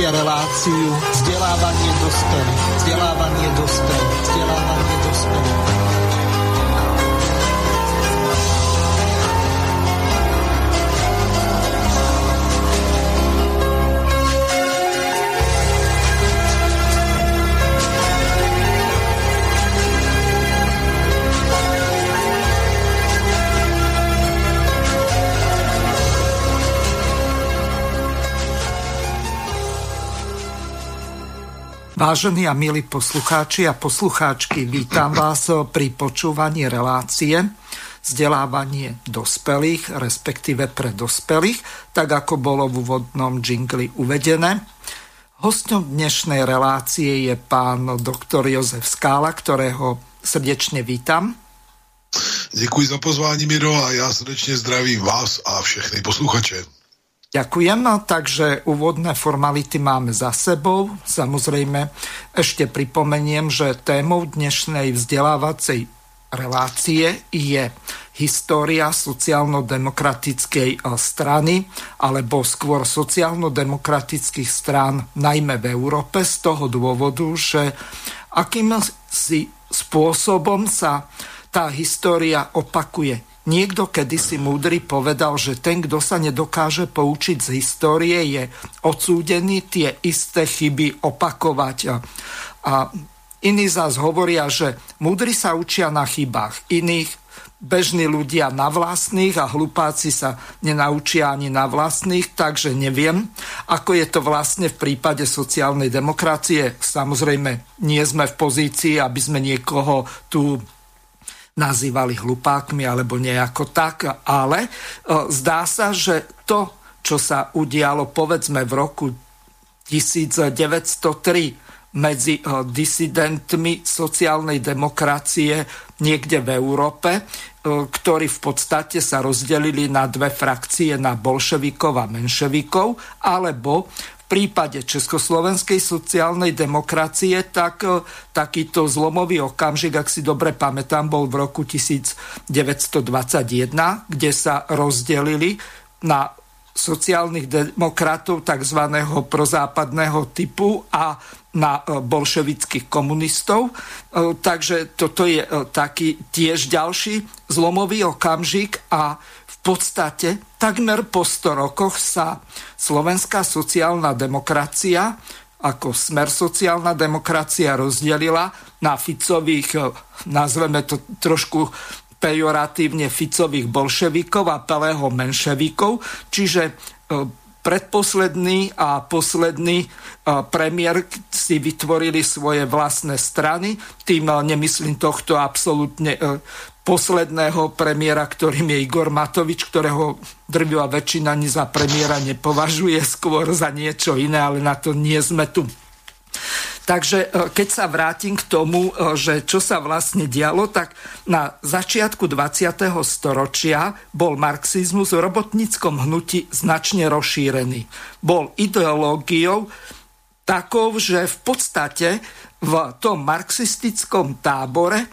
Počúvate reláciu vzdelávanie dospelých. Vzdelávanie dospelých. Vážení a milí poslucháči a poslucháčky, vítam vás pri počúvaní relácie vzdelávanie dospelých, respektíve pre dospelých, tak ako bolo v úvodnom džingli uvedené. Hostom dnešnej relácie je pán doktor Jozef Skála, ktorého srdečne vítam. Děkuji za pozvání, Miro, a já srdečně zdravím vás a všechny posluchače. Ďakujem, takže úvodné formality máme za sebou. Samozrejme, ešte pripomeniem, že témou dnešnej vzdelávacej relácie je história sociálno-demokratickej eh, strany, alebo skôr sociálno-demokratických strán, najmä v Európe, z toho dôvodu, že akým si spôsobom sa tá história opakuje Niekto kedysi múdry povedal, že ten, kto sa nedokáže poučiť z histórie, je odsúdený tie isté chyby opakovať. A iní zás hovoria, že múdri sa učia na chybách iných, bežní ľudia na vlastných a hlupáci sa nenaučia ani na vlastných, takže neviem, ako je to vlastne v prípade sociálnej demokracie. Samozrejme, nie sme v pozícii, aby sme niekoho tu nazývali hlupákmi alebo nejako tak, ale e, zdá sa, že to, čo sa udialo povedzme v roku 1903 medzi e, disidentmi sociálnej demokracie niekde v Európe, e, ktorí v podstate sa rozdelili na dve frakcie, na bolševikov a menševikov, alebo prípade Československej sociálnej demokracie, tak e, takýto zlomový okamžik, ak si dobre pamätám, bol v roku 1921, kde sa rozdelili na sociálnych demokratov tzv. prozápadného typu a na e, bolševických komunistov. E, takže toto je taký tiež ďalší zlomový okamžik a podstate takmer po 100 rokoch sa slovenská sociálna demokracia ako smer sociálna demokracia rozdelila na Ficových, eh, nazveme to trošku pejoratívne Ficových bolševikov a Pelého menševikov, čiže eh, predposledný a posledný premiér si vytvorili svoje vlastné strany. Tým nemyslím tohto absolútne posledného premiéra, ktorým je Igor Matovič, ktorého drvivá väčšina ani za premiéra nepovažuje, skôr za niečo iné, ale na to nie sme tu. Takže e, keď sa vrátim k tomu, e, že čo sa vlastne dialo, tak na začiatku 20. storočia bol marxizmus v robotníckom hnutí značne rozšírený. Bol ideológiou takou, že v podstate v tom marxistickom tábore e,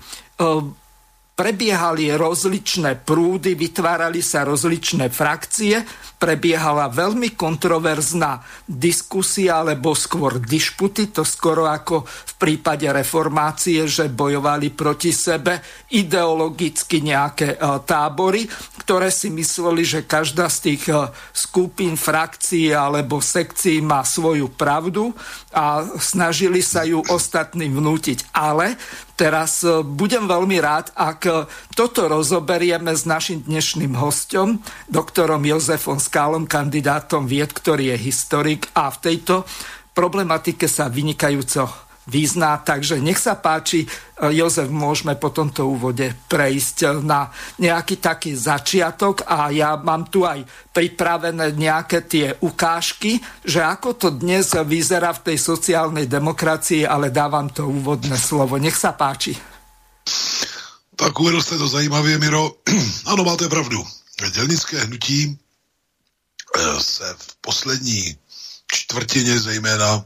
prebiehali rozličné prúdy, vytvárali sa rozličné frakcie, prebiehala veľmi kontroverzná diskusia, alebo skôr dišputy, to skoro ako v prípade reformácie, že bojovali proti sebe ideologicky nejaké e, tábory, ktoré si mysleli, že každá z tých e, skupín, frakcií alebo sekcií má svoju pravdu a snažili sa ju ostatným vnútiť. Ale Teraz e, budem veľmi rád, ak e, toto rozoberieme s našim dnešným hostom, doktorom Jozefom Skálom, kandidátom vied, ktorý je historik a v tejto problematike sa vynikajúco význá. Takže nech sa páči, e, Jozef, môžeme po tomto úvode prejsť na nejaký taký začiatok a ja mám tu aj pripravené nejaké tie ukážky, že ako to dnes vyzerá v tej sociálnej demokracii, ale dávam to úvodné slovo. Nech sa páči. Tak uvedl jste to zajímavě, Miro. ano, máte pravdu. Dělnické hnutí e, se v poslední čtvrtině zejména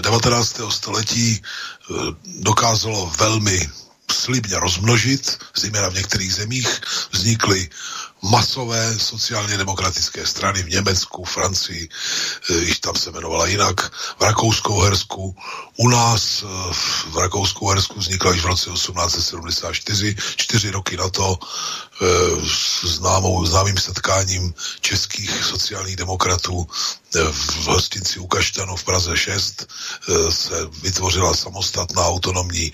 19. Eh, století eh, dokázalo velmi slibně rozmnožit, zejména v některých zemích vznikly masové sociálně demokratické strany v Německu, Francii, eh, již tam se jmenovala jinak, v Rakouskou Hersku. U nás eh, v Rakouskou Hersku vznikla již v roce 1874, čtyři roky na to eh, známou, známým setkáním českých sociálních demokratů v hostinci u Kaštanu v Praze 6 se vytvořila samostatná autonomní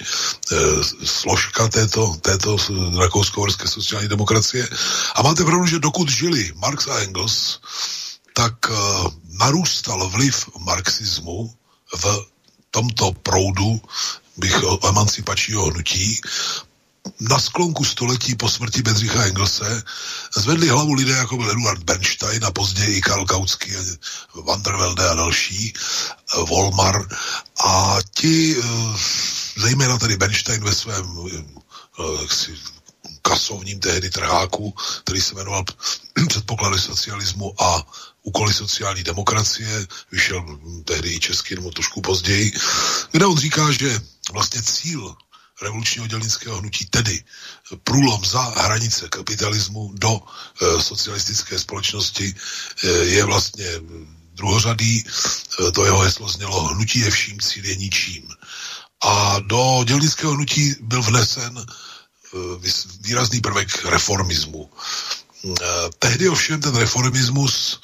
složka této, této rakousko-horské sociální demokracie. A máte pravdu, že dokud žili Marx a Engels, tak narůstal vliv marxismu v tomto proudu bych emancipačního hnutí na sklonku století po smrti Bedřicha Engelse zvedli hlavu lidé, jako byl Eduard Bernstein a později i Karl Kautsky, Van der Velde a další, Volmar. A ti, eh, zejména tedy Bernstein ve svém eh, kasovním tehdy trháku, který se jmenoval Předpoklady socialismu a úkoly sociální demokracie, vyšel tehdy i český, nebo trošku později, kde on říká, že vlastně cíl revolučního dělnického hnutí, tedy průlom za hranice kapitalismu do e, socialistické společnosti e, je vlastně druhořadý. E, to jeho heslo znělo hnutí je vším, cíl je ničím. A do dělnického hnutí byl vnesen výrazný prvek reformismu. E, tehdy ovšem ten reformismus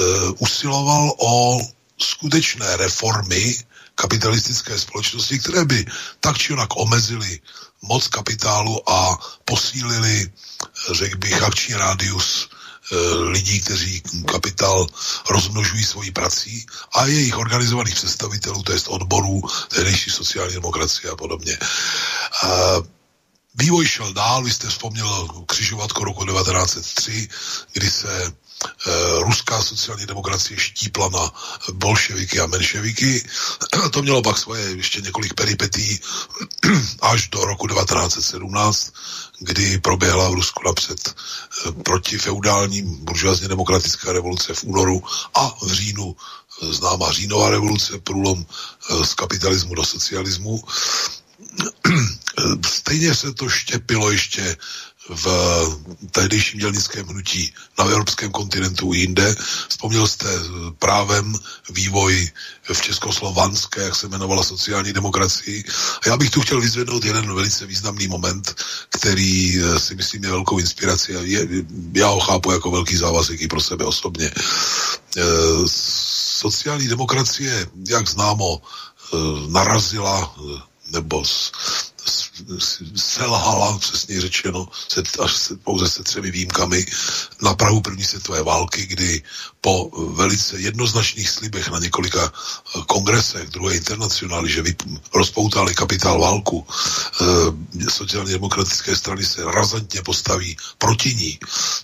uh, usiloval o skutečné reformy kapitalistické společnosti, které by tak či onak omezily moc kapitálu a posílili, řekl bych, akční rádius eh, lidí, kteří kapitál rozmnožují svojí prací a jejich organizovaných představitelů, to je odborů, tehdejší sociální demokracie a podobně. Vývoj šel dál, vy jste vzpomněl křižovatko roku 1903, kdy se Eh, ruská sociální demokracie štípla na bolševiky a menševiky. To mělo pak svoje ještě několik peripetí až do roku 1917, kdy proběhla v Rusku napřed eh, proti feudálním buržoazně demokratická revoluce v únoru a v říjnu eh, známá říjnová revoluce, průlom z kapitalismu do socialismu. Stejně se to štěpilo ještě v tehdejším dělnickém hnutí na evropském kontinentu jinde. Vzpomněl jste právem vývoj v Českoslovanské, jak se jmenovala sociální demokracii. A já bych tu chtěl vyzvednout jeden velice významný moment, který eh, si myslím je velkou inspirací a je, já ho chápu jako velký závazek i pro sebe osobně. E, sociální demokracie, jak známo, narazila nebo selhala, přesně řečeno, se, až se, pouze se třemi výjimkami. Na Prahu první světové války, kdy po velice jednoznačných slibech na několika eh, kongresech druhé internacionály, že vyp- rozpoutali kapitál válku, e, sociálně demokratické strany se razantně postaví proti ní,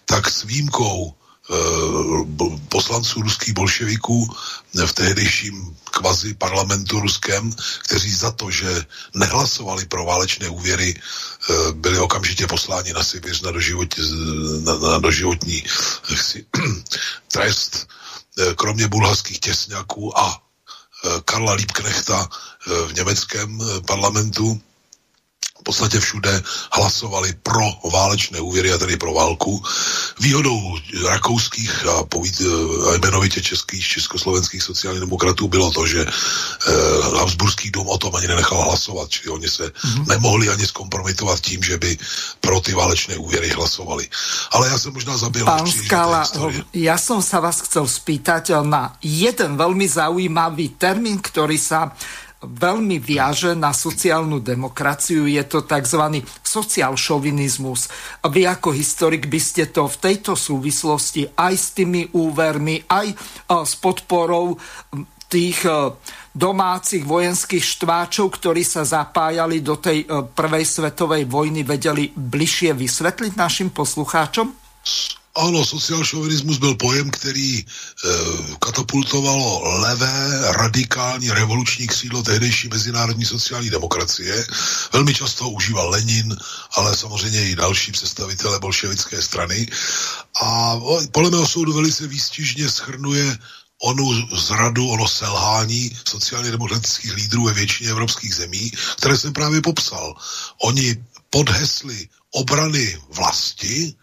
tak s výjimkou Eh, poslanců ruských bolševiků v tehdejším kvazi parlamentu ruském, kteří za to, že nehlasovali pro válečné úvěry, eh, byli okamžitě posláni na Sibiř na, doživot, na, na doživotní chci, trest, eh, kromě bulharských těsňáků a Karla Liebknechta v německém parlamentu, v podstatě všude hlasovali pro válečné úvěry a tedy pro válku. Výhodou rakouských a, povíd, a jmenovitě českých, československých sociálních demokratů bylo to, že eh, Habsburský dům o tom ani nenechal hlasovat, čili oni se mm-hmm. nemohli ani zkompromitovat tím, že by pro ty válečné úvěry hlasovali. Ale já jsem možná zabil. Pán Skala, já jsem se vás chcel spýtať na jeden velmi zaujímavý termín, který se veľmi viaže na sociálnu demokraciu. Je to tzv. social šovinizmus. Vy ako historik by ste to v tejto súvislosti aj s tými úvermi, aj e, s podporou tých e, domácich vojenských štváčov, ktorí sa zapájali do tej e, prvej svetovej vojny, vedeli bližšie vysvetliť našim poslucháčom? Ano, sociálšovinismus byl pojem, který e, katapultovalo levé, radikální, revoluční křídlo tehdejší mezinárodní sociální demokracie. Velmi často užíval Lenin, ale samozřejmě i další představitelé bolševické strany. A podle mého soudu velice výstižně schrnuje onu zradu, ono selhání sociálně demokratických lídrů ve většině evropských zemí, které jsem právě popsal. Oni pod hesly obrany vlasti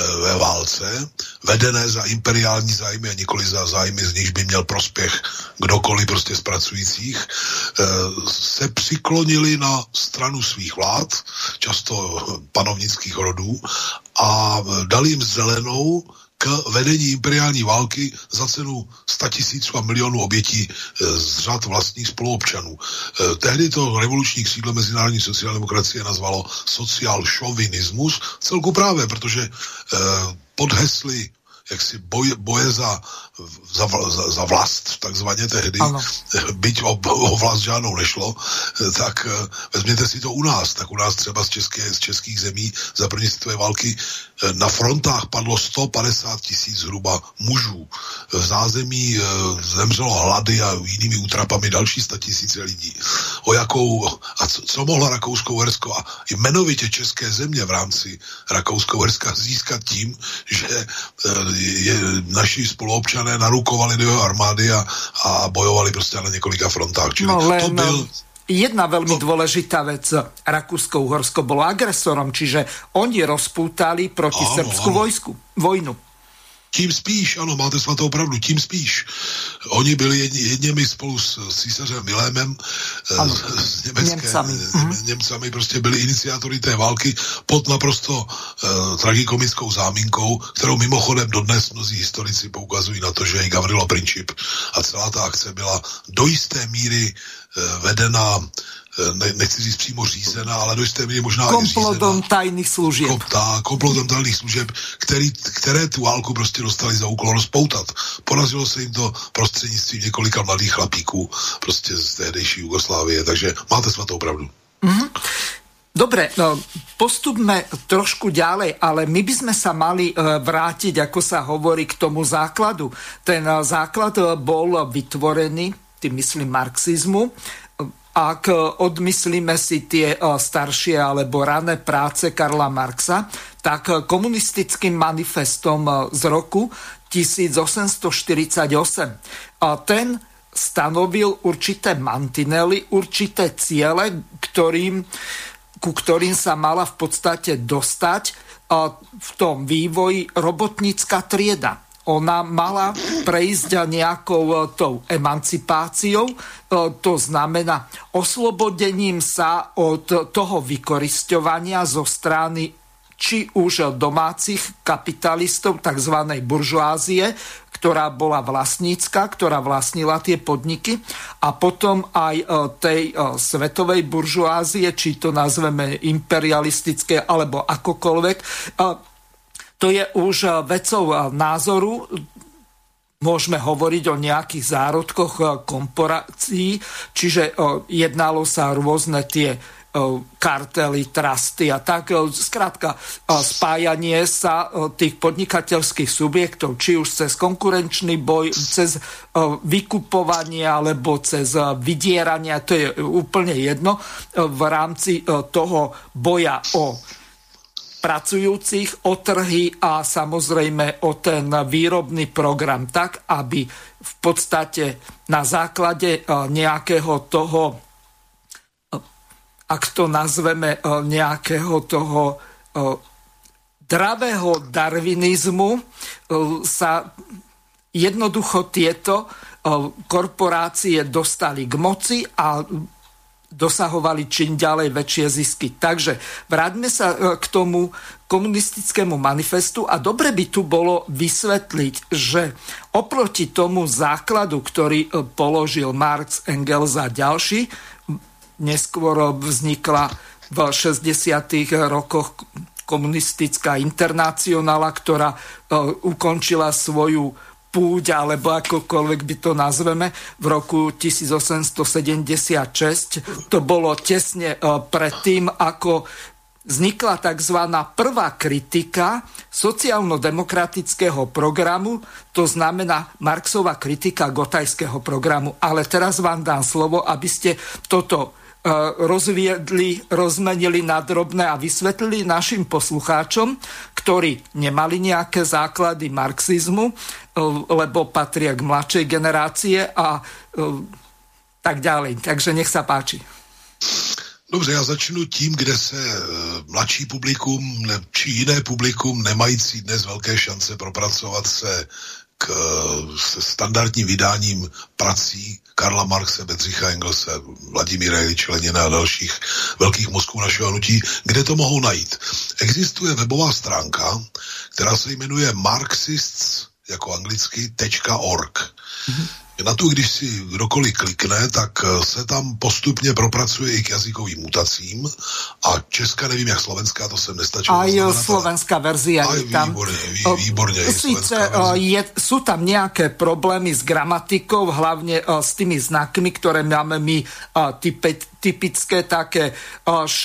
ve válce, vedené za imperiální zájmy a nikoli za zájmy, z nichž by měl prospěch kdokoliv prostě z pracujících, eh, se přiklonili na stranu svých vlád, často panovnických rodů, a dali jim zelenou vedení imperiální války za cenu tisíců a milionů obětí eh, z řad vlastních spoluobčanů. Eh, tehdy to revoluční křídlo mezinárodní sociální demokracie nazvalo social šovinismus, celku právě, protože eh, pod hesly jaksi boje, boje za, za, za, za vlast, takzvaně tehdy, ano. byť o, o vlast žádnou nešlo, tak eh, vezměte si to u nás, tak u nás třeba z, české, z českých zemí za první světové války eh, na frontách padlo 150 tisíc zhruba mužů. V zázemí eh, zemřelo hlady a jinými útrapami další 100 tisíce lidí. O jakou, a co, co mohla Rakousko-Uhersko a jmenovitě české země v rámci Rakousko-Uherska získat tím, že je, naši spoluobčané narukovali do jeho armády a, a bojovali prostě na několika frontách. Čili no, len, to byl... Jedna veľmi to... dôležitá vec, Rakúsko-Uhorsko bolo agresorom, čiže oni rozpútali proti áno, srbsku áno. vojsku, vojnu. Tím spíš, ano, máte svatou pravdu, tím spíš. Oni byli jedni, jedněmi spolu s císařem Milémem, eh, ano, s německé, Němcami. Mhm. Němcami prostě byli iniciátory té války pod naprosto uh, tragikomickou záminkou, kterou mimochodem dodnes mnozí historici poukazují na to, že i Gavrilo Princip a celá ta akce byla do jisté míry uh, vedena Eh, ne, nechci říct přímo řízená, ale do jisté míry možná Komplotem tajných služeb. Kom, tá, komplotem tajných služeb, který, které tu válku prostě dostali za úkol rozpoutat. Porazilo se jim to prostřednictvím několika mladých chlapíků prostě z tehdejší Jugoslávie, takže máte svatou pravdu. Mm-hmm. Dobre, no, postupme trošku ďalej, ale my by sme sa mali e, vrátiť, ako sa hovorí, k tomu základu. Ten e, základ bol vytvorený, tým myslím marxizmu, ak odmyslíme si tie e, staršie alebo rané práce Karla Marxa, tak komunistickým manifestom z roku 1848 ten stanovil určité mantinely, určité ciele, ktorým, ku ktorým sa mala v podstate dostať v tom vývoji robotnícka trieda ona mala prejsť nejakou e, tou emancipáciou, e, to znamená oslobodením sa od toho vykoristovania zo strany či už domácich kapitalistov, tzv. buržoázie, ktorá bola vlastnícka, ktorá vlastnila tie podniky a potom aj e, tej svetovej buržoázie, či to nazveme imperialistické alebo akokoľvek, to je už eh, vecou eh, názoru. Môžeme hovoriť o nejakých zárodkoch eh, korporácií, čiže jednalo sa rôzne tie kartely, trusty a tak. Zkrátka spájanie sa tých podnikateľských subjektov, či už cez konkurenčný boj, cez vykupovanie alebo cez vydieranie, to je úplne jedno, v rámci toho boja o pracujúcich, o trhy a samozrejme o ten výrobný program tak, aby v podstate na základe e, nejakého toho, e, ak to nazveme e, nejakého toho dravého darvinizmu, sa jednoducho tieto korporácie dostali k moci a dosahovali čím ďalej väčšie zisky. Takže vráťme sa e, k tomu komunistickému manifestu a dobre by tu bolo vysvetliť, že oproti tomu základu, ktorý e, položil Marx, Engels a ďalší, neskôr vznikla v 60. rokoch komunistická internacionála, ktorá e, ukončila svoju púť, alebo akokoľvek by to nazveme, v roku 1876. To bolo tesne e, pred tým, ako vznikla tzv. prvá kritika sociálno-demokratického programu, to znamená Marxová kritika gotajského programu. Ale teraz vám dám slovo, aby ste toto rozviedli, rozmenili na drobné a vysvetlili našim poslucháčom, ktorí nemali nejaké základy marxizmu, lebo patria k mladšej generácie a tak ďalej. Takže nech sa páči. Dobře, já začnu tím, kde se mladší publikum či jiné publikum nemající dnes velké šance propracovat se k standardním vydáním prací Karla Marxe, Bedřicha Engelse, Vladimíra Iliče Lenina a dalších velkých mozků našeho hnutí, kde to mohou najít. Existuje webová stránka, která se jmenuje marxists jako anglicky .org. Mm-hmm. Na tu, když si kdokoliv klikne, tak eh, se tam postupně propracuje i k jazykovým mutacím a Česka nevím, jak slovenská, to jsem nestačil. A jo, slovenská verzia je tam. Výborně, vý, výborně. Sice je, jsou tam nějaké problémy s gramatikou, hlavně s tými znakmi, které máme my type, typické také š,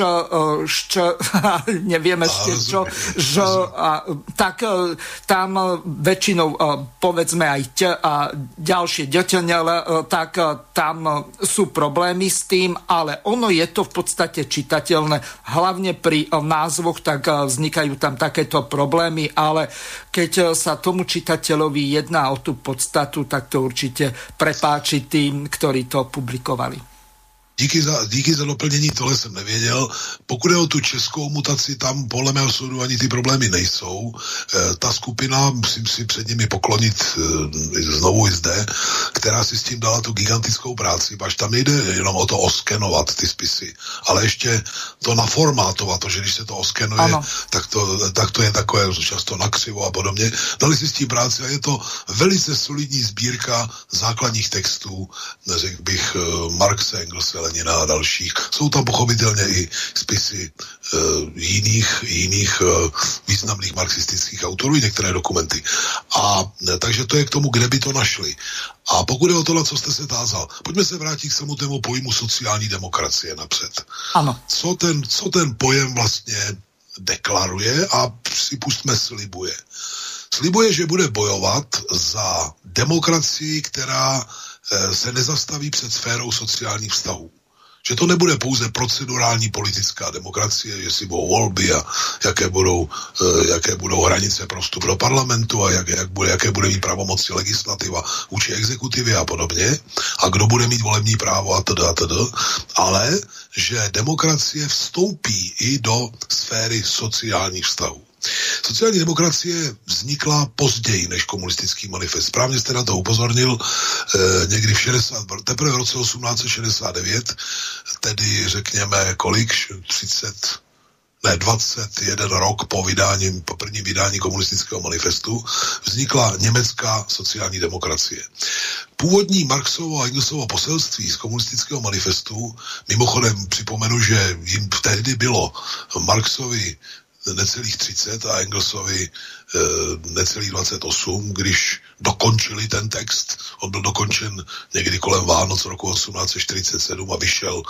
šč, neviem ešte čo, ž, a, tak e, tam väčšinou povedzme aj ť a ďalšie ďoťňele, tak tam sú problémy s tým, ale ono je to v podstate čitateľné, hlavne pri názvoch, tak vznikajú tam takéto problémy, ale keď sa tomu čitateľovi jedná o tú podstatu, tak to určite prepáči tým, ktorí to publikovali. Díky za, díky za doplnění, tohle jsem nevěděl. Pokud je o tu českou mutaci, tam podle mého soudu ani ty problémy nejsou. E, ta skupina, musím si před nimi poklonit e, znovu i zde, která si s tím dala tu gigantickou práci, až tam nejde jenom o to oskenovat ty spisy, ale ještě to naformátovat, to, že když se to oskenuje, tak to, tak to je takové často nakřivo a podobně. Dali si s tím práci a je to velice solidní sbírka základních textů, řekl bych, e, Marxe, Engelse, Lenina a dalších. Jsou tam pochopitelně i spisy uh, jiných, jiných uh, významných marxistických autorů, i některé dokumenty. A uh, takže to je k tomu, kde by to našli. A pokud je o to, co jste se tázal, pojďme se vrátit k samotnému pojmu sociální demokracie napřed. Ano. Co ten, co ten pojem vlastně deklaruje a připustme slibuje. Slibuje, že bude bojovat za demokracii, která se nezastaví před sférou sociálních vztahů že to nebude pouze procedurální politická demokracie, jestli budou volby a jaké budou, uh, jaké budou hranice pro vstup do parlamentu a jak, jak bude, jaké bude mít pravomoci legislativa vůči exekutivě a podobně a kdo bude mít volební právo a teda a teda, ale že demokracie vstoupí i do sféry sociálních vztahů. Sociální demokracie vznikla později než komunistický manifest. Správně jste na to upozornil eh, někdy v 60, teprve v roce 1869, tedy řekněme kolik, 30, ne 21 rok po vydání, po prvním vydání komunistického manifestu, vznikla německá sociální demokracie. Původní Marxovo a Engelsovo poselství z komunistického manifestu, mimochodem připomenu, že jim tehdy bylo Marxovi necelých 30 a Engelsovi e, necelých 28, když dokončili ten text. On byl dokončen někdy kolem Vánoc roku 1847 a vyšel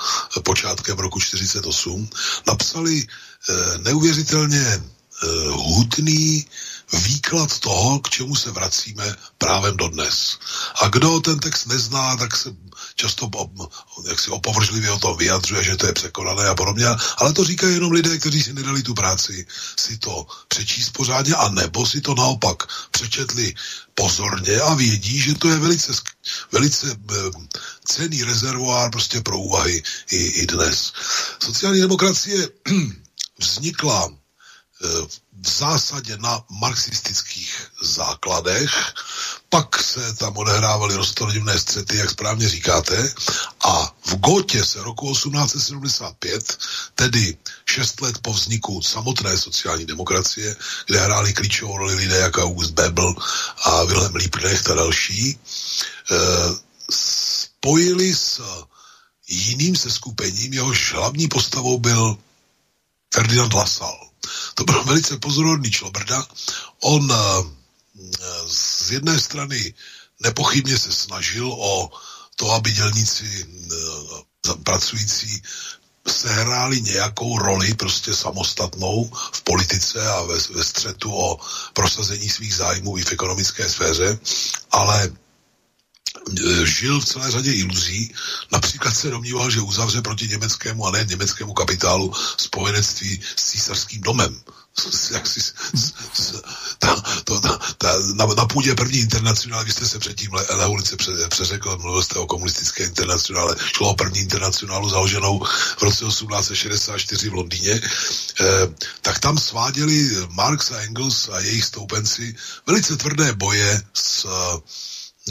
počátkem roku 48. Napsali e, neuvěřitelně e, hutný výklad toho, k čemu se vracíme právem dodnes. A kdo ten text nezná, tak se často jak si opovržlivě o tom vyjadřuje, že to je překonané a podobně, ale to říkají jenom lidé, kteří si nedali tu práci si to přečíst pořádně a nebo si to naopak přečetli pozorně a vědí, že to je velice, velice eh, cený rezervoár prostě pro úvahy i, i dnes. Sociální demokracie vznikla eh, v zásadě na marxistických základech, pak se tam odehrávaly roztorodivné střety, jak správně říkáte, a v Gotě se roku 1875, tedy šest let po vzniku samotné sociální demokracie, kde hráli klíčovou roli lidé jako August Bebel a Wilhelm Liebknecht a další, eh, spojili s jiným seskupením, jehož hlavní postavou byl Ferdinand Lassalle to byl velice pozorodný člobrda. On eh, z jedné strany nepochybně se snažil o to, aby dělníci eh, pracující sehráli nějakou roli prostě samostatnou v politice a ve, ve střetu o prosazení svých zájmů i v ekonomické sféře, ale žil v celé řadě iluzí. Například se domníval, že uzavře proti německému a ne německému kapitálu spojenectví s císařským domem. Jak si, ta, to, ta, ta, na, na půdě první internacionály, vy jste se předtím Le, Lehulice pře, přeřekl, mluvil jste o komunistické internacionále, šlo o první internacionálu založenou v roce 1864 v Londýně, eh, tak tam sváděli Marx a Engels a jejich stoupenci velice tvrdé boje s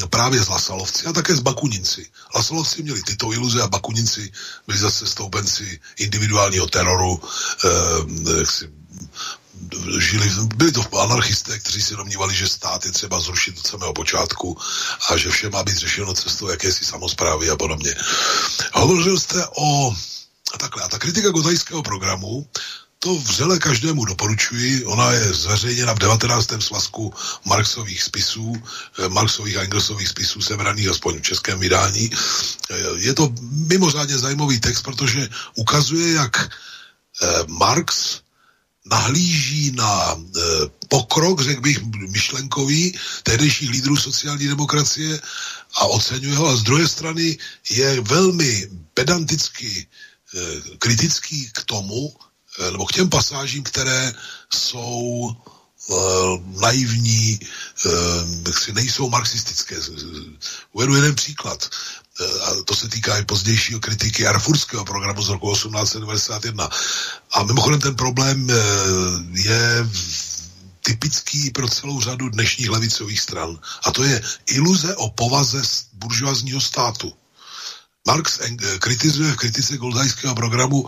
právě z Lasalovci a také z Bakuninci. Lasalovci měli tyto iluze a Bakuninci byli zase stoupenci individuálního teroru, eh, jaksi žili, byli to anarchisté, kteří si domnívali, že stát je třeba zrušit od samého počátku a že vše má být řešeno cestou jakési samozprávy a podobně. Hovořil jste o a takhle. A ta kritika gotajského programu, to vřele každému doporučuji. Ona je zveřejněna v 19. svazku Marxových spisů, eh, Marxových a Engelsových spisů sebraných aspoň v českém vydání. Eh, je to mimořádně zajímavý text, protože ukazuje, jak eh, Marx nahlíží na pokrok, řekl bych, myšlenkový tehdejších lídrů sociální demokracie a oceňuje ho. A z druhé strany je velmi pedanticky kritický k tomu, nebo k těm pasážím, které jsou e, naivní, e, nejsou marxistické. Uvedu jeden příklad. Eh, a to se týká i pozdějšího kritiky Arfurského programu z roku 1891. A mimochodem ten problém eh, je typický pro celou řadu dnešních levicových stran. A to je iluze o povaze buržoazního státu. Marx eh, kritizuje v kritice Goldajského programu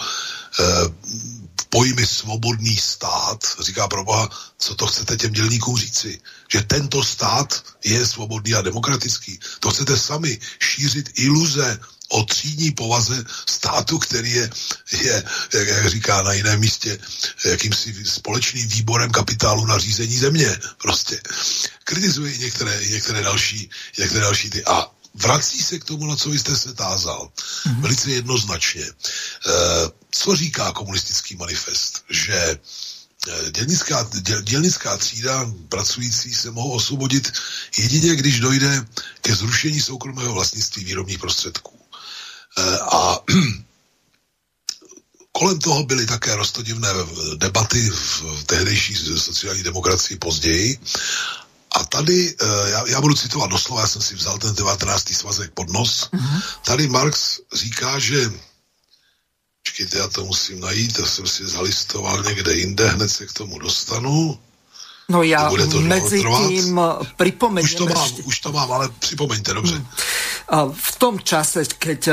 pojmy svobodný stát, říká pro boha, co to chcete těm dělníkům říci, že tento stát je svobodný a demokratický. To chcete sami šířit iluze o třídní povaze státu, který je, je jak, jak říká na jiném místě, jakýmsi společným výborem kapitálu na řízení země. Prostě. Kritizuje i některé, některé, další, některé další ty. A vrací se k tomu, na co jste se tázal. Mm-hmm. Velice jednoznačně. E, co říká komunistický manifest? Že eh, dělnická, děl, dělnická třída pracující se mohou osvobodit jedině, když dojde ke zrušení soukromého vlastnictví výrobních prostředků. E, a kolem toho byly také rostodivné debaty v tehdejší sociální demokracii později a tady, eh, já, já budu citovat doslova, já jsem si vzal ten 19. svazek pod nos. Uh-huh. Tady Marx říká, že Počkejte, já to musím najít, já jsem si zalistoval někde jinde, hned se k tomu dostanu. No já to mezi tím připomeňme. Už to mám, už to mám, ale připomeňte, dobře. Hmm. V tom čase, keď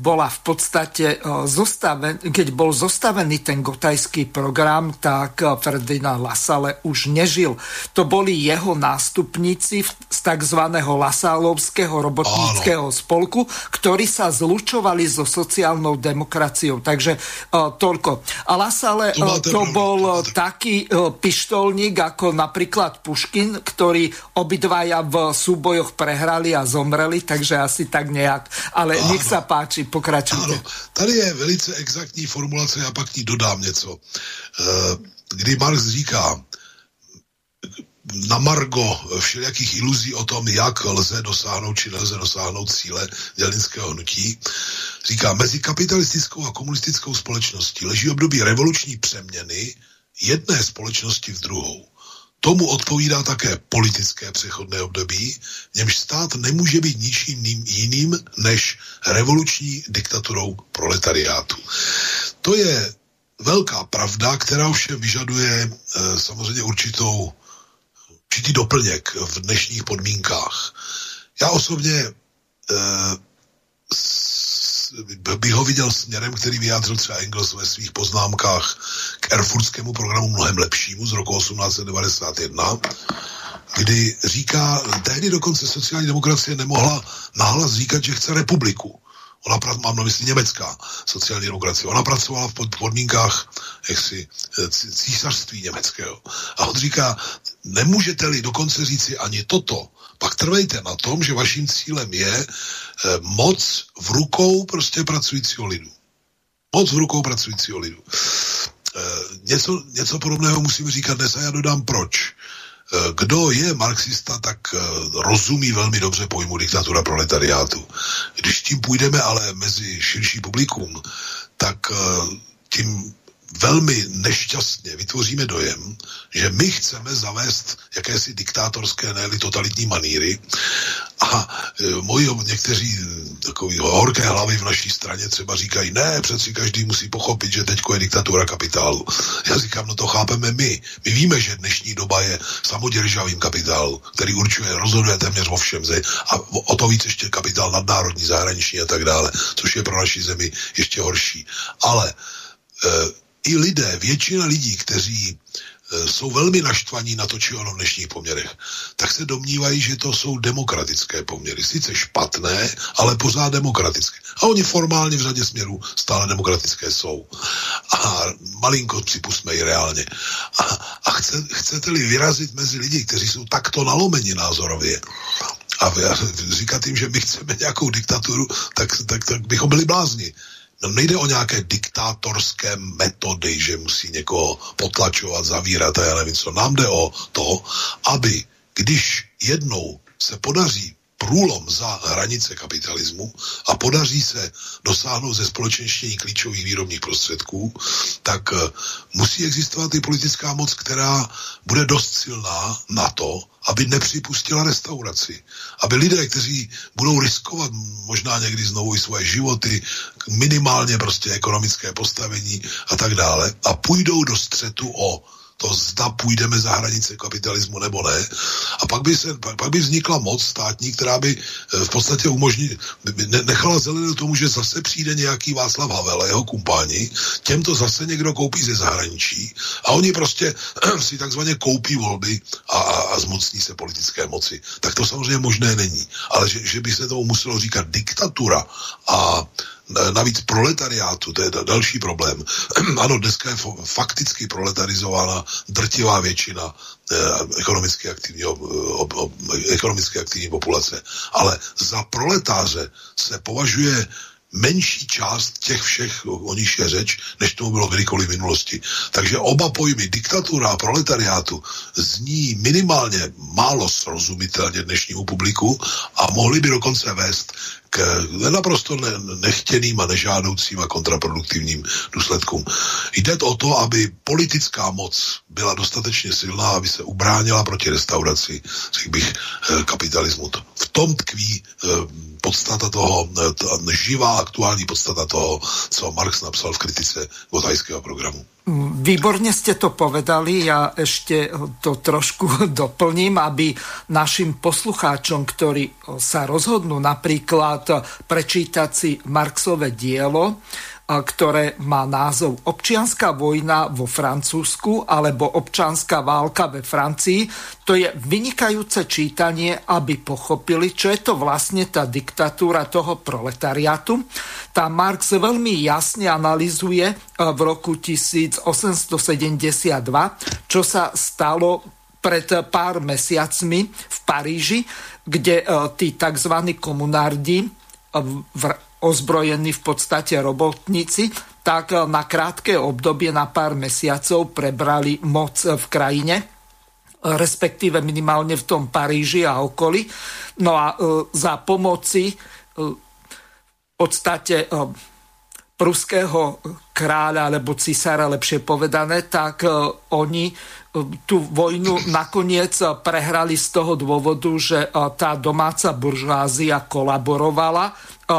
bola v podstate zostaven, keď bol zostavený ten gotajský program, tak Ferdinand Lasale už nežil. To boli jeho nástupníci z tzv. Lasálovského robotníckého Áno. spolku, ktorí sa zlučovali so sociálnou demokraciou. Takže toľko. A Lasale to, to bol taký pištolník ako napríklad Puškin, ktorý obidvaja v súbojoch prehrali a zomreli, takže asi tak nejak. Ale Áno. nech sa páči, pokračujte. Ano, tady je velice exaktní formulace, já pak ní dodám něco. Eh, kdy Marx říká, na margo všelijakých iluzí o tom, jak lze dosáhnout či nelze dosáhnout cíle dělnického hnutí, říká, mezi kapitalistickou a komunistickou společností leží období revoluční přeměny jedné společnosti v druhou. Tomu odpovídá také politické přechodné období, v němž stát nemůže být ničím jiným než revoluční diktaturou proletariátu. To je velká pravda, která ovšem vyžaduje e, samozřejmě určitou, určitý doplněk v dnešních podmínkách. Já osobně e, bych ho viděl směrem, který vyjádřil třeba Engels ve svých poznámkách k Erfurtskému programu mnohem lepšímu z roku 1891, kdy říká, tehdy dokonce sociální demokracie nemohla nahlas říkat, že chce republiku. Ona, mám na mysli německá sociální demokracie, ona pracovala v podmínkách jaksi eh, císařství německého. A on říká, nemůžete-li dokonce říci ani toto, pak trvejte na tom, že vaším cílem je eh, moc v rukou prostě pracujícího lidu. Moc v rukou pracujícího lidu. Eh, něco, něco podobného musíme říkat dnes a já dodám proč. kdo je marxista, tak rozumí velmi dobře pojmu diktatura proletariátu. Když tím půjdeme ale mezi širší publikum, tak tím velmi nešťastně vytvoříme dojem, že my chceme zavést jakési diktátorské, ne totalitní maníry a e, moji někteří takový horké hlavy v naší straně třeba říkají, ne, přeci každý musí pochopit, že teďko je diktatura kapitálu. Já říkám, no to chápeme my. My víme, že dnešní doba je samoděržavým kapitálu, který určuje, rozhoduje téměř o všem. A o to víc ještě kapitál nadnárodní, zahraniční a tak dále, což je pro naši zemi ještě horší. Ale e, i lidé, většina lidí, kteří e, jsou velmi naštvaní na to, či ono v dnešních poměrech, tak se domnívají, že to jsou demokratické poměry. Sice špatné, ale pořád demokratické. A oni formálně v řadě směrů stále demokratické jsou. A malinko připustme i reálně. A, a chce, chcete-li vyrazit mezi lidi, kteří jsou takto nalomeni názorově, a říkat jim, že my chceme nějakou diktaturu, tak, tak, tak bychom byli blázni. No nejde o nějaké diktátorské metody, že musí někoho potlačovat, zavírat a já nevím co. Nám jde o to, aby když jednou se podaří průlom za hranice kapitalismu a podaří se dosáhnout ze společenštění klíčových výrobních prostředků, tak eh, musí existovat i politická moc, která bude dost silná na to, aby nepřipustila restauraci. Aby lidé, kteří budou riskovat možná někdy znovu i svoje životy, minimálně prostě ekonomické postavení a tak dále, a půjdou do střetu o to zda půjdeme za hranice kapitalismu nebo ne. A pak by, se, pak, pak by vznikla moc státní, která by eh, v podstatě umožní, ne, nechala zelenou tomu, že zase přijde nějaký Václav Havel a jeho kumpáni, těm to zase někdo koupí ze zahraničí a oni prostě si takzvaně koupí volby a, a, a zmocní se politické moci. Tak to samozřejmě možné není. Ale že, že by se tomu muselo říkat diktatura a navíc proletariátu, to je další problém. ano, dneska je fakticky proletarizována drtivá většina eh, ekonomicky, aktivní, ekonomicky aktivní populace. Ale za proletáře se považuje menší část těch všech, o nich je řeč, než tomu bylo kdykoliv v minulosti. Takže oba pojmy diktatura a proletariátu zní minimálně málo srozumitelně dnešnímu publiku a mohli by dokonce vést k naprosto ne, nechtěným a nežádoucím a kontraproduktivním důsledkům. Jde o to, aby politická moc byla dostatečně silná, aby se ubránila proti restauraci, řekl bych, eh, kapitalismu. V tom tkví eh, podstata toho, eh, živá aktuální podstata toho, co Marx napsal v kritice gotajského programu. Výborne ste to povedali, ja ešte to trošku doplním, aby našim poslucháčom, ktorí sa rozhodnú napríklad prečítať si Marxové dielo, ktoré má názov Občianská vojna vo Francúzsku alebo Občianská válka ve Francii. To je vynikajúce čítanie, aby pochopili, čo je to vlastne tá diktatúra toho proletariátu. Tá Marx veľmi jasne analizuje v roku 1872, čo sa stalo pred pár mesiacmi v Paríži, kde tí tzv. komunárdi v ozbrojení v podstate robotníci, tak na krátke obdobie, na pár mesiacov prebrali moc v krajine, respektíve minimálne v tom Paríži a okolí. No a e, za pomoci e, v podstate e, pruského kráľa alebo cisára, lepšie povedané, tak oni tú vojnu nakoniec prehrali z toho dôvodu, že tá domáca buržázia kolaborovala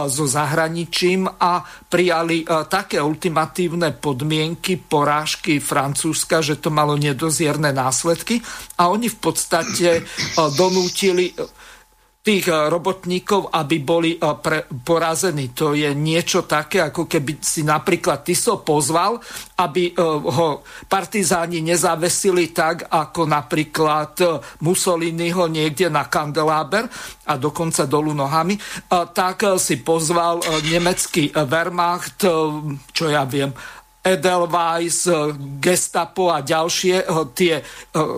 so zahraničím a prijali také ultimatívne podmienky porážky Francúzska, že to malo nedozierne následky. A oni v podstate donútili tých eh, robotníkov, aby boli eh, pre, porazení. To je niečo také, ako keby si napríklad Tiso pozval, aby eh, ho partizáni nezavesili tak, ako napríklad Mussolini ho niekde na kandeláber a dokonca dolu nohami, tak si pozval nemecký Wehrmacht, čo ja viem, Edelweiss, Gestapo a ďalšie tie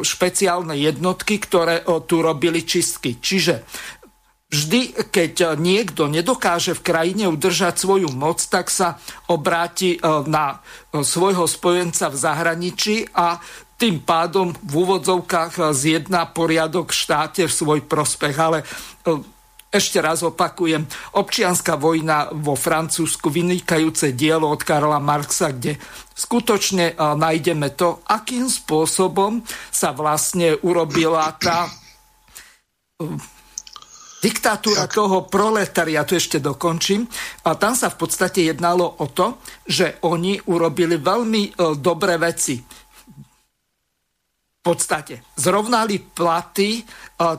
špeciálne jednotky, ktoré tu robili čistky. Čiže Vždy, keď niekto nedokáže v krajine udržať svoju moc, tak sa obráti na svojho spojenca v zahraničí a tým pádom v úvodzovkách zjedná poriadok v štáte v svoj prospech. Ale ešte raz opakujem, občianská vojna vo Francúzsku, vynikajúce dielo od Karla Marxa, kde skutočne nájdeme to, akým spôsobom sa vlastne urobila tá diktatúra Jak? toho proletariatu, ešte dokončím. A tam sa v podstate jednalo o to, že oni urobili veľmi e, dobré veci. V podstate zrovnali platy e,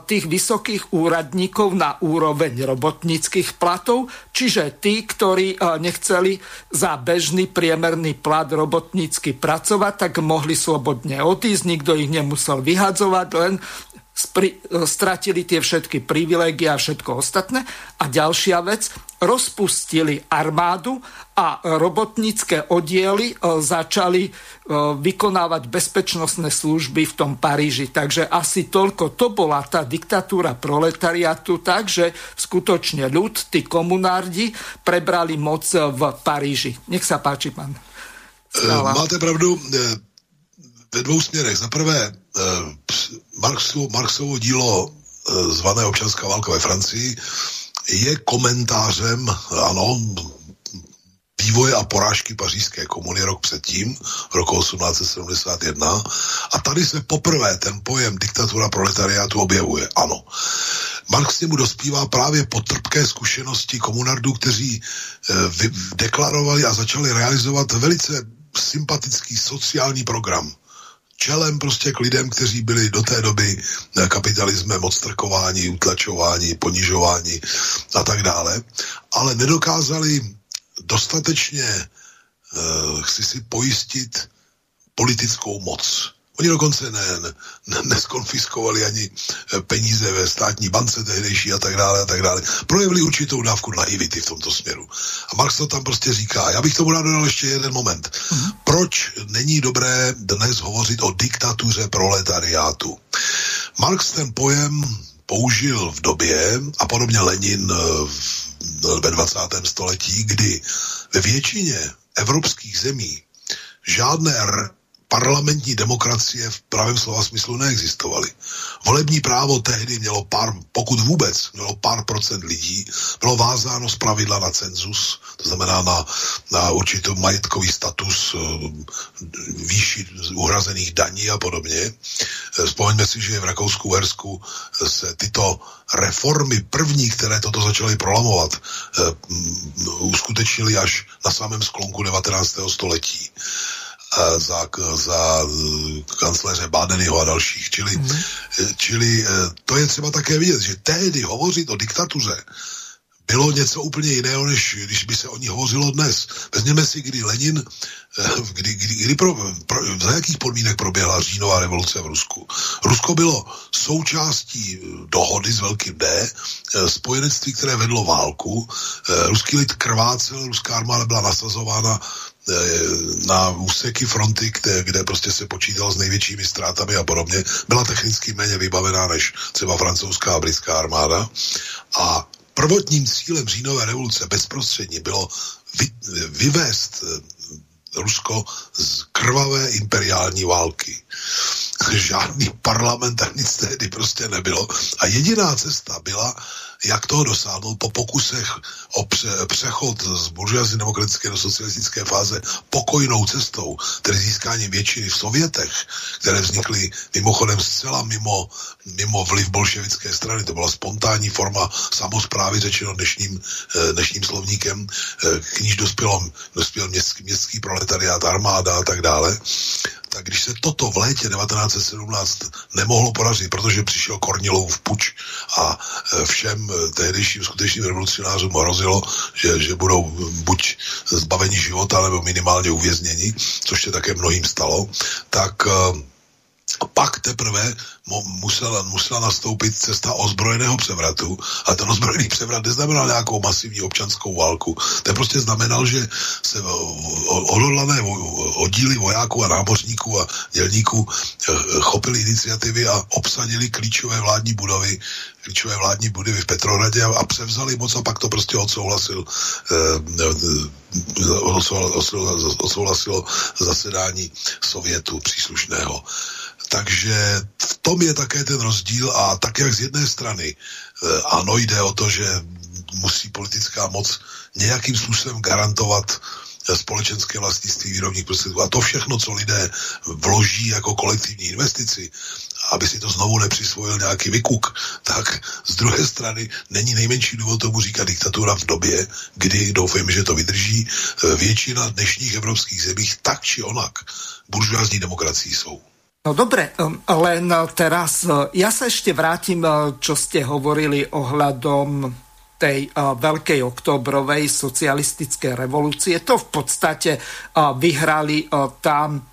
tých vysokých úradníkov na úroveň robotníckých platov, čiže tí, ktorí e, nechceli za bežný priemerný plat robotnícky pracovať, tak mohli slobodne odísť, nikto ich nemusel vyhadzovať, len spri, e, stratili tie všetky privilégie a všetko ostatné. A ďalšia vec, rozpustili armádu a robotnícke oddiely e, začali e, vykonávať bezpečnostné služby v tom Paríži. Takže asi toľko. To bola tá diktatúra proletariatu, takže skutočne ľud, tí komunárdi, prebrali moc v Paríži. Nech sa páči, pán. Máte pravdu ve dvou směrech. Za prvé, eh, Marxovo, Marxovo dílo eh, zvané občanská válka ve Francii je komentářem, ano, vývoje a porážky pařížské komuny rok předtím, roku 1871. A tady se poprvé ten pojem diktatura proletariátu objevuje. Ano. Marx mu dospívá právě po trpké zkušenosti komunardů, kteří eh, deklarovali a začali realizovat velice sympatický sociální program čelem prostě k lidem, kteří byli do té doby kapitalismem odstrkování, utlačování, ponižování a tak dále, ale nedokázali dostatečně uh, si si pojistit politickou moc. Oni dokonce ne, ne, neskonfiskovali ani eh, peníze ve státní bance tehdejší a tak dále a tak dále. Projevili určitou dávku naivity v tomto směru. A Marx to tam prostě říká. Já bych tomu rád dodal ještě jeden moment. Uh-huh. Proč není dobré dnes hovořit o diktatuře proletariátu? Marx ten pojem použil v době, a podobně Lenin eh, ve 20. století, kdy ve většině evropských zemí žádné parlamentní demokracie v pravém slova smyslu neexistovaly. Volební právo tehdy mělo pár, pokud vůbec, mělo pár procent lidí, bylo vázáno z pravidla na cenzus, to znamená na, na určitý majetkový status eh, výši uhrazených daní a podobně. Eh, vzpomeňme si, že v Rakousku, Uhersku se tyto reformy první, které toto začaly prolamovat, eh, uskutečnili až na samém sklonku 19. století za, za eh, kancléře Bádenyho a dalších. Čili, mm. čili eh, to je třeba také vidět, že tehdy hovořit o diktatuře bylo něco úplně jiného, než když by se o ní hovořilo dnes. Vezměme si, kdy Lenin, kdy, kdy, kdy pro, pro, za jakých podmínek proběhla říjnová revoluce v Rusku. Rusko bylo součástí dohody s velkým D, spojenectví, které vedlo válku. Ruský lid krvácel, ruská armáda byla nasazována Eh, na úseky fronty, kde, kde prostě se počítalo s největšími ztrátami a podobně, byla technicky méně vybavená než třeba francouzská a britská armáda. A prvotním cílem říjnové revoluce bezprostředně bylo vy, vyvést eh, Rusko z krvavé imperiální války. Žádný parlament a nic tehdy prostě nebylo. A jediná cesta byla jak toho dosáhnout po pokusech o pře- přechod z buržoazní demokratické do socialistické fáze pokojnou cestou, tedy získáním většiny v Sovětech, které vznikly mimochodem zcela mimo, mimo vliv bolševické strany. To byla spontánní forma samozprávy, řečeno dnešním, eh, dnešním slovníkem, eh, k níž dospěl, dospěl městský, městský proletariát, armáda a tak dále tak když se toto v létě 1917 nemohlo podařit, protože přišel Kornilov puč a e, všem tehdejším skutečným revolucionářům hrozilo, že, že budou buď zbaveni života, nebo minimálně uvězněni, což se také mnohým stalo, tak e, pak teprve musela, musela nastoupit cesta ozbrojeného převratu a ten ozbrojený převrat neznamenal nějakou masivní občanskou válku. To prostě znamenal, že se odhodlané oddíly vojáků a námořníků a dělníků eh, chopili iniciativy a obsadili klíčové vládní budovy klíčové vládní budovy v Petrohradě a, a převzali moc a pak to prostě odsouhlasil eh, odsouhlasilo, odsouhlasilo zasedání Sovětu příslušného. Takže v tom je také ten rozdíl a tak jak z jedné strany eh, ano jde o to, že musí politická moc nějakým způsobem garantovat eh, společenské vlastnictví výrobních prostředků a to všechno, co lidé vloží jako kolektivní investici, aby si to znovu nepřisvojil nějaký vykuk, tak z druhé strany není nejmenší důvod tomu říkat diktatura v době, kdy doufejme, že to vydrží eh, většina dnešních evropských zemích tak či onak buržoázní demokracií jsou. No dobre, um, len uh, teraz uh, ja sa ešte vrátim, uh, čo ste hovorili ohľadom tej veľkej oktobrovej socialistickej revolúcie. To v podstate vyhrali tam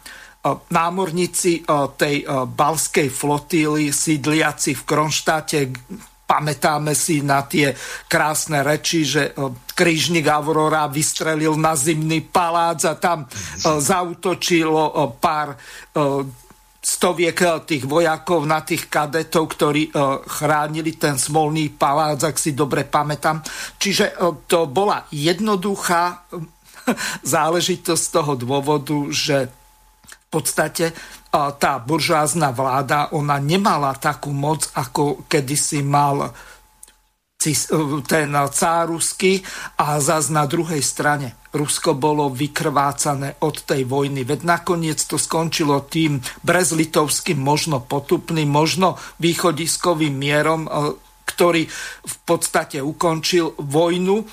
námorníci tej balskej flotíly sídliaci v Kronštáte. Pamätáme si na tie krásne reči, že krížnik Aurora vystrelil na zimný palác a tam zautočilo pár stoviek eh, tých vojakov na tých kadetov, ktorí eh, chránili ten smolný palác, ak si dobre pamätám. Čiže eh, to bola jednoduchá záležitosť z toho dôvodu, že v podstate tá buržázna vláda, ona nemala takú moc, ako kedysi mal ten cár ruský a zas na druhej strane Rusko bolo vykrvácané od tej vojny. Veď nakoniec to skončilo tým brezlitovským, možno potupným, možno východiskovým mierom, e, ktorý v podstate ukončil vojnu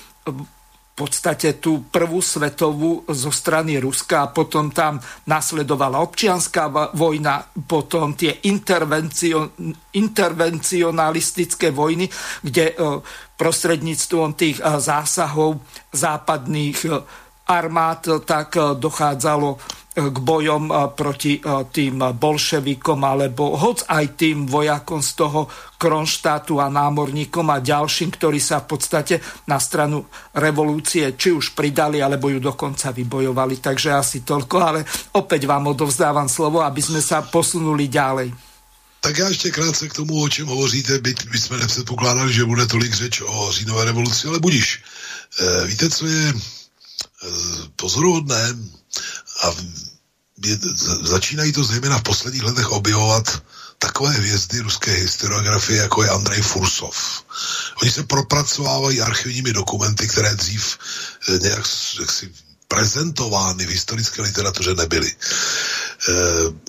podstate tú prvú svetovú zo strany Ruska a potom tam nasledovala občianská vojna, potom tie intervencio, intervencionalistické vojny, kde e, prostredníctvom tých e, zásahov západných e, armád tak dochádzalo k bojom proti tým bolševikom alebo hoc aj tým vojakom z toho Kronštátu a námorníkom a ďalším, ktorí sa v podstate na stranu revolúcie či už pridali, alebo ju dokonca vybojovali. Takže asi toľko, ale opäť vám odovzdávam slovo, aby sme sa posunuli ďalej. Tak já ještě krátce k tomu, o čem hovoříte, byť my jsme nepředpokládali, že bude tolik řeč o říjnové revoluci, ale budiš. E, víte, co je e, pozoruhodné? A je, začínají to zejména v posledních letech objevovat takové hvězdy ruské historiografie, jako je Andrej Fursov. Oni se propracovávají archivními dokumenty, které dřív e, nějak jaksi prezentovány v historické literatuře nebyly. E,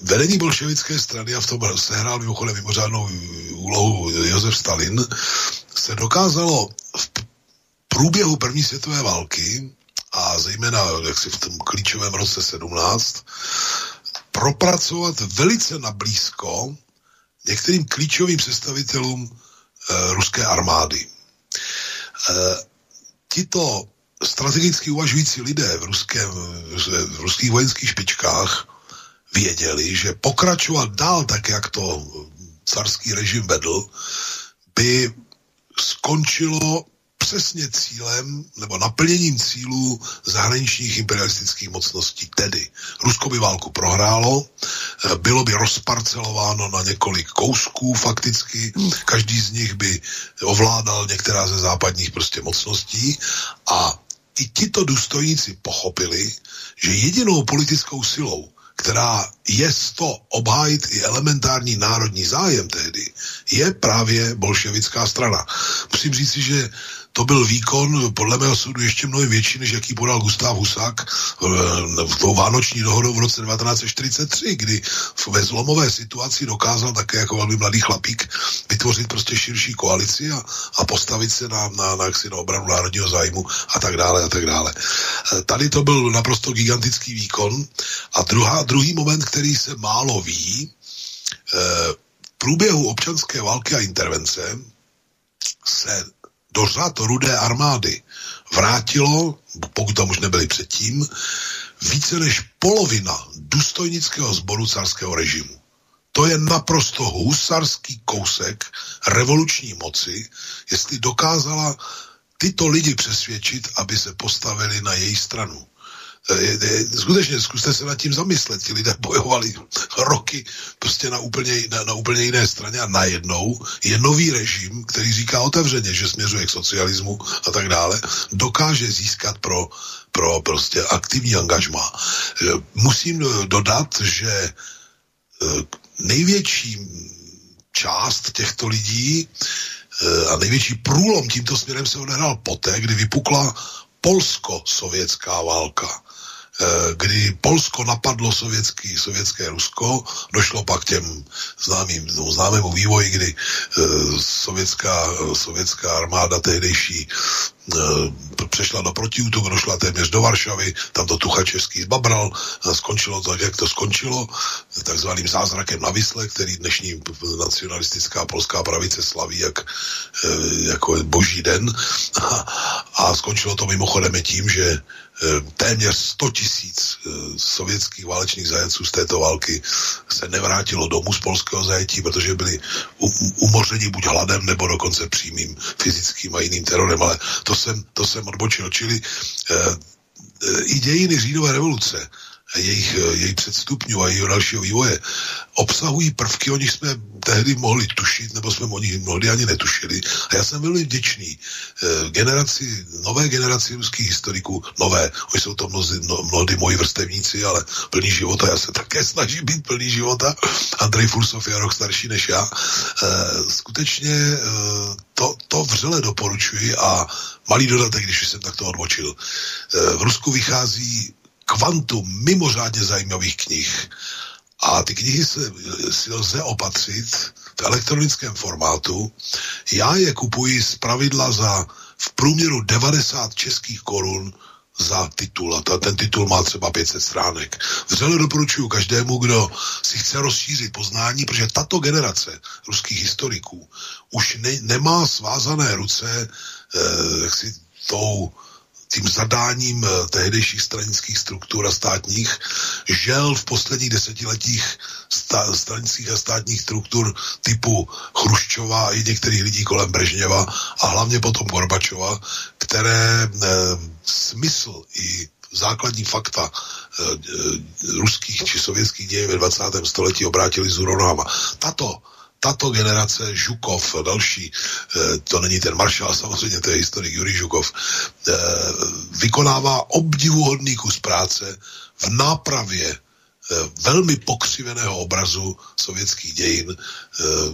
vedení bolševické strany, a v tom sehrál mimochodem mimořádnou úlohu Josef Stalin, se dokázalo v průběhu první světové války a zejména jaksi v tom klíčovém roce 17 propracovat velice nablízko některým klíčovým představitelům e, ruské armády. E, tito strategicky uvažující lidé v, ruském, v ruských vojenských špičkách věděli, že pokračovat dál tak, jak to carský režim vedl, by skončilo přesně cílem nebo naplněním cílů zahraničních imperialistických mocností. Tedy Rusko by válku prohrálo, eh, bylo by rozparcelováno na několik kousků fakticky, každý z nich by ovládal některá ze západních prostě mocností a i tito důstojníci pochopili, že jedinou politickou silou, která je to obhájit i elementární národní zájem tehdy, je právě bolševická strana. Musím říct si, že to byl výkon podle mého soudu ještě mnohem větší, než jaký podal Gustav Husák v tou vánoční dohodou v roce 1943, kdy ve zlomové situaci dokázal také jako velmi mladý chlapík vytvořit prostě širší koalici a, a postavit se na, na, na, na obranu národního zájmu a tak dále a tak dále. E, tady to byl naprosto gigantický výkon a druhá, druhý moment, který se málo ví, e, v průběhu občanské války a intervence se do řad rudé armády vrátilo, pokud tam už nebyli předtím, více než polovina důstojnického sboru carského režimu. to je naprosto husarský kousek revoluční moci, jestli dokázala tyto lidi přesvědčit, aby se postavili na její stranu. E, skutečně zkuste se nad tím zamyslet. Ti lidé bojovali roky prostě na úplně, na, na úplně jiné straně a najednou je nový režim, který říká otevřeně, že směřuje k socialismu a tak dále, dokáže získat pro, pro prostě aktivní angažma. E, musím dodat, že e, největší část těchto lidí a největší průlom tímto směrem se odehrál poté, kdy vypukla polsko-sovětská válka. Eh, kdy Polsko napadlo sovětský, sovětské Rusko, došlo pak těm známým, no, známému vývoji, kdy uh, sovětská, sovětská armáda tehdejší uh, přešla do protiútoku, došla téměř do Varšavy, tam to Tuchačevský zbabral, skončilo to, jak to skončilo, takzvaným zázrakem na Vysle, který dnešní nacionalistická polská pravice slaví jak, jako boží den. A, a skončilo to mimochodem tím, že Eh, téměř 100 tisíc eh, sovětských válečných zajeců z této války se nevrátilo domů z polského zajetí, protože byli umořeni buď hladem, nebo dokonce přímým fyzickým a jiným terorem. Ale to jsem, to jsem odbočil. Čili eh, i dějiny říjnové revoluce jejich, jejich předstupňů a jejich dalšího vývoje obsahují prvky, o nich jsme tehdy mohli tušit, nebo jsme o nich mnohdy ani netušili. A já jsem velmi vděčný eh, generaci, nové generaci ruských historiků, nové, oni jsou to mnozí, no, mnohdy moji vrstevníci, ale plný života, já se také snažím být plný života. Andrej Fursov je rok starší než já. Eh, skutečně eh, to, to vřele doporučuji a malý dodatek, když jsem takto odbočil. V Rusku vychází kvantum mimořádně zajímavých knih. A ty knihy se, si lze opatřit v elektronickém formátu. Já je kupuji z pravidla za v průměru 90 českých korun za titul. A ta, ten titul má třeba 500 stránek. Vřele doporučuji každému, kdo si chce rozšířit poznání, protože tato generace ruských historiků už ne, nemá svázané ruce eh, jaksi tou tím zadáním eh, tehdejších stranických struktur a státních, žel v posledních desetiletích sta, stranických a státních struktur typu Chruščova a i některých lidí kolem Brežněva a hlavně potom Gorbačova, které e, smysl i základní fakta e, ruských či sovětských dějin ve 20. století obrátili z nohama. Tato tato generace Žukov, další, eh, to není ten maršál, samozřejmě to je historik Jurij Žukov, eh, vykonává obdivuhodný kus práce v nápravě eh, velmi pokřiveného obrazu sovětských dějin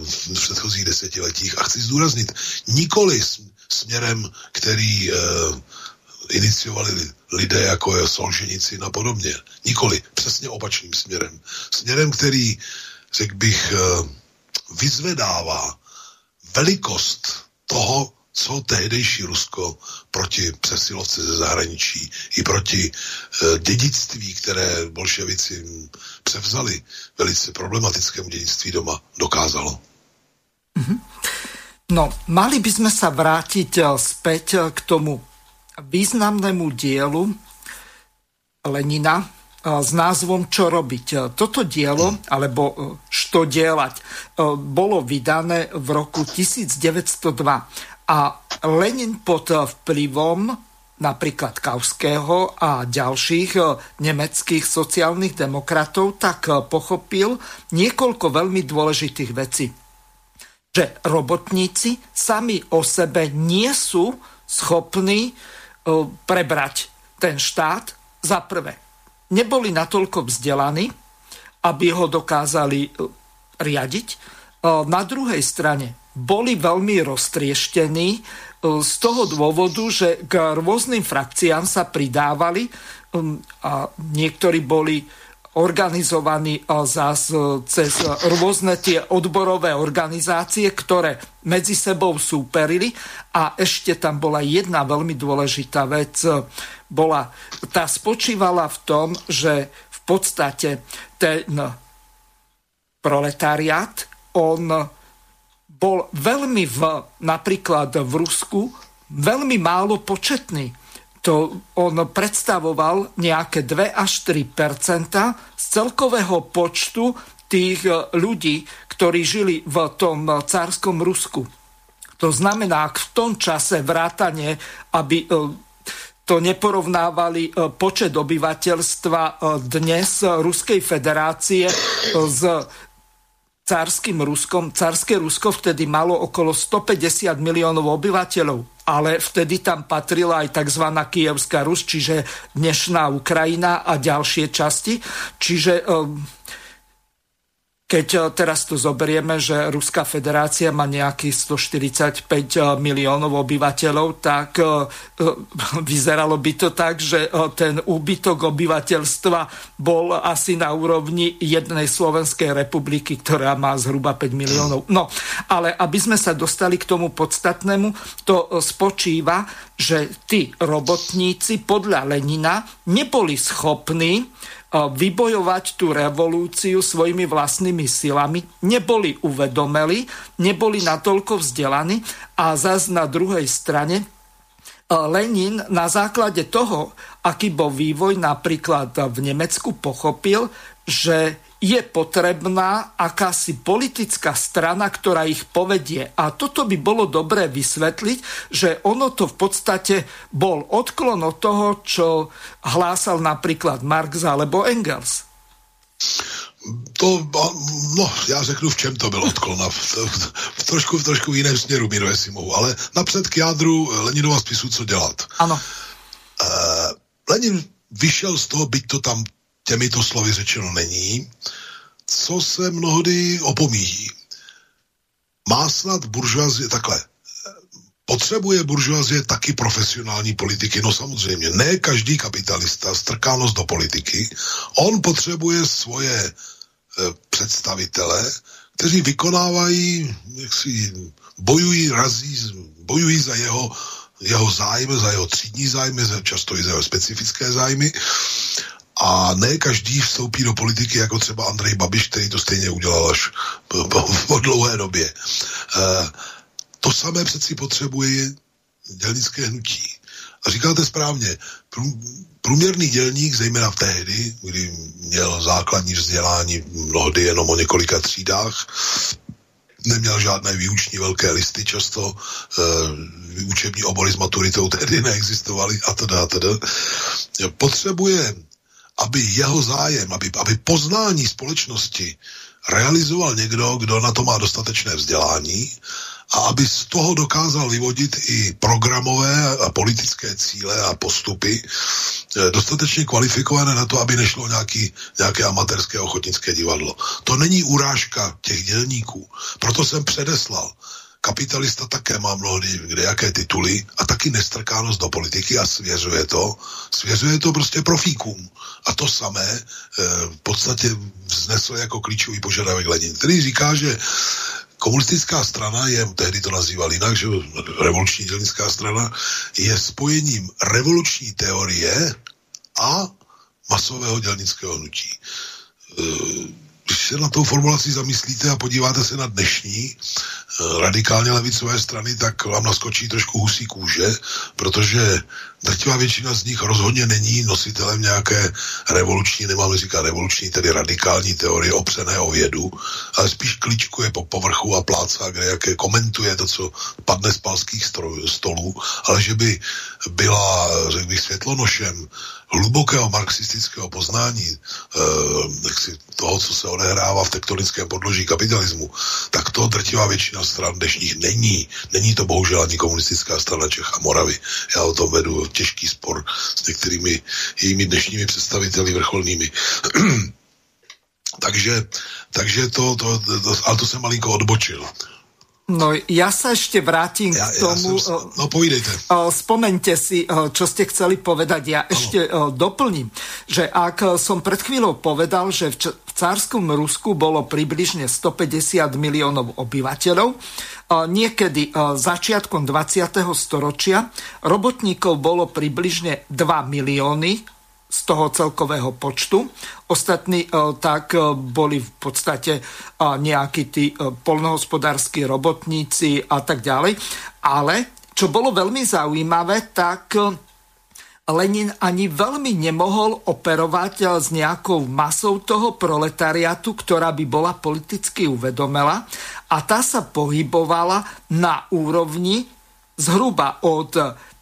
v předchozích desetiletích. A chci zdůraznit, nikoli směrem, který iniciovali lidé jako je Solženici a podobně. Nikoli, přesně opačným směrem. Směrem, který, řekl bych, vyzvedává velikost toho, co tehdejší Rusko proti přesilovce ze zahraničí i proti e, dědictví, které bolševici převzali, velice problematickému dědictví doma, dokázalo. Mm-hmm. No, mali by sme sa vrátiť eh, späť eh, k tomu významnému dielu Lenina, s názvom Čo robiť. Toto dielo, alebo Što dělať, bolo vydané v roku 1902 a Lenin pod vplyvom napríklad Kauského a ďalších nemeckých sociálnych demokratov tak pochopil niekoľko veľmi dôležitých vecí. Že robotníci sami o sebe nie sú schopní prebrať ten štát za prvé neboli natoľko vzdelaní, aby ho dokázali e, riadiť. E, na druhej strane boli veľmi roztrieštení e, z toho dôvodu, že k rôznym frakciám sa pridávali a niektorí boli organizovaní zás cez rôzne tie odborové organizácie, ktoré medzi sebou súperili a ešte tam bola jedna veľmi dôležitá vec bola, tá spočívala v tom, že v podstate ten proletariat, on bol veľmi v, napríklad v Rusku, veľmi málo početný. To on predstavoval nejaké 2 až 3% z celkového počtu tých ľudí, ktorí žili v tom cárskom Rusku. To znamená, ak v tom čase vrátane, aby to neporovnávali počet obyvateľstva dnes Ruskej federácie s cárským Ruskom. Cárske Rusko vtedy malo okolo 150 miliónov obyvateľov, ale vtedy tam patrila aj tzv. Kievská Rus, čiže dnešná Ukrajina a ďalšie časti. Čiže keď eh, teraz tu zoberieme, že Ruská federácia má nejakých 145 eh, miliónov obyvateľov, tak eh, vyzeralo by to tak, že ten úbytok obyvateľstva bol asi na úrovni jednej Slovenskej republiky, ktorá má zhruba 5 miliónov. No, ale aby sme sa dostali k tomu podstatnému, to spočíva, že tí robotníci podľa Lenina neboli schopní vybojovať tú revolúciu svojimi vlastnými silami, neboli uvedomeli, neboli natoľko vzdelaní a zas na druhej strane Lenin na základe toho, aký bol vývoj napríklad v Nemecku, pochopil, že je potrebná akási politická strana, ktorá ich povedie. A toto by bolo dobré vysvetliť, že ono to v podstate bol odklon od toho, čo hlásal napríklad Marx alebo Engels. To, no, já řeknu, v čem to byl odklon. V, v, v, trošku, v trošku jiném směru, Miro, jestli mohu. Ale napřed k jádru Leninova spisu, co dělat. Ano. Uh, Lenin vyšel z toho, byť to tam těmito slovy řečeno není, co se mnohdy opomíjí. Má snad buržoazie takhle. Potřebuje buržoazie taky profesionální politiky? No samozřejmě, ne každý kapitalista strká nos do politiky. On potřebuje svoje e, představitele, kteří vykonávají, jak si bojují, razí, bojují za jeho, jeho zájmy, za jeho třídní zájmy, často i za jeho specifické zájmy a ne každý vstoupí do politiky jako třeba Andrej Babiš, který to stejně udělal až po, dlouhé době. E, to samé přeci potřebuje dělnické hnutí. A říkáte správně, průměrný dělník, zejména v tehdy, kdy měl základní vzdělání mnohdy jenom o několika třídách, neměl žádné výuční velké listy, často e, učební obory s maturitou tehdy neexistovaly a teda, a teda. Potřebuje aby jeho zájem, aby, aby poznání společnosti realizoval někdo, kdo na to má dostatečné vzdělání a aby z toho dokázal vyvodit i programové a politické cíle a postupy eh, dostatečně kvalifikované na to, aby nešlo nějaký, nějaké amatérské ochotnické divadlo. To není urážka těch dělníků. Proto jsem předeslal, kapitalista také má mnohdy kde jaké tituly a taky nestrkánost do politiky a svěřuje to. Svěřuje to prostě profíkům. A to samé e, v podstatě vznesl jako klíčový požadavek Lenin, který říká, že komunistická strana je, tehdy to nazýval jinak, že revoluční dělnická strana, je spojením revoluční teorie a masového dělnického hnutí. E, když se na tou formulací zamyslíte a podíváte se na dnešní radikálně levicové strany, tak vám naskočí trošku husí kůže, protože drtivá většina z nich rozhodně není nositelem nějaké revoluční, nemáme říkat revoluční, tedy radikální teorie opřené o vědu, ale spíš kličkuje po povrchu a plácá, kde jaké komentuje to, co padne z palských stolů, ale že by byla, řekl bych, světlonošem hlubokého marxistického poznání eh, toho, co se odehrává v tektonickém podloží kapitalismu, tak to drtivá většina stran dnešních není. Není to bohužel ani komunistická strana Čech a Moravy. Já o tom vedu těžký spor s některými jejími dnešními představiteli vrcholnými. takže, takže to, to, to, ale to jsem malinko odbočil. No ja sa ešte vrátim ja, k tomu. Ja som, no povídejte. Spomente si, čo ste chceli povedať. Ja ano. ešte doplním, že ak som pred chvíľou povedal, že v cárskom Rusku bolo približne 150 miliónov obyvateľov, niekedy začiatkom 20. storočia robotníkov bolo približne 2 milióny z toho celkového počtu. Ostatní e, tak e, boli v podstate e, nejakí tí polnohospodárskí robotníci a tak ďalej. Ale čo bolo veľmi zaujímavé, tak Lenin ani veľmi nemohol operovať s nejakou masou toho proletariatu, ktorá by bola politicky uvedomela a tá sa pohybovala na úrovni zhruba od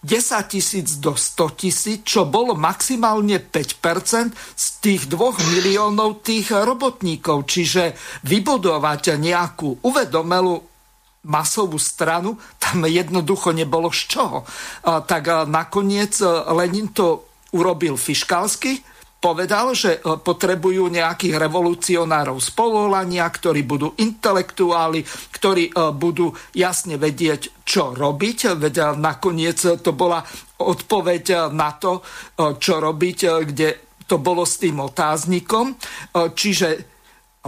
10 tisíc do 100 tisíc, čo bolo maximálne 5% z tých 2 miliónov tých robotníkov. Čiže vybudovať nejakú uvedomelú masovú stranu, tam jednoducho nebolo z čoho. Tak nakoniec e, Lenin to urobil fiškalsky, povedal, že e, potrebujú nejakých revolucionárov z povolania, ktorí budú intelektuáli, ktorí e, budú jasne vedieť, čo robiť. Veď nakoniec to bola odpoveď na to, čo robiť, kde to bolo s tým otáznikom. Čiže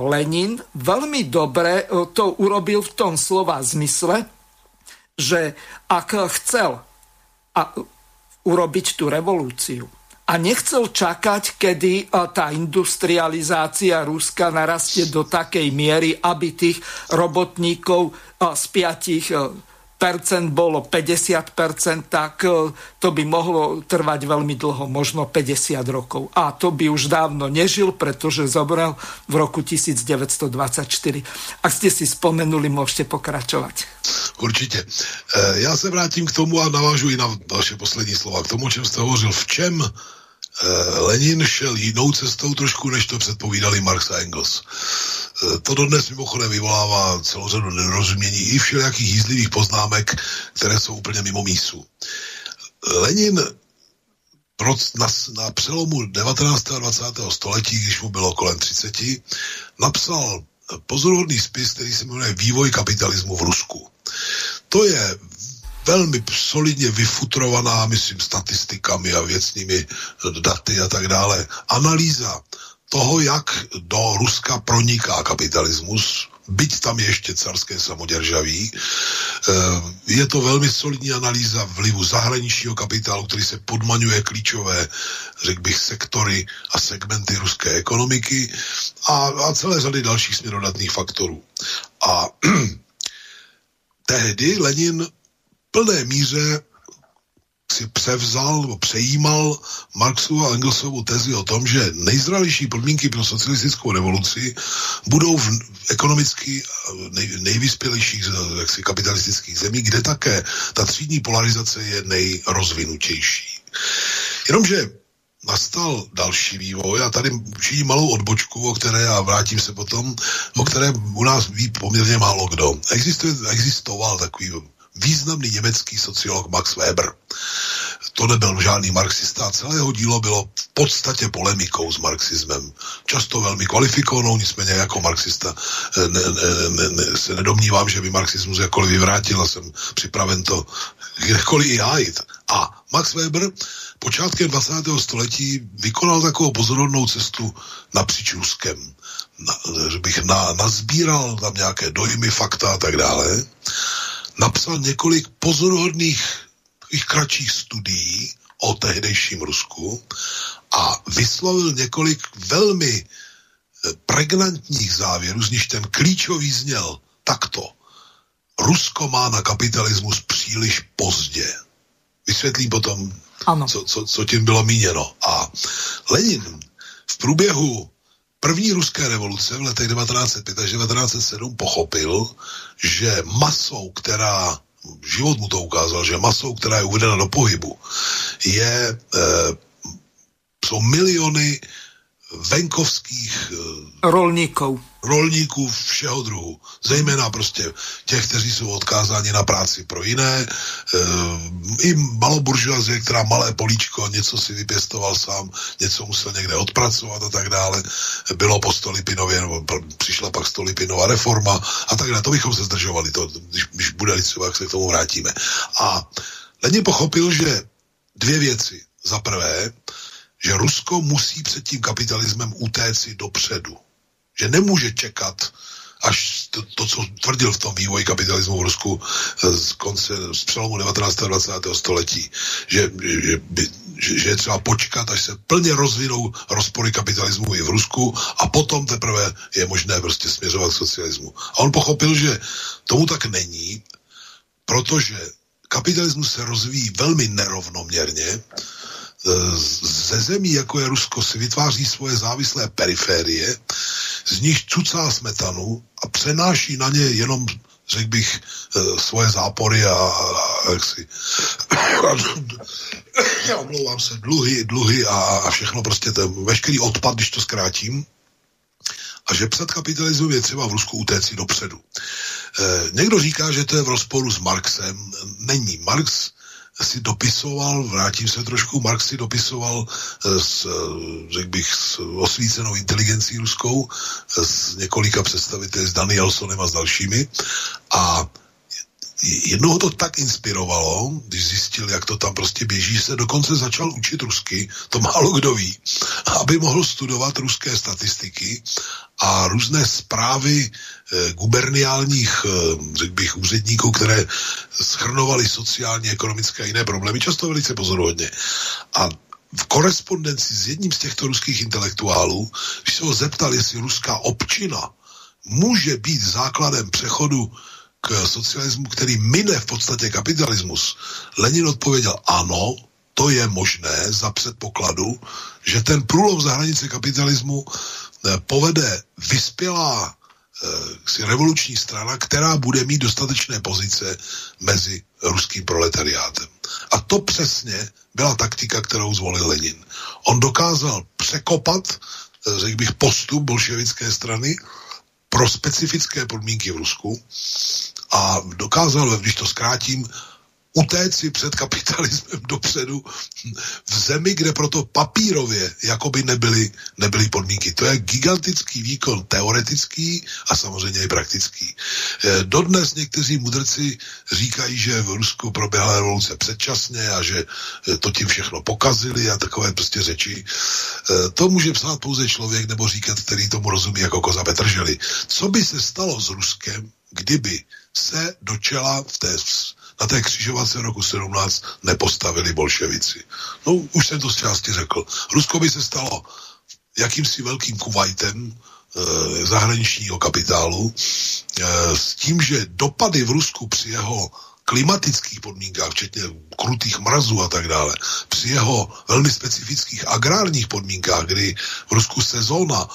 Lenin veľmi dobre to urobil v tom slova zmysle, že ak chcel a urobiť tú revolúciu a nechcel čakať, kedy e, tá industrializácia Ruska narastie do takej miery, aby tých robotníkov e, z piatich percent bolo 50%, tak to by mohlo trvať veľmi dlho, možno 50 rokov. A to by už dávno nežil, pretože zomrel v roku 1924. Ak ste si spomenuli, môžete pokračovať. Určitě. Já se vrátím k tomu a navážu i na vaše poslední slova. K tomu, o čem jste hovořil. V čem Eh, Lenin šel jinou cestou trošku, než to předpovídali Marx a Engels. Eh, to dodnes mimochodem vyvolává celou řadu nerozumění i všelijakých jízlivých poznámek, které jsou úplně mimo mísu. Lenin na, na přelomu 19. a 20. století, když mu bylo kolem 30, napsal pozoruhodný spis, který se jmenuje Vývoj kapitalismu v Rusku. To je velmi solidně vyfutrovaná, myslím, statistikami a věcnými daty a tak dále. Analýza toho, jak do Ruska proniká kapitalismus, byť tam ještě carské samoděržaví. Eh, je to velmi solidní analýza vlivu zahraničního kapitálu, který se podmaňuje klíčové, řekl bych, sektory a segmenty ruské ekonomiky a, a celé řady dalších směrodatných faktorů. A tehdy Lenin plné míře si převzal nebo přejímal Marxovu a Engelsovu tezi o tom, že nejzralější podmínky pro socialistickou revoluci budou v ekonomicky nej, nejvyspělejších jaksi, kapitalistických zemí, kde také ta třídní polarizace je nejrozvinutější. Jenomže nastal další vývoj a tady učiním malou odbočku, o které já vrátím se potom, o které u nás ví poměrně málo kdo. Existuje, existoval takový významný německý sociolog Max Weber. To nebyl žádný marxista, celé jeho dílo bylo v podstatě polemikou s marxismem. Často velmi kvalifikovanou, nicméně jako marxista eh, ne, ne, ne, se nedomnívám, že by marxismus jakkoliv vyvrátil a jsem připraven to kdekoliv i hájit. A Max Weber počátkem 20. století vykonal takovou pozorodnou cestu napříč Ruskem. Na, že bych na, nazbíral tam nějaké dojmy, fakta a tak dále napsal několik pozoruhodných takových kratších studií o tehdejším Rusku a vyslovil několik velmi eh, pregnantních závěrů, z nich ten klíčový zněl takto. Rusko má na kapitalismus příliš pozdě. Vysvětlím potom, Co, co, co tím bylo míněno. A Lenin v průběhu první ruské revoluce v letech 1905 až 1907 pochopil, že masou, která život mu to ukázal, že masou, která je uvedena do pohybu, je, e, jsou miliony venkovských eh, rolníků. Rolníků všeho druhu. Zejména prostě těch, kteří jsou odkázáni na práci pro jiné. E, I maloburžoazie, která malé políčko, něco si vypěstoval sám, něco musel někde odpracovat a tak dále. Bylo po Stolipinově, nebo přišla pak Stolipinová reforma a tak dále. To bychom se zdržovali, to, když, když bude třeba, jak se k tomu vrátíme. A Lenin pochopil, že dvě věci. Za prvé, že Rusko musí před tím kapitalismem utéci dopředu. Že nemůže čekat, až to, to, co tvrdil v tom vývoji kapitalismu v Rusku eh, z konce, z přelomu 19. a 20. století, že, že, že, že je třeba počkat, až se plně rozvinou rozpory kapitalismu i v Rusku a potom teprve je možné prostě směřovat k socialismu. A on pochopil, že tomu tak není, protože kapitalismus se rozvíjí velmi nerovnoměrně, ze zemí, jako je Rusko, si vytváří svoje závislé periférie, z nich cucá smetanu a přenáší na ně jenom řekl bych, eh, svoje zápory a, a jak si já omlouvám se, dluhy, dluhy a, a všechno prostě ten veškerý odpad, když to zkrátím, a že před kapitalismem je třeba v Rusku utéci dopředu. E, někdo říká, že to je v rozporu s Marxem. Není. Marx si dopisoval, vrátím se trošku, Marx si dopisoval eh, s, eh, řekl bych, s osvícenou inteligencí ruskou, eh, s několika představiteli, s Danielsonem a s dalšími. A jednoho to tak inspirovalo, když zjistil, jak to tam prostě běží, se dokonce začal učit rusky, to málo kdo ví, aby mohl studovat ruské statistiky a různé zprávy e, guberniálních, e, řekl bych, úředníků, které schrnovaly sociálně, ekonomické a jiné problémy, často velice pozoruhodně. A v korespondenci s jedním z těchto ruských intelektuálů, když se ho zeptal, jestli ruská občina může být základem přechodu k socialismu, který mine v podstatě kapitalismus, Lenin odpověděl ano, to je možné za předpokladu, že ten průlom za hranice kapitalismu eh, povede vyspělá eh, si revoluční strana, která bude mít dostatečné pozice mezi ruským proletariátem. A to přesně byla taktika, kterou zvolil Lenin. On dokázal překopat, eh, řekl bych, postup bolševické strany pro specifické podmínky v Rusku a dokázal, když to zkrátím, utéci před kapitalismem dopředu v zemi, kde proto papírově jakoby nebyly, nebyly podmínky. To je gigantický výkon teoretický a samozřejmě i praktický. Eh, dodnes někteří mudrci říkají, že v Rusku proběhla revoluce předčasně a že eh, to tím všechno pokazili a takové prostě řeči. Eh, to může psát pouze člověk nebo říkat, který tomu rozumí jako koza Petrželi. Co by se stalo s Ruskem, kdyby se do čela v té na té křižovatce roku 17 nepostavili bolševici. No, už jsem to z části řekl. Rusko by se stalo jakýmsi velkým Kuwaitem e, zahraničního kapitálu e, s tím, že dopady v Rusku při jeho klimatických podmínkách, včetně krutých mrazů a tak dále, při jeho velmi specifických agrárních podmínkách, kdy v Rusku sezóna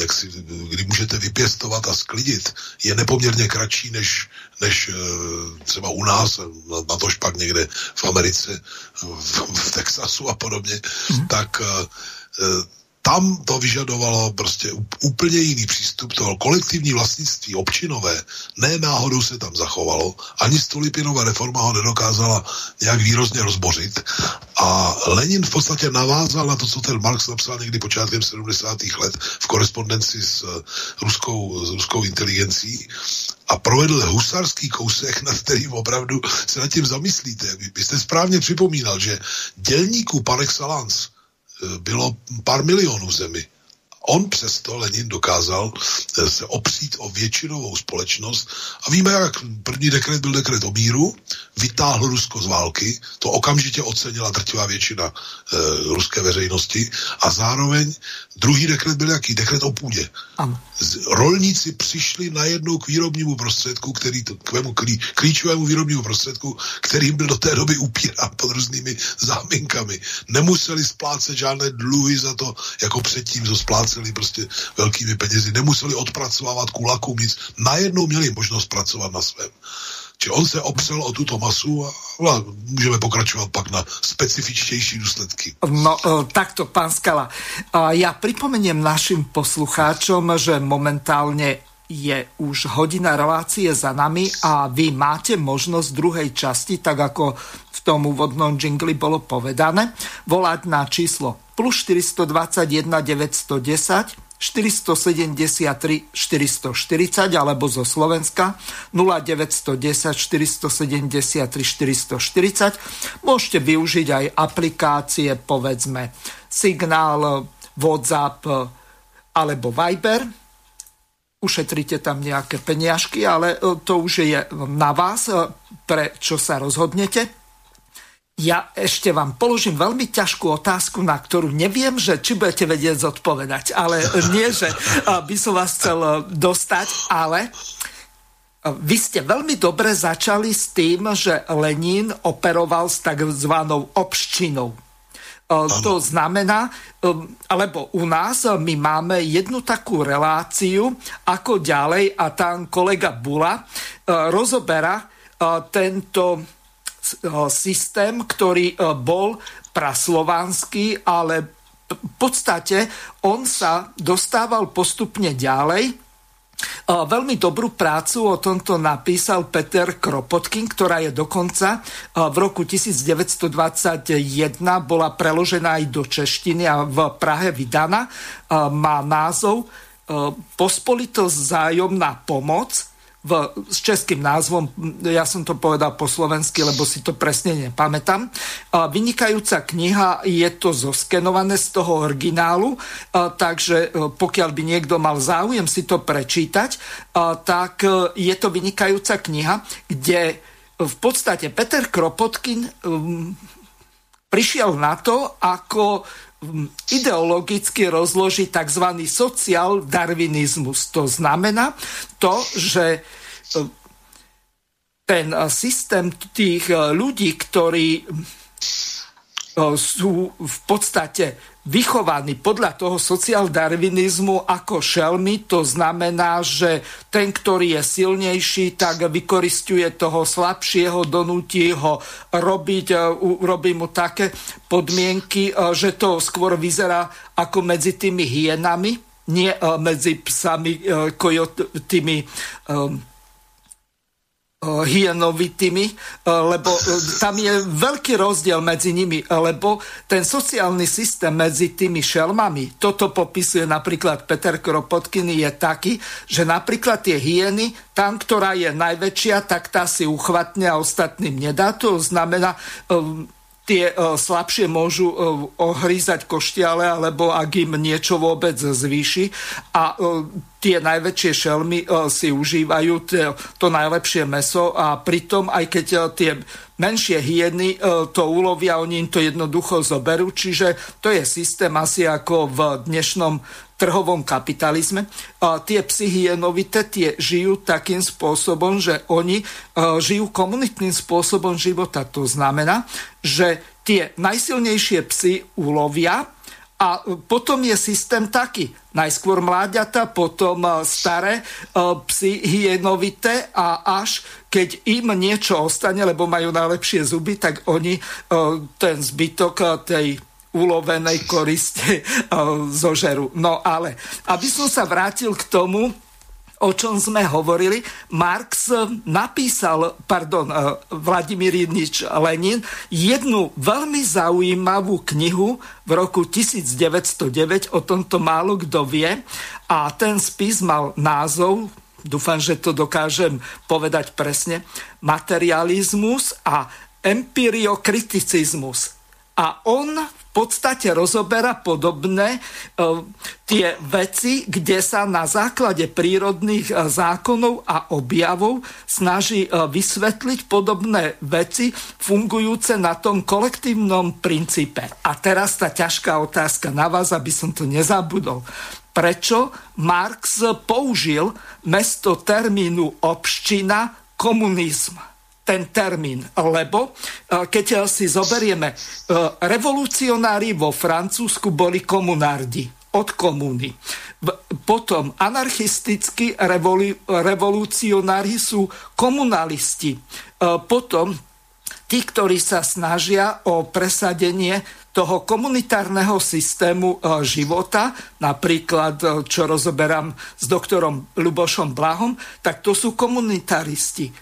jak si, kdy můžete vypěstovat a sklidit, je nepoměrně kratší než, než eh, třeba u nás, na, na tož pak někde v Americe, v, v Texasu a podobně, mm. tak uh, tam to vyžadovalo prostě úplně jiný přístup toho kolektivní vlastnictví občinové. Ne náhodou se tam zachovalo, ani Stolipinová reforma ho nedokázala nějak výrozně rozbořit. A Lenin v podstatě navázal na to, co ten Marx napsal někdy počátkem 70. let v korespondenci s eh, ruskou, s ruskou inteligencí a provedl husarský kousek, nad kterým opravdu se nad tím zamyslíte. Vy jste správně připomínal, že dělníků par excellence bylo pár milionů zemi. On přesto, Lenin, dokázal eh, se opřít o většinovou společnost a víme, jak první dekret byl dekret o míru, vytáhl Rusko z války, to okamžitě ocenila drtivá většina e, ruské veřejnosti a zároveň druhý dekret byl jaký? Dekret o půdě. Ano. Rolníci přišli najednou k výrobnímu prostředku, který to, k mému klí, klíčovému výrobnímu prostředku, kterým byl do té doby upírán pod různými záminkami. Nemuseli splácet žádné dluhy za to, jako předtím, co spláceli prostě velkými penězi. Nemuseli odpracovávat kulaku nic. Najednou měli možnost pracovat na svém. Či on se opřel o tuto masu a, a můžeme pokračovat pak na specifičtější důsledky. No e, takto, pán Skala. Já připomeniem našim poslucháčom, že momentálně je už hodina relácie za nami a vy máte možnosť v druhej časti, tak ako v tom úvodnom jingli bolo povedané, volať na číslo plus 421 910 473 440 alebo zo Slovenska 0910 473 440. Môžete využiť aj aplikácie, povedzme Signál, WhatsApp alebo Viber. Ušetríte tam nejaké peniažky, ale to už je na vás, pre čo sa rozhodnete. Ja ešte vám položím veľmi ťažkú otázku, na ktorú neviem, že či budete vedieť zodpovedať, ale nie, že by som vás chcel e, dostať, ale e, vy ste veľmi dobre začali s tým, že Lenin operoval s takzvanou obščinou. To znamená, alebo u nás my máme jednu takú reláciu, ako ďalej a tam kolega Bula rozoberá tento systém, ktorý bol praslovanský, ale v podstate on sa dostával postupne ďalej Veľmi dobrú prácu o tomto napísal Peter Kropotkin, ktorá je dokonca v roku 1921 bola preložená aj do češtiny a v Prahe vydaná. Má názov Pospolitosť zájomná pomoc v, s českým názvom, ja som to povedal po slovensky, lebo si to presne nepamätám. Vynikajúca kniha, je to zoskenované z toho originálu, takže e, pokiaľ by niekto mal záujem si to prečítať, tak e, je to vynikajúca kniha, kde v podstate Peter Kropotkin prišiel na to, ako ideologicky rozložiť tzv. social darwinizmus. To znamená to, že e, ten e, systém tých e, ľudí, ktorí sú v podstate vychovaní podľa toho sociáldarvinizmu ako šelmy. To znamená, že ten, ktorý je silnejší, tak vykoristuje toho slabšieho, donúti ho robiť, e, robí mu také podmienky, e, že to skôr vyzerá ako medzi tými hienami, nie e, medzi psami, kojotými Eh, hienovitými, eh, lebo eh, tam je veľký rozdiel medzi nimi, lebo ten sociálny systém medzi tými šelmami, toto popisuje napríklad Peter Kropotkin, je taký, že napríklad tie hieny, tam, ktorá je najväčšia, tak tá si uchvatne a ostatným nedá. To znamená, tie slabšie môžu ohrízať koštiale, alebo ak im niečo vôbec zvýši. A tie najväčšie šelmy uh, si užívajú to, najlepšie meso a pritom, aj keď uh, tie menšie hyeny uh, to ulovia, oni im to jednoducho zoberú. Čiže to je systém asi ako v dnešnom trhovom kapitalizme. Tie psy hyenovité, tie žijú takým spôsobom, že oni žijú komunitným spôsobom života. To znamená, že tie najsilnejšie psy ulovia a potom je systém taký. Najskôr mláďata, potom staré psy hyenovité a až keď im niečo ostane, lebo majú najlepšie zuby, tak oni ten zbytok tej ulovenej koriste eh, zožeru. No ale, aby som sa vrátil k tomu, o čom sme hovorili, Marx napísal, pardon, eh, Vladimír Ilič Lenin, jednu veľmi zaujímavú knihu v roku 1909, o tomto málo kto vie, a ten spis mal názov, dúfam, že to dokážem povedať presne, materializmus a empiriokriticizmus. A on podstate rozoberá podobné e, tie veci, kde sa na základe prírodných e, zákonov a objavov snaží e, vysvetliť podobné veci fungujúce na tom kolektívnom princípe. A teraz tá ťažká otázka na vás, aby som to nezabudol. Prečo Marx použil mesto termínu obština komunizm? Ten termín, lebo e, keď si zoberieme, e, revolucionári vo Francúzsku boli komunárdi od komúny. Potom anarchistickí revolucionári sú komunalisti. Potom tí, ktorí sa snažia o presadenie toho komunitárneho systému života, napríklad, čo rozoberám s doktorom Lubošom Blahom, tak to sú komunitaristi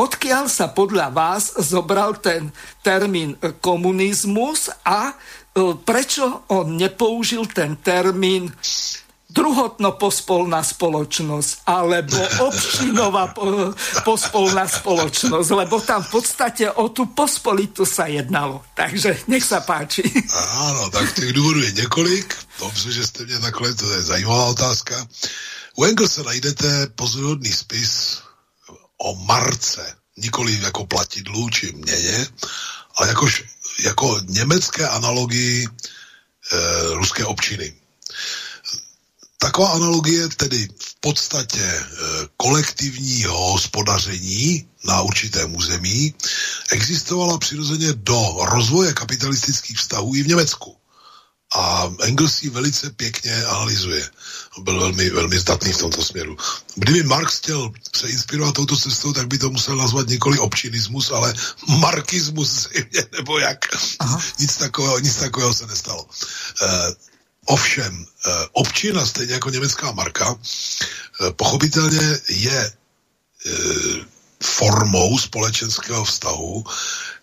Odkiaľ sa podľa vás zobral ten termín komunizmus a e, prečo on nepoužil ten termín druhotno pospolná spoločnosť alebo občinová pospolná spoločnosť, lebo tam v podstate o tu pospolitu sa jednalo. Takže nech sa páči. Áno, tak těch důvodů je několik. Dobře, že jste mě takhle, to je zajímavá otázka. U Engelse najdete pozorodný spis o marce, nikoli jako platidlu či měně, ale jakož, jako německé analogii e, ruské občiny. Taková analogie tedy v podstatě e, kolektivního hospodaření na určitém území existovala přirozeně do rozvoje kapitalistických vztahů i v Německu. A Engels ji velice pěkně analyzuje. Byl velmi, velmi zdatný v tomto směru. Kdyby Marx chtěl se inspirovat touto cestou, tak by to musel nazvat nikoli občinismus, ale markismus zřejmě, nebo jak. Aha. Nic takového, nic takového se nestalo. Uh, ovšem, uh, občina, stejně jako německá marka, uh, pochopitelně je uh, formou společenského vztahu,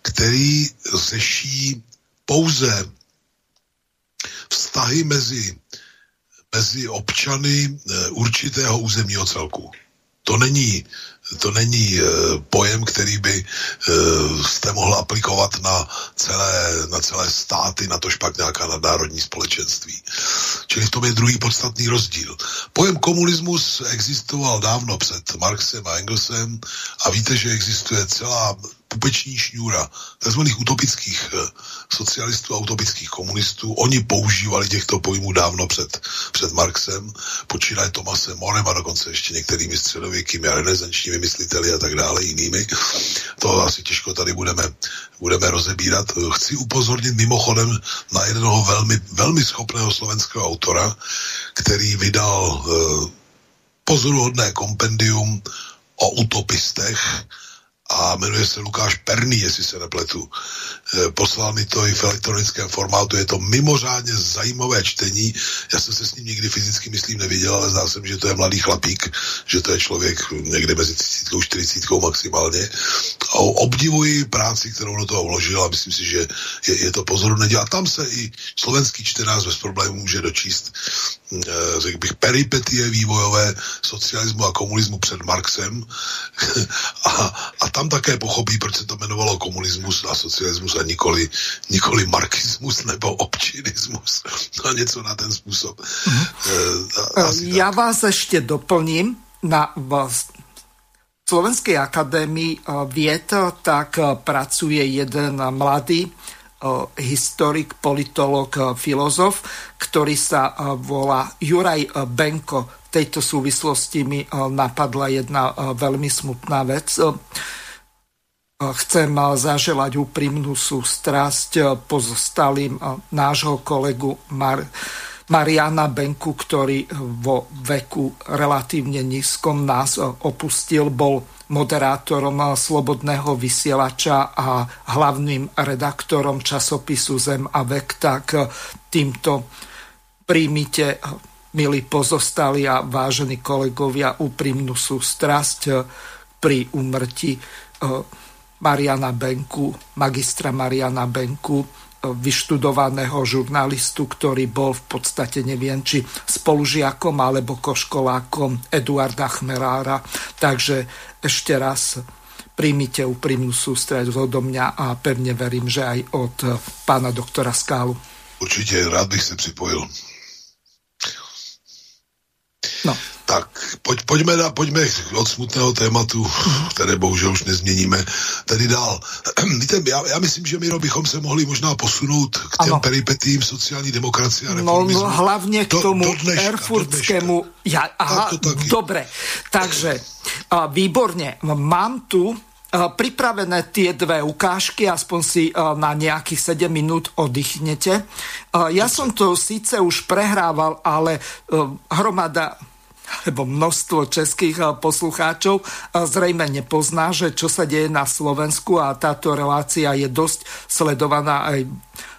který řeší pouze vztahy mezi, mezi občany eh, určitého územního celku. To není to není uh, pojem, který by uh, jste mohl aplikovat na celé, na celé státy, na tož pak nějaká nadnárodní společenství. Čili v tom je druhý podstatný rozdíl. Pojem komunismus existoval dávno před Marxem a Engelsem a víte, že existuje celá pupeční šňůra tzv. utopických eh, socialistů a utopických komunistů. Oni používali těchto pojmů dávno před, před Marxem, počínaje Tomasem Morem a dokonce ještě některými středověkými a renesančními mysliteli a tak dále jinými. To asi těžko tady budeme, budeme rozebírat. Chci upozornit mimochodem na jednoho velmi, velmi schopného slovenského autora, který vydal eh, pozoruhodné kompendium o utopistech, a jmenuje se Lukáš Perný, jestli se nepletu. E, poslal mi to i v elektronickém formátu, je to mimořádně zajímavé čtení. Já jsem se s ním nikdy fyzicky, myslím, neviděl, ale zdá se že to je mladý chlapík, že to je člověk někde mezi 30 a 40 maximálně. A obdivuji práci, kterou do toho vložil a myslím si, že je, je to pozoruhodné. A tam se i slovenský čtenář bez problémů může dočíst řekl bych, peripetie vývojové socialismu a komunismu před Marxem a, a tam také pochopí, proč se to jmenovalo komunismus a socialismus a nikoli, nikoli marxismus nebo občinismus. No něco na ten způsob. Mm-hmm. Já tak. vás ještě doplním na vás. Slovenskej akadémii vied tak pracuje jeden mladý historik, politolog, filozof, ktorý sa volá Juraj Benko. V tejto súvislosti mi napadla jedna veľmi smutná vec. Chcem zaželať úprimnú sústrasť pozostalým nášho kolegu Mar- Mariana Benku, ktorý vo veku relatívne nízkom nás opustil, bol moderátorom Slobodného vysielača a hlavným redaktorom časopisu Zem a vek, tak týmto príjmite, milí pozostali a vážení kolegovia, úprimnú sústrasť pri umrti eh, Mariana Benku, magistra Mariana Benku, vyštudovaného žurnalistu, ktorý bol v podstate, neviem, či spolužiakom alebo koškolákom Eduarda Chmerára. Takže ešte raz príjmite úprimnú sústreď odo mňa a pevne verím, že aj od pána doktora Skálu. Určitě, rád bych se připojil. No. Tak pojď, pojďme, na, pojďme od smutného tématu, které bohužel už nezměníme, tedy dál. Víte, já, já myslím, že my bychom se mohli možná posunout k těm ano. peripetím sociální demokracie a no, reformismu. No, hlavně k tomu do, do dneška, erfurtskému... Do ja, aha, dobre. Takže, a, výborně. Mám tu pripravené tie dve ukážky, aspoň si na nejakých 7 minút oddychnete. Ja som to síce už prehrával, ale hromada alebo množstvo českých eh, poslucháčov eh, zrejme nepozná, že čo sa deje na Slovensku a táto relácia je dosť sledovaná aj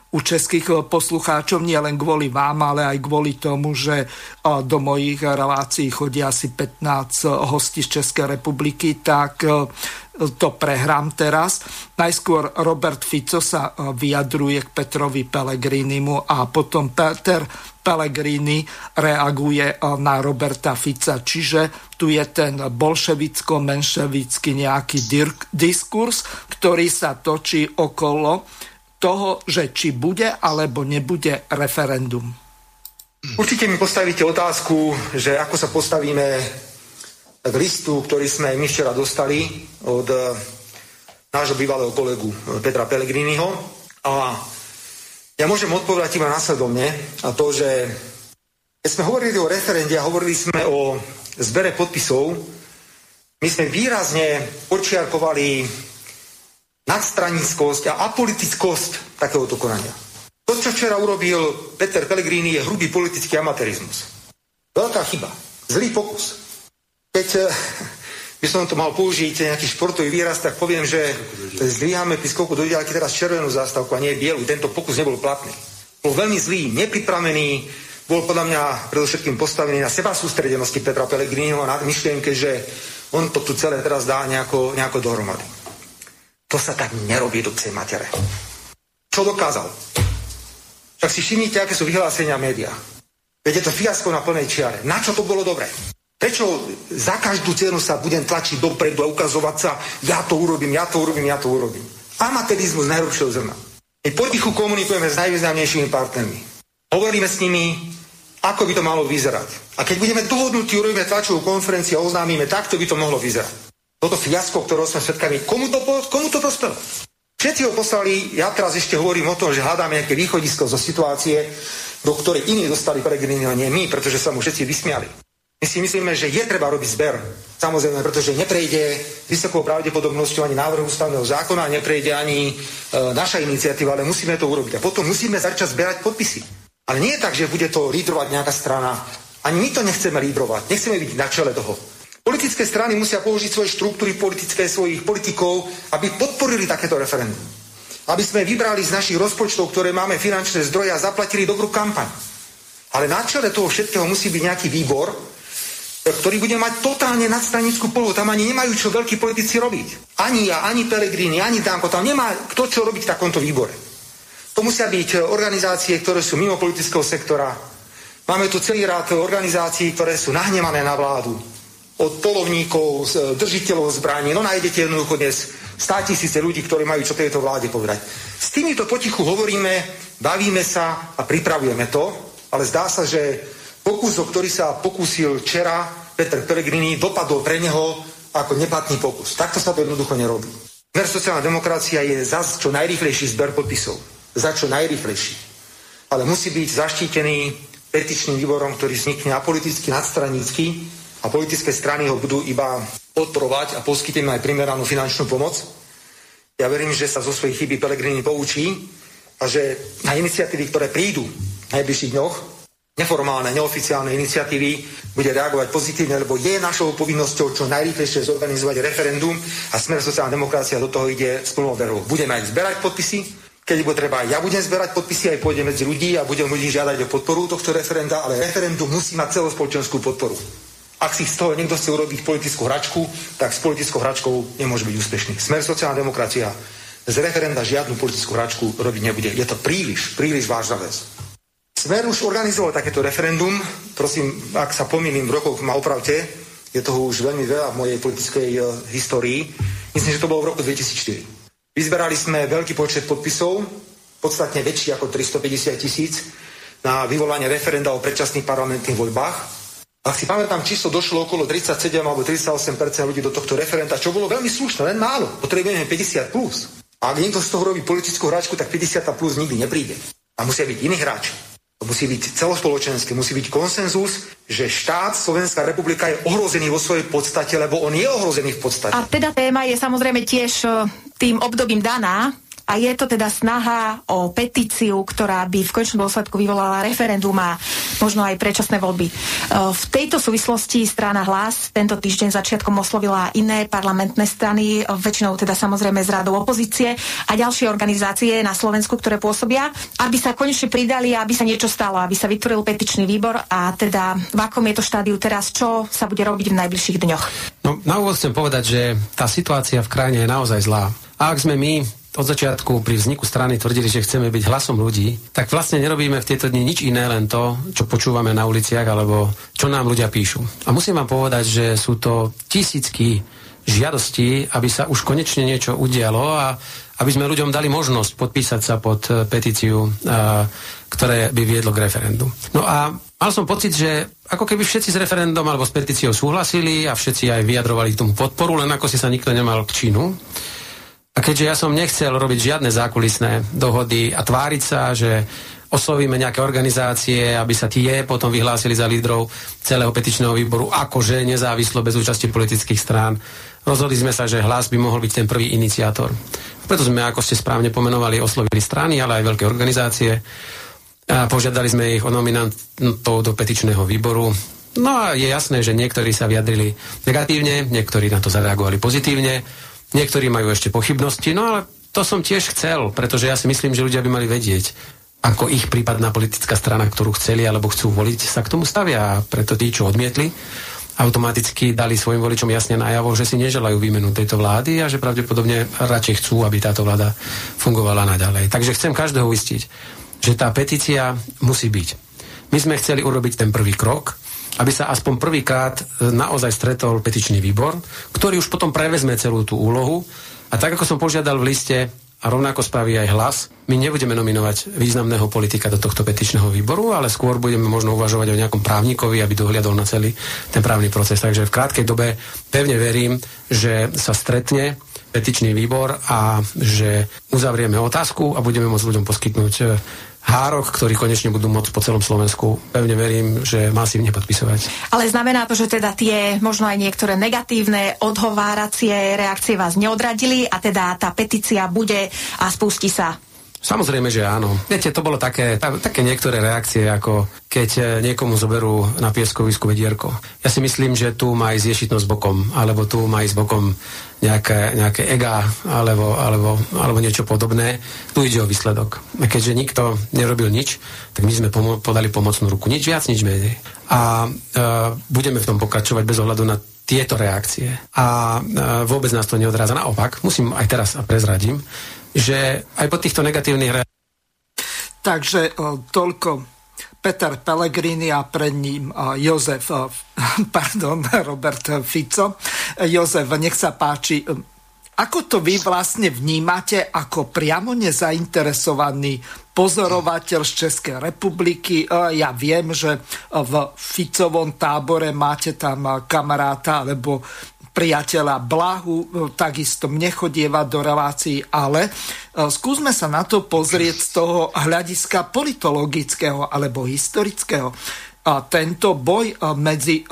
u českých eh, poslucháčov, nie len kvôli vám, ale aj kvôli tomu, že do mojich relácií chodí asi 15 hostí z Českej republiky, tak to prehrám teraz. Najskôr Robert Fico sa vyjadruje k Petrovi Pelegrinimu a potom Peter Pellegrini reaguje eh, na Roberta Fica. Čiže tu je ten bolševicko-menševický nejaký diskurs, ktorý sa točí okolo toho, že či bude alebo nebude referendum. Určite mi postavíte otázku, že ako sa postavíme k listu, ktorý sme my včera dostali od eh, nášho bývalého kolegu eh, Petra Pellegriniho. A ja môžem odpovedať iba následovne a to, že keď sme hovorili o referende a hovorili sme o zbere podpisov, my sme výrazne počiarkovali nadstranickosť a apolitickosť takéhoto konania. To, čo včera urobil Peter Pellegrini, je hrubý politický amatérizmus. Veľká chyba. Zlý pokus. Keď eh, by som to mal použiť nejaký športový výraz, tak poviem, že zlyháme pri skoku do diálky teraz červenú zástavku a nie bielu. Tento pokus nebol platný. Bol veľmi zlý, nepripravený, bol podľa mňa predovšetkým postavený na seba sústredenosti Petra Pellegriniho na myšlienke, že on to tu celé teraz dá nejako, nejako dohromady. To sa tak nerobí do pcej matere. Čo dokázal? Tak si všimnite, aké sú vyhlásenia média. Veď je to fiasko na plnej čiare. Na čo to bolo dobré? Prečo za každú cenu sa budem tlačiť dopredu a ukazovať sa, ja to urobím, ja to urobím, ja to urobím. Amatérizmus najhrubšieho zrna. My potichu komunikujeme s najvýznamnejšími partnermi. Hovoríme s nimi, ako by to malo vyzerať. A keď budeme dohodnutí, urobíme tlačovú konferenciu a oznámime, takto by to mohlo vyzerať. Toto fiasko, ktorého sme svetkami, komu to, komu to prospelo? Všetci ho poslali, ja teraz ešte hovorím o tom, že hľadáme nejaké východisko zo situácie, do ktorej iní dostali Peregrinio, nie my, pretože sa mu všetci vysmiali. My si myslíme, že je treba robiť zber. Samozrejme, pretože neprejde vysokou pravdepodobnosťou ani návrh ústavného zákona, neprejde ani e, naša iniciatíva, ale musíme to urobiť. A potom musíme začať zberať podpisy. Ale nie je tak, že bude to lídrovať nejaká strana. Ani my to nechceme lídrovať. Nechceme byť na čele toho. Politické strany musia použiť svoje štruktúry politické, svojich politikov, aby podporili takéto referendum. Aby sme vybrali z našich rozpočtov, ktoré máme finančné zdroje a zaplatili dobrú kampaň. Ale na čele toho všetkého musí byť nejaký výbor, ktorý bude mať totálne nadstranickú polohu. Tam ani nemajú čo veľkí politici robiť. Ani ja, ani Pelegrini, ani Danko. Tam nemá kto čo robiť v takomto výbore. To musia byť organizácie, ktoré sú mimo politického sektora. Máme tu celý rád organizácií, ktoré sú nahnevané na vládu od polovníkov, držiteľov zbraní. No nájdete jednoducho dnes stá tisíce ľudí, ktorí majú čo tejto vláde povedať. S týmito potichu hovoríme, bavíme sa a pripravujeme to, ale zdá sa, že pokus, o ktorý sa pokúsil včera Peter Pellegrini, dopadol pre neho ako neplatný pokus. Takto sa to jednoducho nerobí. Smer sociálna demokracia je za čo najrychlejší zber podpisov. Za čo najrychlejší. Ale musí byť zaštítený petičným výborom, ktorý vznikne apoliticky, nadstranícky, a politické strany ho budú iba podporovať a poskytneme aj primeranú finančnú pomoc. Ja verím, že sa zo svojich chyby Pelegrini poučí a že na iniciatívy, ktoré prídu v najbližších dňoch, neformálne, neoficiálne iniciatívy, bude reagovať pozitívne, lebo je našou povinnosťou čo najrýchlejšie zorganizovať referendum a Smer sociálna demokracia do toho ide s plnou verou. Budeme aj zberať podpisy, keď bude treba, ja budem zberať podpisy, aj pôjdem medzi ľudí a budem ľudí žiadať o podporu tohto referenda, ale referendum musí mať celospoločenskú podporu. Ak si z toho niekto chce urobiť politickú hračku, tak s politickou hračkou nemôže byť úspešný. Smer sociálna demokracia z referenda žiadnu politickú hračku robiť nebude. Je to príliš, príliš vážna vec. Smer už organizoval takéto referendum. Prosím, ak sa pomýlim v rokoch, ma opravte. Je toho už veľmi veľa v mojej politickej uh, histórii. Myslím, že to bolo v roku 2004. Vyzberali sme veľký počet podpisov, podstatne väčší ako 350 tisíc, na vyvolanie referenda o predčasných parlamentných voľbách. Ak si pamätám, číslo došlo okolo 37 alebo 38% ľudí do tohto referenta, čo bolo veľmi slušné, len málo. Potrebujeme 50 plus. A ak niekto z toho robí politickú hráčku, tak 50 plus nikdy nepríde. A musia byť iní hráči. To musí byť celospoločenské, musí byť konsenzus, že štát Slovenská republika je ohrozený vo svojej podstate, lebo on je ohrozený v podstate. A teda téma je samozrejme tiež tým obdobím daná, a je to teda snaha o petíciu, ktorá by v končnom dôsledku vyvolala referendum a možno aj predčasné voľby. E, v tejto súvislosti strana Hlas tento týždeň začiatkom oslovila iné parlamentné strany, väčšinou teda samozrejme z radou opozície a ďalšie organizácie na Slovensku, ktoré pôsobia, aby sa konečne pridali a aby sa niečo stalo, aby sa vytvoril petičný výbor a teda v akom je to štádiu teraz, čo sa bude robiť v najbližších dňoch. No, na úvod chcem povedať, že tá situácia v krajine je naozaj zlá. A ak sme my od začiatku pri vzniku strany tvrdili, že chceme byť hlasom ľudí, tak vlastne nerobíme v tieto dni nič iné, len to, čo počúvame na uliciach alebo čo nám ľudia píšu. A musím vám povedať, že sú to tisícky žiadosti, aby sa už konečne niečo udialo a aby sme ľuďom dali možnosť podpísať sa pod eh, petíciu, eh, ktoré by viedlo k referendu. No a mal som pocit, že ako keby všetci s referendum alebo s petíciou súhlasili a všetci aj vyjadrovali k tomu podporu, len ako si sa nikto nemal k činu. A keďže ja som nechcel robiť žiadne zákulisné dohody a tváriť sa, že oslovíme nejaké organizácie, aby sa tie potom vyhlásili za lídrov celého petičného výboru, akože nezávislo bez účasti politických strán. Rozhodli sme sa, že hlas by mohol byť ten prvý iniciátor. Preto sme, ako ste správne pomenovali, oslovili strany, ale aj veľké organizácie. A požiadali sme ich o nominantov do petičného výboru. No a je jasné, že niektorí sa vyjadrili negatívne, niektorí na to zareagovali pozitívne, niektorí majú ešte pochybnosti, no ale to som tiež chcel, pretože ja si myslím, že ľudia by mali vedieť, ako ich prípadná politická strana, ktorú chceli alebo chcú voliť, sa k tomu stavia. A preto tí, čo odmietli, automaticky dali svojim voličom jasne najavo, že si neželajú výmenu tejto vlády a že pravdepodobne radšej chcú, aby táto vláda fungovala naďalej. Takže chcem každého uistiť, že tá petícia musí byť. My sme chceli urobiť ten prvý krok, aby sa aspoň prvýkrát e, naozaj stretol petičný výbor, ktorý už potom prevezme celú tú úlohu. A tak, ako som požiadal v liste, a rovnako spraví aj hlas. My nebudeme nominovať významného politika do tohto petičného výboru, ale skôr budeme možno uvažovať o nejakom právnikovi, aby dohliadol na celý ten právny proces. Takže v krátkej dobe pevne verím, že sa stretne petičný výbor a že uzavrieme otázku a budeme môcť ľuďom poskytnúť hárok, ktorí konečne budú môcť po celom Slovensku. Pevne verím, že masívne podpisovať. Ale znamená to, že teda tie možno aj niektoré negatívne odhováracie reakcie vás neodradili a teda tá petícia bude a spustí sa Samozrejme, že áno. Viete, to bolo také, také niektoré reakcie, ako keď e, niekomu zoberú na pieskovisku vedierko. Ja si myslím, že tu má ísť ješitnosť bokom, alebo tu má ísť bokom nejaké, nejaké ega, alebo, alebo, alebo niečo podobné. Tu ide o výsledok. A keďže nikto nerobil nič, tak my sme pomo- podali pomocnú ruku. Nič viac, nič menej. A e, budeme v tom pokračovať bez ohľadu na tieto reakcie. A e, vôbec nás to neodráza. Naopak, musím aj teraz a prezradím, že aj po týchto negatívnych re... Takže toľko Peter Pellegrini a pred ním Jozef, pardon, Robert Fico. Jozef, nech sa páči, ako to vy vlastne vnímate ako priamo nezainteresovaný pozorovateľ z Českej republiky? Ja viem, že v Ficovom tábore máte tam kamaráta alebo priateľa Blahu, e, takisto mne chodieva do relácií, ale e, skúsme sa na to pozrieť z toho hľadiska politologického alebo historického. A tento boj e, medzi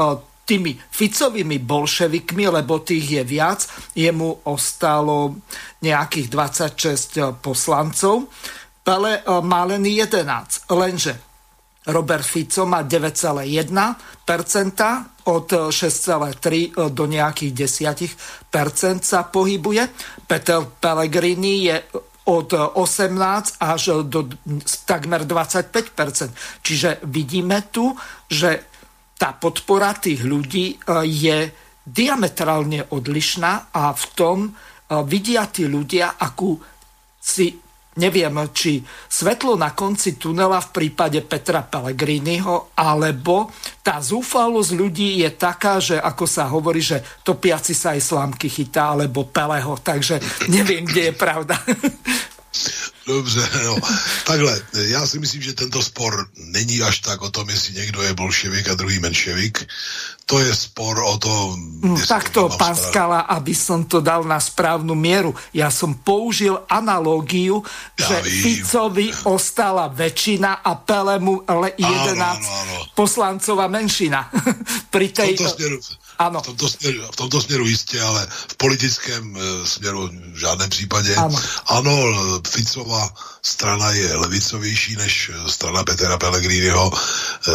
tými Ficovými bolševikmi, lebo tých je viac, jemu ostalo nejakých 26 poslancov, Pele má len 11. Lenže Robert Fico má 9,1% od 6,3 do nejakých 10% sa pohybuje. Peter Pellegrini je od 18 až do takmer 25%. Čiže vidíme tu, že tá podpora tých ľudí je diametrálne odlišná a v tom vidia tí ľudia, akú si neviem, či svetlo na konci tunela v prípade Petra Pellegriniho, alebo tá zúfalosť ľudí je taká, že ako sa hovorí, že topiaci sa aj slámky chytá, alebo Peleho, takže neviem, kde je pravda. Dobře, no. Takhle, já si myslím, že tento spor není až tak o tom, jestli někdo je bolševik a druhý menševik. To je spor o to... No, takto, pán Skala, aby som to dal na správnu mieru. Ja som použil analógiu, ja že vím. Ficovi ostala väčšina a Pelemu le 11 áno, áno, áno. poslancov a menšina. Pri tej... V tomto směru, ano. V tomto, směru, v tomto směru jistě, ale v politickém e, směru v žádném případě. Ano, ano Ficova strana je levicovější než eh, strana Petra Pellegriniho, e,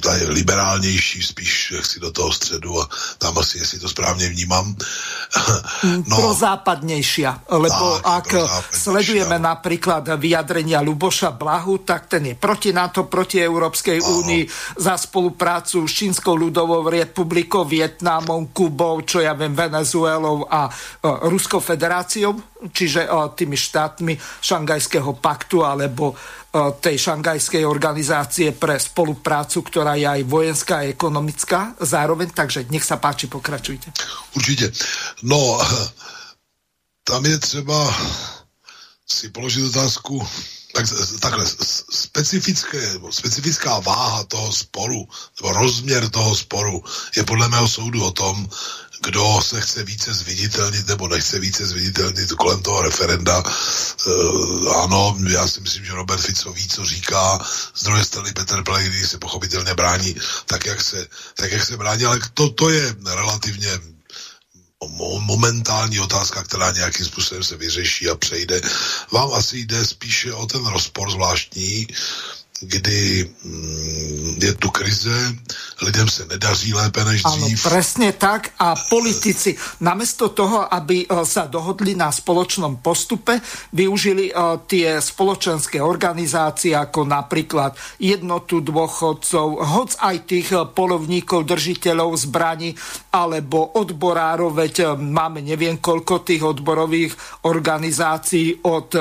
ta je liberálnější, spíš si do toho středu a tam asi, jestli to správně vnímám. no, prozápadnejšia, lebo tak, ak sledujeme napríklad vyjadrenia Luboša Blahu, tak ten je proti NATO, proti Európskej únii, za spoluprácu s Čínskou ľudovou republikou, Vietnamom, Kubou, čo ja viem, Venezuelou a uh, Ruskou federáciou, čiže uh, tými štátmi Šangajského paktu alebo tej šangajskej organizácie pre spoluprácu, ktorá je aj vojenská a ekonomická zároveň. Takže nech sa páči, pokračujte. Určitě. No, tam je třeba si položit otázku, tak, takhle, specifické, specifická váha toho sporu, nebo rozměr toho sporu je podle mého soudu o tom, kdo se chce více zviditelnit nebo nechce více zviditelnit kolem toho referenda. Uh, ano, já si myslím, že Robert Fico ví, co říká. Z druhé strany Petr Pellegrini se pochopitelně brání tak, jak se, tak, jak se brání, ale to, to je relativně momentální otázka, která nějakým způsobem se vyřeší a přejde. Vám asi jde spíše o ten rozpor zvláštní, kdy mm, je tu krize, lidem se nedaří lépe než dřív. Ano, presne tak a politici namiesto toho, aby eh, sa dohodli na spoločnom postupe, využili uh, tie spoločenské organizácie ako napríklad jednotu dôchodcov, hoc aj tých eh, polovníkov, držiteľov zbraní alebo odborárov, veď máme neviem koľko tých odborových organizácií od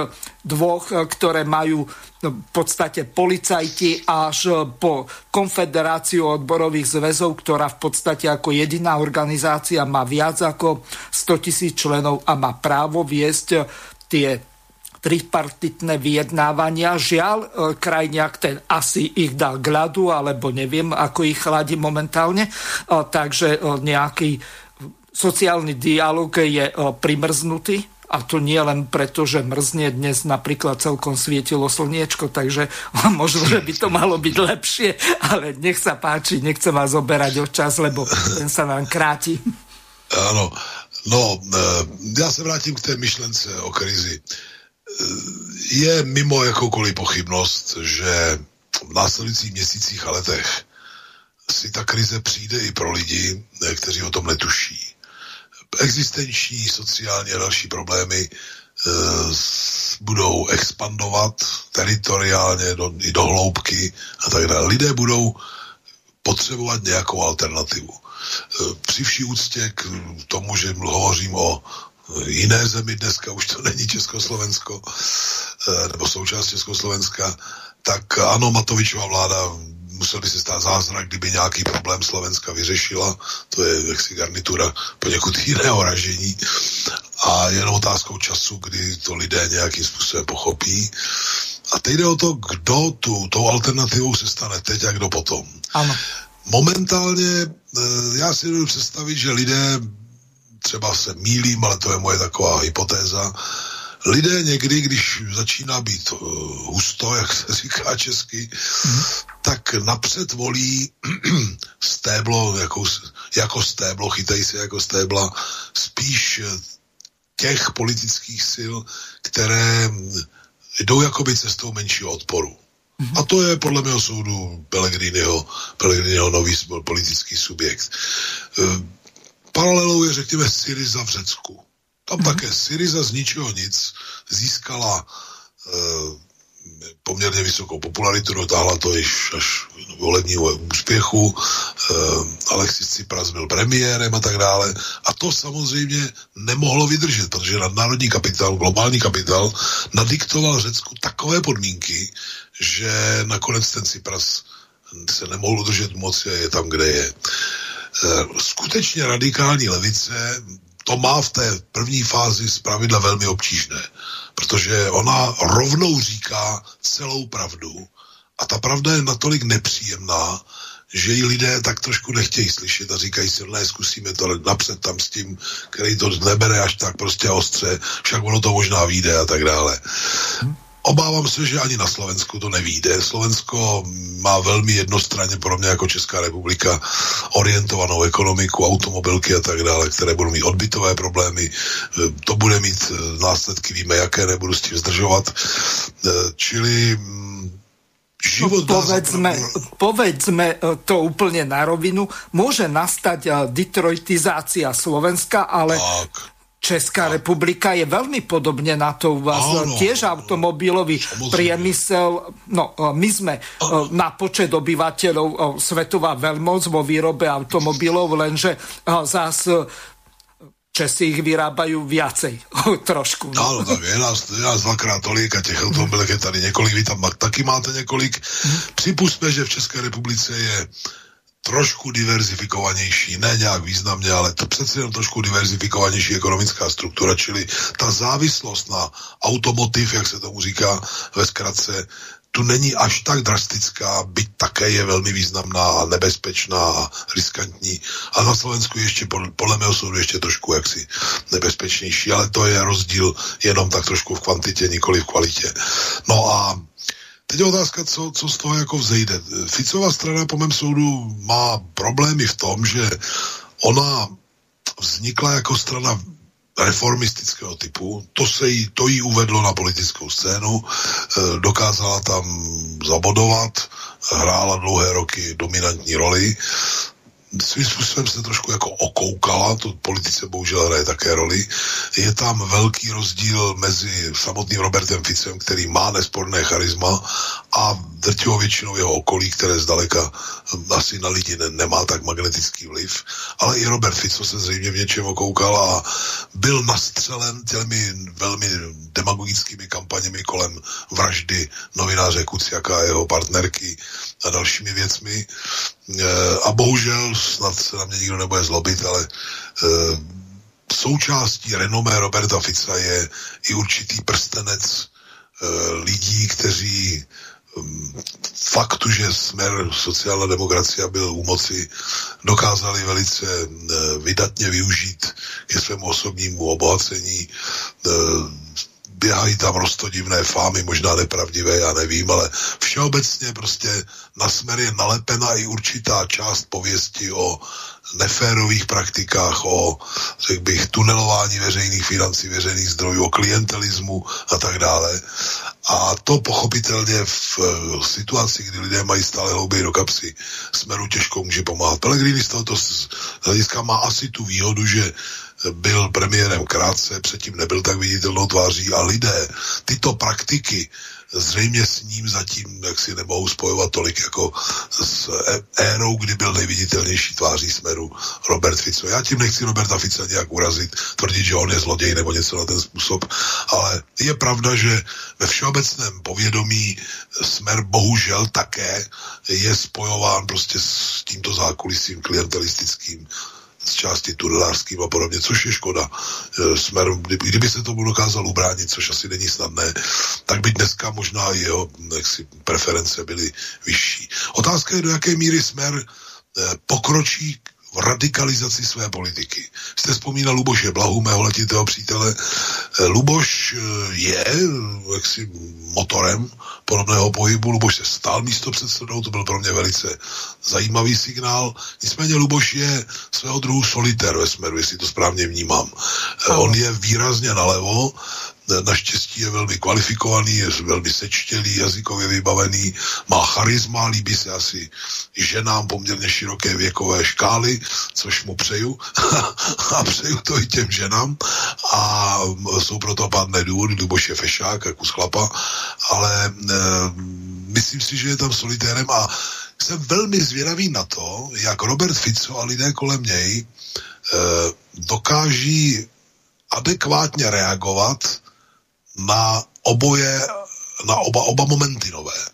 dvoch, ktoré majú v podstate policajti až po Konfederáciu odborových zväzov, ktorá v podstate ako jediná organizácia má viac ako 100 tisíc členov a má právo viesť tie tripartitné vyjednávania. Žiaľ, e, krajniak ten asi ich dal k ľadu, alebo neviem, ako ich chladí momentálne. Takže nejaký sociálny dialog je primrznutý a to nie len preto, že mrzne dnes napríklad celkom svietilo slniečko, takže možno, že by to malo byť lepšie, ale nech sa páči, nechcem vás oberať o čas, lebo ten sa vám kráti. Ano, no, e, já se vrátím k té myšlence o krizi. E, je mimo jakoukoliv pochybnost, že v následujících měsících a letech si ta krize přijde i pro lidi, kteří o tom netuší existenční, sociální a další problémy e, budou expandovat teritoriálně do, i do hloubky a tak dále. Lidé budou potřebovat nějakou alternativu. E, při vší úctě k tomu, že hovořím o jiné zemi, dneska už to není Československo, nebo součást Československa, tak ano, Matovičová vláda musel by se stát zázrak, kdyby nějaký problém Slovenska vyřešila. To je jaksi garnitura poněkud jiného ražení. A jenom otázkou času, kdy to lidé nějakým způsobem pochopí. A teď jde o to, kdo tu, tou alternativou se stane teď a kdo potom. Ano. Momentálně eh, já si budu představit, že lidé, třeba se mílím, ale to je moje taková hypotéza, lidé někdy, když začíná být uh, husto, jak se říká česky, mm. tak napřed volí stéblo, jako, jako stéblo, chytají se jako stébla, spíš eh, těch politických sil, které jdou jakoby cestou menšího odporu. Mm. A to je podle mého soudu Pellegriniho, Pellegriniho nový politický subjekt. Uh, paralelou je, řekněme, Syriza v Řecku tam mm-hmm. také Syriza z ničeho nic získala e, poměrně vysokou popularitu, dotáhla to již až volebního úspěchu, e, Alexis Tsipras byl premiérem a tak dále. A to samozřejmě nemohlo vydržet, protože nadnárodní kapitál, globální kapitál nadiktoval Řecku takové podmínky, že nakonec ten Tsipras se nemohl udržet moci a je tam, kde je. E, skutečně radikální levice to má v té první fázi zpravidla velmi obtížné, protože ona rovnou říká celou pravdu a ta pravda je natolik nepříjemná, že ji lidé tak trošku nechtějí slyšet a říkají si, ne, zkusíme to napřed tam s tím, který to nebere až tak prostě ostře, však ono to možná vyjde a tak dále. Obávám se, že ani na Slovensku to nevíde. Slovensko má velmi jednostranně pro mě jako Česká republika orientovanou ekonomiku, automobilky a tak dále, které budou mít odbytové problémy. To bude mít eh, následky, víme jaké, nebudu s tím zdržovat. Eh, čili mm, život no, povedzme, povedzme eh, to úplně na rovinu. Může nastať detroitizácia Slovenska, ale tak Česká republika je veľmi podobne na to u vás. Áno, Tiež automobilový samozrejme. priemysel, no my sme áno. na počet obyvateľov svetová veľmoc vo výrobe automobilov, lenže zás Česi ich vyrábajú viacej, trošku. No. Áno, tak je nás, je nás dvakrát tolik a těch automobilek je tady několik, vy tam taky máte několik. Mm. Připustme, že v České republice je trošku diverzifikovanější, ne nějak významně, ale to přece jenom trošku diverzifikovanější ekonomická struktura, čili ta závislost na automotiv, jak se tomu říká ve zkratce, tu není až tak drastická, byť také je velmi významná, nebezpečná a riskantní. A na Slovensku ještě podle mého soudu ještě trošku jaksi nebezpečnější, ale to je rozdíl jenom tak trošku v kvantitě, nikoli v kvalitě. No a Teď je otázka, co, co z toho jako vzejde. Ficová strana po mém soudu má problémy v tom, že ona vznikla jako strana reformistického typu. To, se jí, to jí uvedlo na politickou scénu, e, dokázala tam zabodovat, hrála dlouhé roky dominantní roli svým způsobem se trošku jako okoukala, to politice bohužel hraje také roli. Je tam velký rozdíl mezi samotným Robertem Ficem, který má nesporné charisma a drtivou většinou jeho okolí, které zdaleka hm, asi na lidi ne, nemá tak magnetický vliv. Ale i Robert Fico se zřejmě v něčem okoukal a byl nastřelen těmi velmi demagogickými kampaněmi kolem vraždy novináře Kuciaka a jeho partnerky a dalšími věcmi. E, a bohužel, snad se na mě nikdo nebude zlobit, ale e, součástí renomé Roberta Fica je i určitý prstenec e, lidí, kteří faktu, že smer sociální demokracie byl u moci, dokázali velice vydatně využít ke svému osobnímu obohacení běhají tam rostodivné fámy, možná nepravdivé, já nevím, ale všeobecně prostě na smer je nalepena i určitá část pověsti o neférových praktikách, o, řekl bych, tunelování veřejných financí, veřejných zdrojů, o klientelismu a tak dále. A to pochopitelně v situaci, kdy lidé mají stále hlouběji do kapsy, smeru těžko může pomáhat. Pelegrini z tohoto hlediska má asi tu výhodu, že byl premiérem krátce, předtím nebyl tak viditelnou tváří a lidé tyto praktiky zřejmě s ním zatím jak si nemohou spojovat tolik jako s érou, kdy byl nejviditelnější tváří smeru Robert Fico. Já tím nechci Roberta Fica nějak urazit, tvrdit, že on je zloděj nebo něco na ten způsob, ale je pravda, že ve všeobecném povědomí smer bohužel také je spojován prostě s tímto zákulisím klientelistickým z části tunelářským a podobně, což je škoda. E, smer, kdyby se tomu dokázal ubránit, což asi není snadné, tak by dneska možná jeho jaksi, preference byly vyšší. Otázka je, do jaké míry smer e, pokročí v radikalizaci své politiky. Jste vzpomínal Luboše Blahu, mého letitého přítele. Eh, Luboš eh, je jaksi motorem podobného pohybu. Luboš se stal místo předsedou, to byl pro mě velice zajímavý signál. Nicméně Luboš je svého druhu solitér ve smeru, jestli to správně vnímám. Eh, on je výrazně nalevo, naštěstí je velmi kvalifikovaný, je velmi sečtělý, jazykově vybavený, má charisma, líbí se asi ženám poměrně široké věkové škály, což mu přeju. A přeju to i těm ženám. A jsou proto pádné důvody, Luboš je fešák, jak chlapa, ale e, myslím si, že je tam solitérem a jsem velmi zvědavý na to, jak Robert Fico a lidé kolem něj e, dokáží adekvátně reagovat na oboje, na oba, oba momenty nové.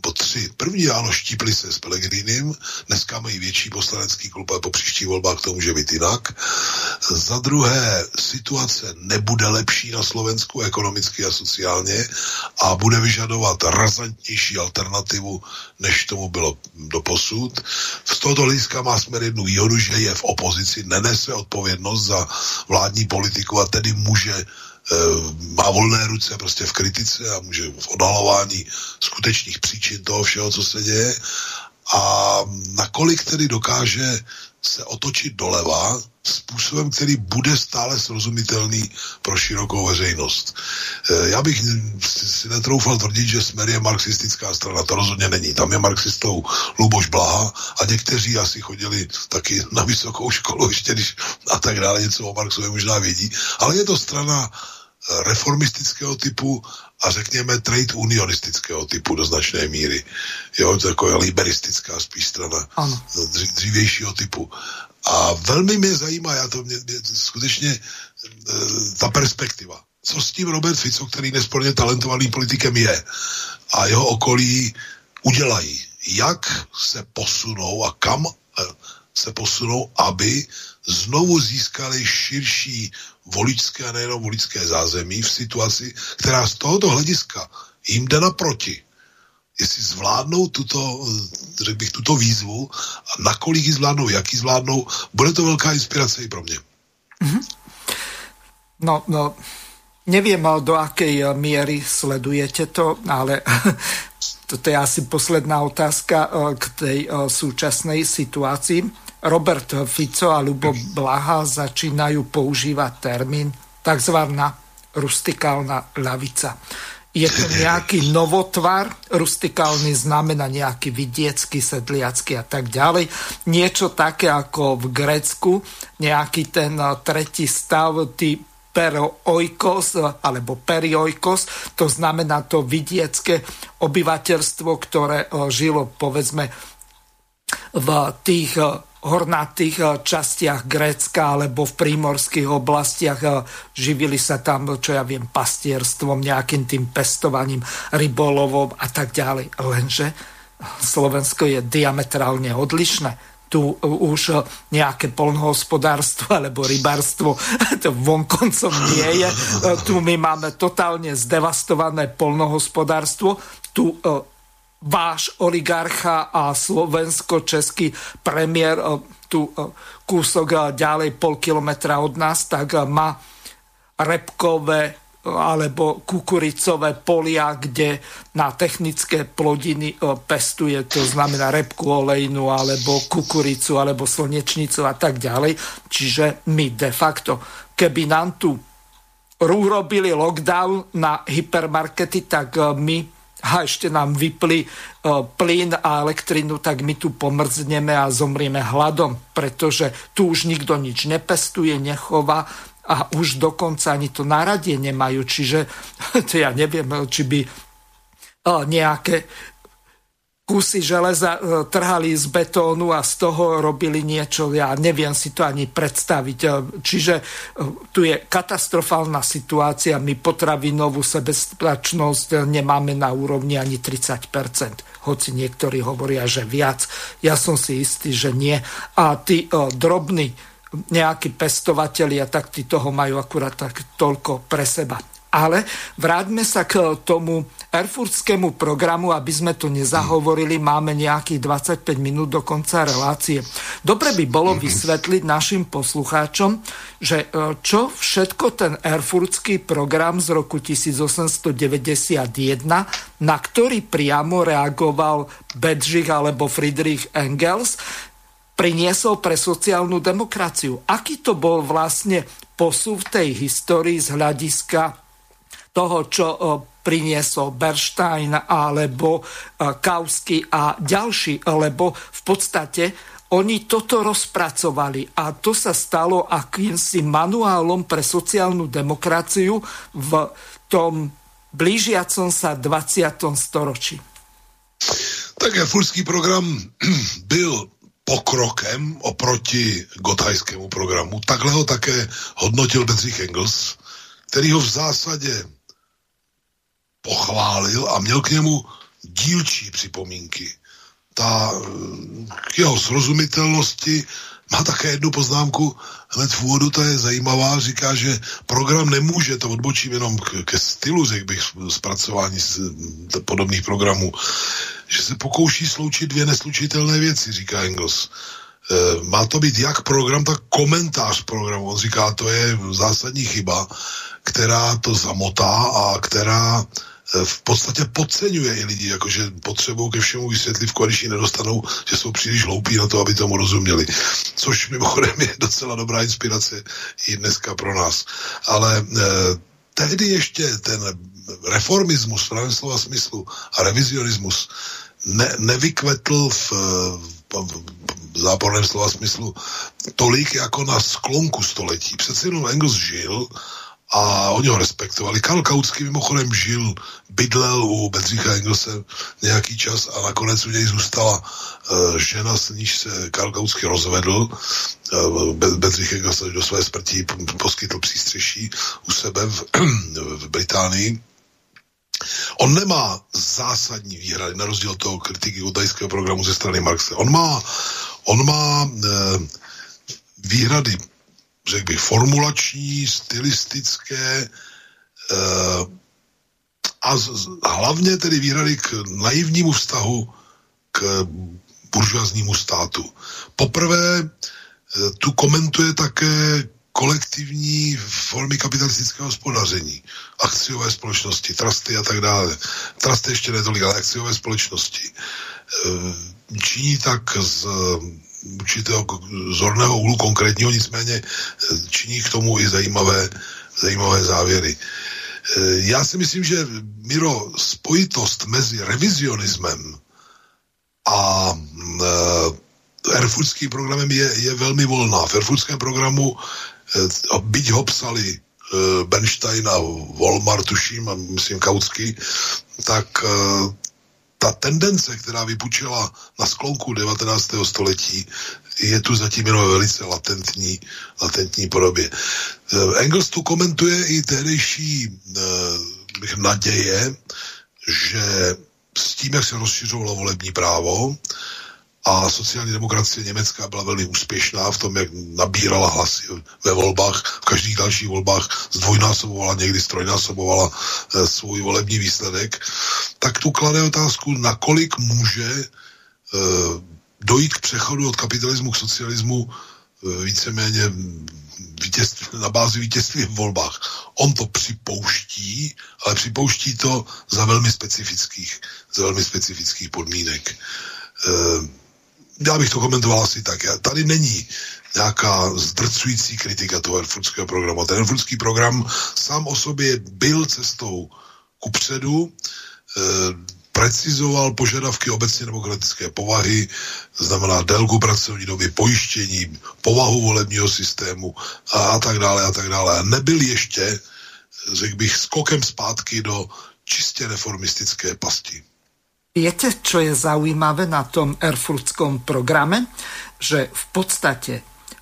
Po tři. První ano, štípli se s Pelegrínem, dneska mají větší poslanecký klub, ale po příští volbách to může být jinak. Za druhé, situace nebude lepší na Slovensku ekonomicky a sociálně a bude vyžadovat razantnější alternativu, než tomu bylo do posud. Z tohoto hlediska má směr jednu výhodu, že je v opozici, nenese odpovědnost za vládní politiku a tedy může má volné ruce prostě v kritice a může v odhalování skutečných příčin toho všeho, co se děje a nakolik tedy dokáže se otočit doleva způsobem, který bude stále srozumitelný pro širokou veřejnost. Eh, já bych si netroufal tvrdit, že Smer je marxistická strana, to rozhodně není. Tam je marxistou Luboš Blaha a někteří asi chodili taky na vysokou školu, ještě když a tak dále něco o Marxově možná vědí, ale je to strana reformistického typu a řekněme trade unionistického typu do značné míry. Jo, jako liberistická spíš strana ano. dřívějšího typu. A velmi mě zajímá, já to mě, mě skutečně e, ta perspektiva. Co s tím Robert Fico, který nesporně talentovaný politikem je a jeho okolí udělají jak se posunou a kam eh, se posunou, aby znovu získali širší voličské a nejenom voličské zázemí v situaci, která z tohoto hlediska jim jde naproti. Jestli zvládnou tuto, řekl bych, tuto výzvu a nakolik ji zvládnou, jak ji zvládnou, bude to velká inspirace i pro mě. Mm-hmm. No, no, neviem, do akej miery sledujete to, ale toto je asi posledná otázka eh, k tej eh, súčasnej situácii. Robert Fico a Lubo Blaha začínajú používať termín tzv. rustikálna ľavica. Je to nejaký novotvar, rustikálny znamená nejaký vidiecký, sedliacký a tak ďalej. Niečo také ako v Grécku, nejaký ten eh, tretí stav, ty peroikos alebo perioikos, to znamená to vidiecké obyvateľstvo, ktoré e, žilo povedzme v tých e, hornatých e, častiach Grécka alebo v prímorských oblastiach. Živili sa tam, čo ja viem, pastierstvom, nejakým tým pestovaním, rybolovom a tak ďalej. Lenže Slovensko je diametrálne odlišné tu už nejaké polnohospodárstvo alebo rybárstvo to vonkoncom nie je. Tu my máme totálne zdevastované polnohospodárstvo. Tu váš oligarcha a slovensko-český premiér e, tu e, kúsok ďalej pol kilometra od nás, tak má repkové alebo kukuricové polia, kde na technické plodiny pestuje, to znamená repku olejnú, alebo kukuricu, alebo slnečnicu a tak ďalej. Čiže my de facto, keby nám tu urobili lockdown na hypermarkety, tak my a ešte nám vypli e, plyn a elektrinu, tak my tu pomrzneme a zomrieme hladom, pretože tu už nikto nič nepestuje, nechová a už dokonca ani to naradie nemajú, čiže to ja neviem, či by nejaké kusy železa e, trhali z betónu a z toho robili niečo, ja neviem si to ani predstaviť. E, čiže e, tu je katastrofálna situácia, my potravinovú sebestačnosť nemáme na úrovni ani 30%, hoci niektorí hovoria, že viac. Ja som si istý, že nie. A tí drobní nejakí pestovatelia, tak tí toho majú akurát tak toľko pre seba. Ale vráťme sa k tomu erfurtskému programu, aby sme to nezahovorili. Máme nejakých 25 minút do konca relácie. Dobre by bolo vysvetliť našim poslucháčom, že e, čo všetko ten erfurtský program z roku 1891, na ktorý priamo reagoval Bedřich alebo Friedrich Engels, priniesol pre sociálnu demokraciu. Aký to bol vlastne posun v tej histórii z hľadiska toho, čo priniesol Bernstein alebo e, Kausky a ďalší, lebo v podstate oni toto rozpracovali a to sa stalo akýmsi manuálom pre sociálnu demokraciu v tom blížiacom sa 20. storočí. Tak Erfurtský program byl pokrokem oproti gothajskému programu. Takhle ho také hodnotil Bedřich Engels, který ho v zásadě pochválil a měl k němu dílčí připomínky. Ta k jeho srozumitelnosti má také jednu poznámku hned v úvodu, ta je zajímavá, říká, že program nemůže, to odbočím jenom k, ke stylu, řekl bych, zpracování z, podobných programů, že se pokouší sloučit dvě neslučitelné věci, říká Engels. E, má to být jak program, tak komentář programu. On říká, to je zásadní chyba, která to zamotá a která e, v podstatě podceňuje i lidi, jakože potřebou ke všemu vysvětlit, když ji nedostanou, že jsou příliš hloupí na to, aby tomu rozuměli. Což mimochodem je docela dobrá inspirace i dneska pro nás. Ale e, tehdy ještě ten reformismus v slova smyslu a revizionismus ne, nevykvetl v, v, v záporném slova smyslu tolik jako na sklonku století. Přece jenom Engels žil a oni ho respektovali. Karl Kautsky mimochodem žil, bydlel u Bedřicha Engelse nějaký čas a nakonec u něj zůstala uh, žena, s níž se Karl Kautsky rozvedl. Uh, Bedřich Engels do své smrti poskytl přístřeší u sebe v, v Británii On nemá zásadní výhrady, na rozdíl toho kritiky udajského programu ze strany Marxe. On má, on má e, výhrady, řekl bych, formulační, stylistické, e, a z, hlavně tedy výhrady k naivnímu vztahu k buržoaznímu státu. Poprvé eh, tu komentuje také kolektivní formy kapitalistického hospodaření, akciové společnosti, trusty a tak dále. Trusty ještě netolik, ale akciové společnosti. Eh, činí tak z určitého zorného úhlu konkrétního, nicméně eh, činí k tomu i zajímavé, zajímavé závěry. Já si myslím, že Miro, spojitost mezi revizionismem a e, Erfurtským programem je, je velmi volná. V Erfurtském programu, byť ho psali Bernstein a Volmar, tuším, a myslím Kautsky, tak ta tendence, která vypučila na sklonku 19. století, je tu zatím jenom velice latentní, latentní podobě. E, Engels tu komentuje i tehdejší e, naděje, že s tím, jak se rozšiřovalo volební právo a sociální demokracie německá byla velmi úspěšná v tom, jak nabírala hlasy ve volbách, v každých dalších volbách zdvojnásobovala, někdy strojnásobovala e, svůj volební výsledek, tak tu klade otázku, nakolik může e, dojít k přechodu od kapitalismu k socialismu e, víceméně vítězství, na bázi vítězství v volbách. On to připouští, ale připouští to za velmi specifických, za velmi specifických podmínek. E, já bych to komentoval asi tak. Tady není nějaká zdrcující kritika toho Erfurtského programu. Ten Erfurtský program sám o sobě byl cestou kupředu, e, precizoval požadavky obecně demokratické povahy, znamená délku pracovní doby, pojištění, povahu volebního systému a, a tak dále a tak dále. A nebyl ještě, řekl bych, skokem zpátky do čistě reformistické pasti. Viete, čo je zaujímavé na tom Erfurtskom programe? Že v podstate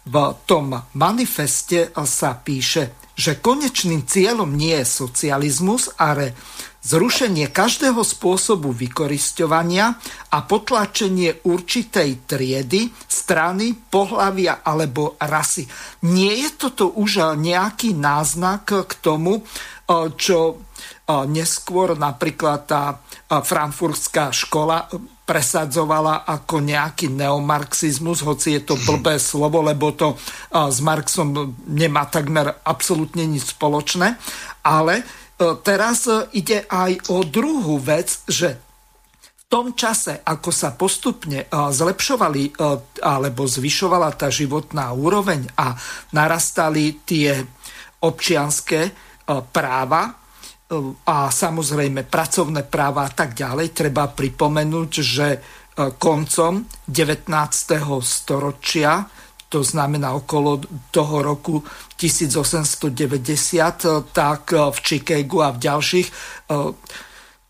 v tom manifeste sa píše, že konečným cieľom nie je socializmus, ale zrušenie každého spôsobu vykorisťovania a potlačenie určitej triedy, strany, pohlavia alebo rasy. Nie je toto už nejaký náznak k tomu, čo neskôr napríklad tá frankfurtská škola presadzovala ako nejaký neomarxizmus, hoci je to blbé slovo, lebo to s Marxom nemá takmer absolútne nič spoločné, ale E, teraz e, ide aj o druhú vec, že v tom čase, ako sa postupne e, zlepšovali alebo zvyšovala tá životná úroveň a narastali tie občianské práva a samozrejme pracovné práva a tak ďalej, treba pripomenúť, že koncom 19. storočia to znamená okolo toho roku 1890, tak eh, v Chicagu a v ďalších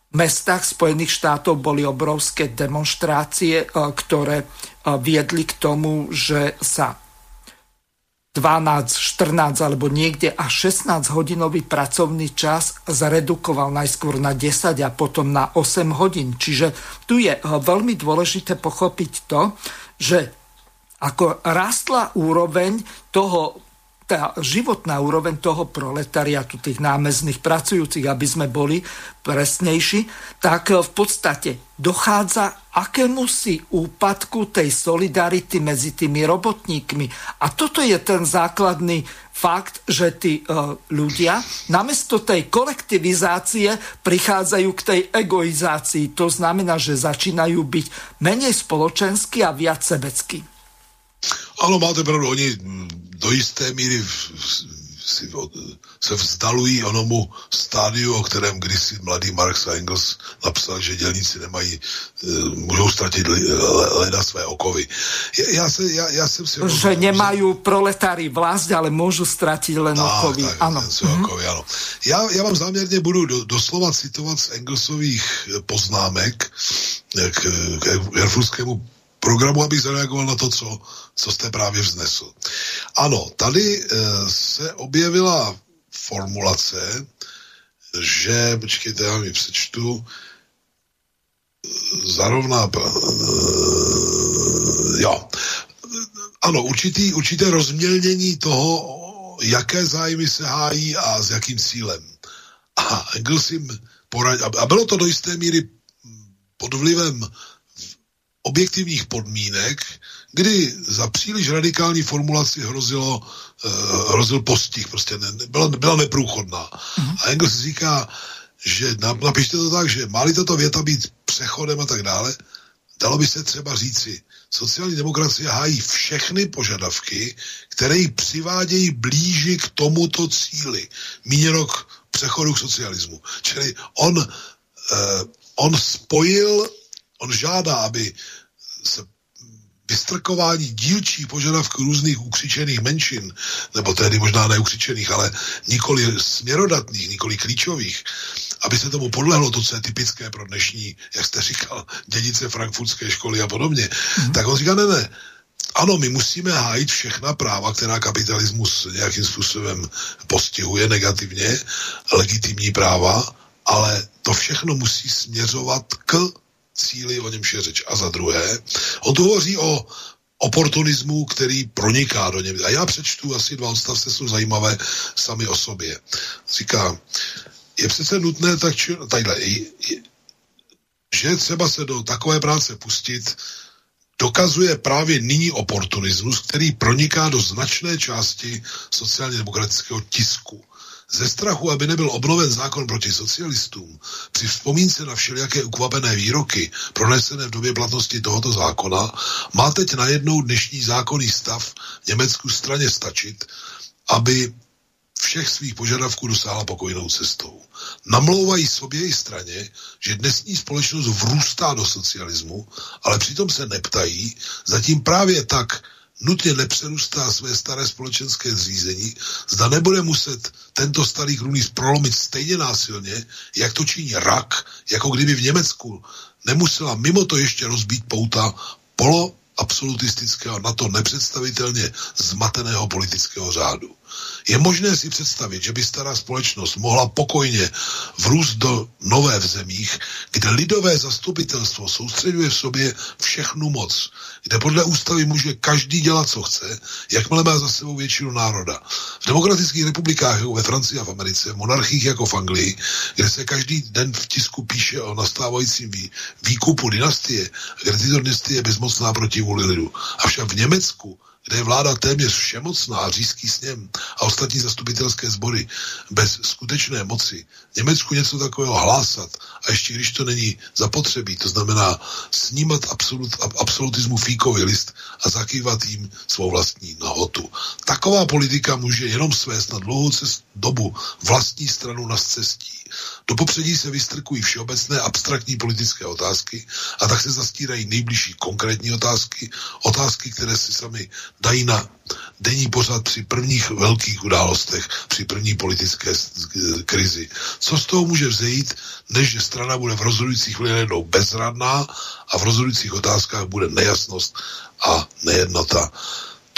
mestách Spojených štátov boli obrovské demonstrácie, ktoré viedli k tomu, že sa 12, 14 alebo niekde až 16 hodinový pracovný čas zredukoval najskôr na 10 a potom na 8 hodín. Čiže tu je veľmi dôležité pochopiť to, že ako rastla úroveň toho tá životná úroveň toho proletariatu, tých námezných pracujúcich, aby sme boli presnejší, tak v podstate dochádza akému si úpadku tej solidarity medzi tými robotníkmi. A toto je ten základný fakt, že tí uh, ľudia namiesto tej kolektivizácie prichádzajú k tej egoizácii. To znamená, že začínajú byť menej spoločenský a viac sebecký. Ano, máte pravdu, oni do jisté míry v, si, se vzdalují onomu stádiu, o kterém kdysi mladý Marx a Engels napsal, že dělníci nemají, e, můžou ztratit leda své okovy. Já, se, já, já jsem si... Že nemají proletári vlast, ale můžu ztratit len tak, okovy. Tak, ano. Své mm-hmm. okovy, ano. Já, já vám záměrně budu do, doslova citovat z Engelsových poznámek k, k Erfurtskému programu, abych zareagoval na to, co, co jste právě vznesl. Ano, tady e, se objevila formulace, že, počkejte, já mi přečtu, zarovná, jo, ano, určitý, určité rozmělnění toho, jaké zájmy se hájí a s jakým cílem. A Engels jim poradil, a bylo to do jisté míry pod vlivem objektivních podmínek, kdy za příliš radikální formulaci hrozilo, uh, hrozil postih, prostě ne, byla, byla neprůchodná. Mm-hmm. A Engels říká, že napište to tak, že má tato věta být přechodem a tak dále, dalo by se třeba říci, sociální demokracie hájí všechny požadavky, které ji přivádějí blíži k tomuto cíli. Míněno k přechodu k socialismu. Čili on, eh, on spojil, on žádá, aby se vystrkování dílčích požadavků různých ukřičených menšin, nebo tehdy možná neukřičených, ale nikoli směrodatných, nikoli klíčových, aby se tomu podlehlo to, co je typické pro dnešní, jak jste říkal, dědice frankfurtské školy a podobně, mm-hmm. tak on říká, ne, ne, ano, my musíme hájit všechna práva, která kapitalismus nějakým způsobem postihuje negativně, legitimní práva, ale to všechno musí směřovat k cíli, o němž je řeč. A za druhé, on tu hovoří o oportunismu, který proniká do něm. A já přečtu asi dva odstavce, jsou zajímavé sami o sobě. Říká, je přece nutné tak, či, tadyhle, že třeba se do takové práce pustit, dokazuje právě nyní oportunismus, který proniká do značné části sociálně demokratického tisku. Ze strachu, aby nebyl obnoven zákon proti socialistům, při vzpomínce na všelijaké ukvapené výroky pronesené v době platnosti tohoto zákona, má teď najednou dnešní zákonný stav v Německu straně stačit, aby všech svých požadavků dosáhla pokojnou cestou. Namlouvají sobě i straně, že dnesní společnost vrůstá do socialismu, ale přitom se neptají, zatím právě tak nutně nepřerůstá své staré společenské zřízení, zda nebude muset tento starý krunýř prolomit stejně násilně, jak to činí rak, jako kdyby v Německu nemusela mimo to ještě rozbít pouta polo absolutistického, na to nepředstavitelně zmateného politického řádu. Je možné si představit, že by stará společnost mohla pokojně vrůst do nové v zemích, kde lidové zastupitelstvo soustředuje v sobě všechnu moc, kde podle ústavy může každý dělat, co chce, jakmile má za sebou většinu národa. V demokratických republikách, jako ve Francii a v Americe, v monarchích jako v Anglii, kde se každý den v tisku píše o nastávajícím vý, výkupu dynastie, kde tyto dynastie je bezmocná proti vůli lidu. Avšak v Německu kde je vláda téměř všemocná, řízký sněm a ostatní zastupitelské sbory bez skutečné moci, Německu něco takového hlásat a ještě když to není zapotřebí, to znamená snímat absolut, absolutismu fíkový list a zakývat jim svou vlastní nahotu. Taková politika může jenom svést na dlouhou cest, dobu vlastní stranu na cestí. Do popředí se vystrkují všeobecné abstraktní politické otázky a tak se zastírají nejbližší konkrétní otázky, otázky, které si sami dají na denní pořad při prvních velkých událostech, při první politické krizi. Co z toho může vzejít, než že strana bude v rozhodujících chvíli bezradná a v rozhodujících otázkách bude nejasnost a nejednota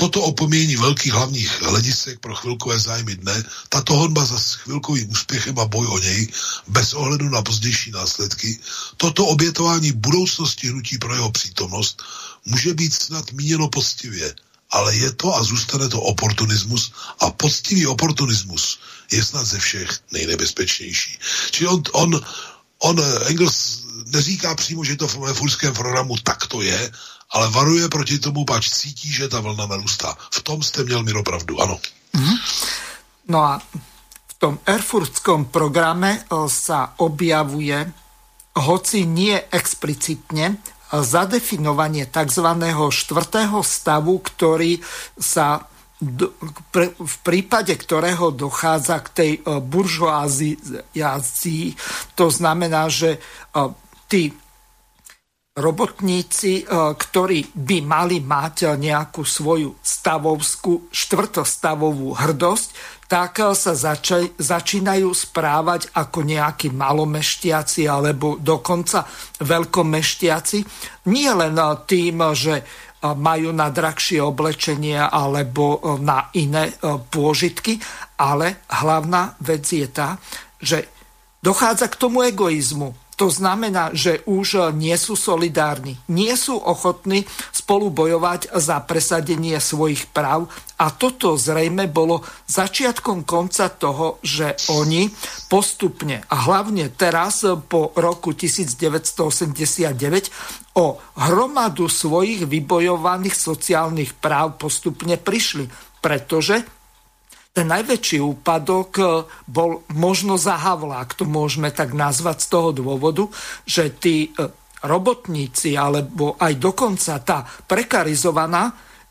toto opomíjení velkých hlavních hledisek pro chvilkové zájmy dne, tato honba za chvilkovým úspěchem a boj o něj, bez ohledu na pozdější následky, toto obětování budoucnosti hnutí pro jeho přítomnost může být snad míněno poctivě, ale je to a zůstane to oportunismus a poctivý oportunismus je snad ze všech nejnebezpečnější. Čili on, on, on Engels neříká přímo, že to v furském programu tak to je, ale varuje proti tomu, pač cítí, že ta vlna narůstá. V tom jste měl mi pravdu, ano. Mm-hmm. No a v tom erfurtskom programe eh, sa objavuje, hoci nie explicitne, eh, zadefinovanie tzv. štvrtého stavu, ktorý sa v prípade ktorého dochádza k tej eh, buržoázii, to znamená, že tí robotníci, e, ktorí by mali mať nejakú svoju stavovskú, štvrtostavovú hrdosť, tak e, sa začaj, začínajú správať ako nejakí malomešťaci alebo dokonca veľkomešťaci. Nie len tým, že majú na drahšie oblečenie alebo na iné pôžitky, ale hlavná vec je tá, že dochádza k tomu egoizmu. To znamená, že už nie sú solidárni, nie sú ochotní spolu bojovať za presadenie svojich práv. A toto zrejme bolo začiatkom konca toho, že oni postupne a hlavne teraz po roku 1989 o hromadu svojich vybojovaných sociálnych práv postupne prišli, pretože ten najväčší úpadok e, bol možno za Havla, ak to môžeme tak nazvať z toho dôvodu, že tí e, robotníci alebo aj dokonca tá prekarizovaná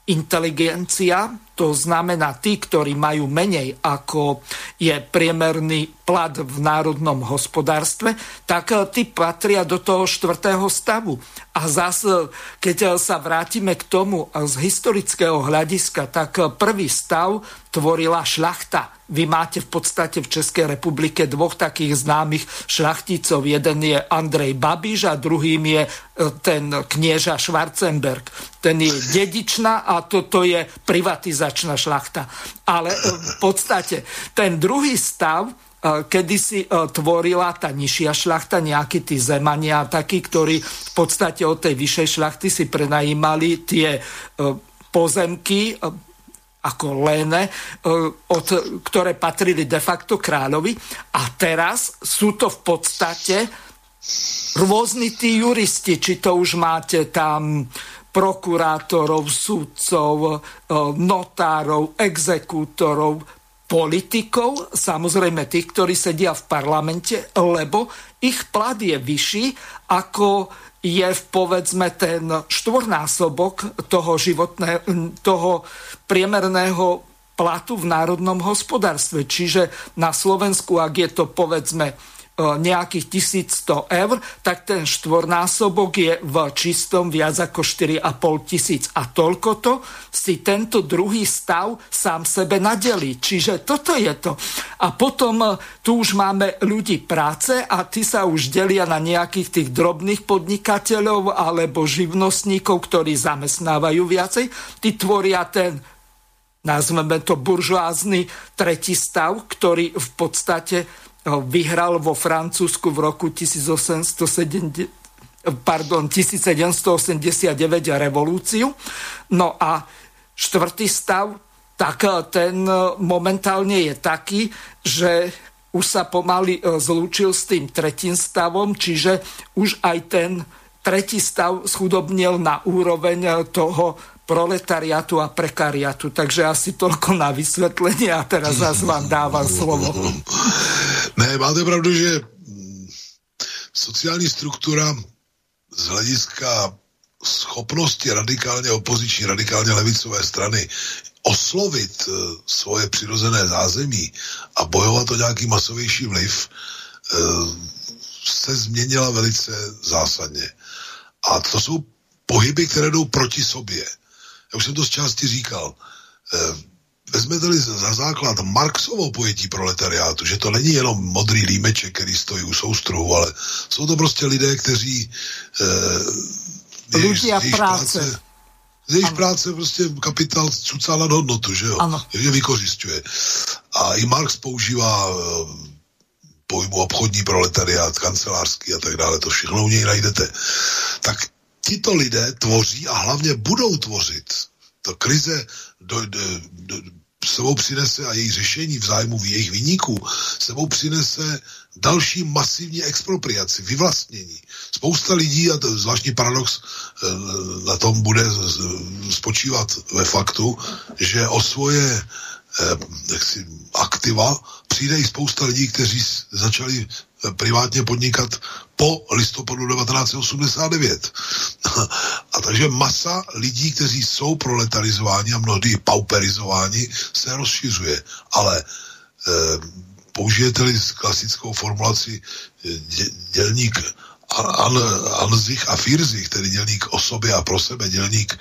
inteligencia, to znamená tí, ktorí majú menej ako je priemerný plat v národnom hospodárstve, tak e, tí patria do toho štvrtého stavu. A zase, keď sa vrátime k tomu z historického hľadiska, tak prvý stav tvorila šľachta. Vy máte v podstate v Českej republike dvoch takých známych šľachticov. Jeden je Andrej Babiš a druhým je ten knieža Schwarzenberg. Ten je dedičná a toto je privatizačná šľachta. Ale e, v podstate ten druhý stav kedy si tvorila tá nižšia šľachta, nejakí tí zemania, takí, ktorí v podstate od tej vyššej šľachty si prenajímali tie pozemky ako léne, od, ktoré patrili de facto kráľovi. A teraz sú to v podstate rôzni tí juristi, či to už máte tam prokurátorov, súdcov, notárov, exekútorov, politikov, samozrejme tých, ktorí sedia v parlamente, lebo ich plat je vyšší ako je v povedzme ten štvornásobok toho, životné, toho priemerného platu v národnom hospodárstve. Čiže na Slovensku, ak je to povedzme E, nejakých 1100 eur, tak ten štvornásobok je v čistom viac ako 4,5 tisíc. A toľko to si tento druhý stav sám sebe nadelí. Čiže toto je to. A potom e, tu už máme ľudí práce a tí sa už delia na nejakých tých drobných podnikateľov alebo živnostníkov, ktorí zamestnávajú viacej. Tí tvoria ten nazveme to buržoázny tretí stav, ktorý v podstate vyhral vo Francúzsku v roku 1870 pardon, 1789 revolúciu. No a štvrtý stav, tak e, ten e, momentálne je taký, že už sa pomaly e, zlúčil s tým tretím stavom, čiže už aj ten tretí stav schudobnil na úroveň toho proletariatu a prekariatu. Takže asi toľko na vysvetlenie a teraz zase vám dávam slovo. Ne, máte pravdu, že sociální struktura z hlediska schopnosti radikálně opoziční, radikálně levicové strany oslovit uh, svoje přirozené zázemí a bojovat o nějaký masovější vliv, uh, se změnila velice zásadně. A to jsou pohyby, které jdou proti sobě já už jsem to z části říkal, eh, vezmete-li za základ Marxovo pojetí proletariátu, že to není jenom modrý límeček, který stojí u soustruhu, ale jsou to prostě lidé, kteří eh, jejich, jejich práce, práce z jejich práce prostě kapitál cucá nad hodnotu, že jo? Ano. Je vykořišťuje. A i Marx používá eh, pojmu obchodní proletariát, kancelářský a tak dále, to všechno u něj najdete. Tak tito lidé tvoří a hlavně budou tvořit. Ta krize do, do, do, sebou přinese a její řešení v zájmu jejich vyníků sebou přinese další masivní expropriaci, vyvlastnění. Spousta lidí, a to zvláštní paradox eh, na tom bude spočívat ve faktu, že o svoje eh, jaksi, aktiva přijde i spousta lidí, kteří začali privátně podnikat po listopadu 1989. A takže masa lidí, kteří jsou proletarizováni a mnohdy pauperizováni, se rozšiřuje. Ale e, použijete-li klasickou formulaci eh, dělník An, Anzich a Firzich, tedy dělník o sobě a pro sebe, dělník,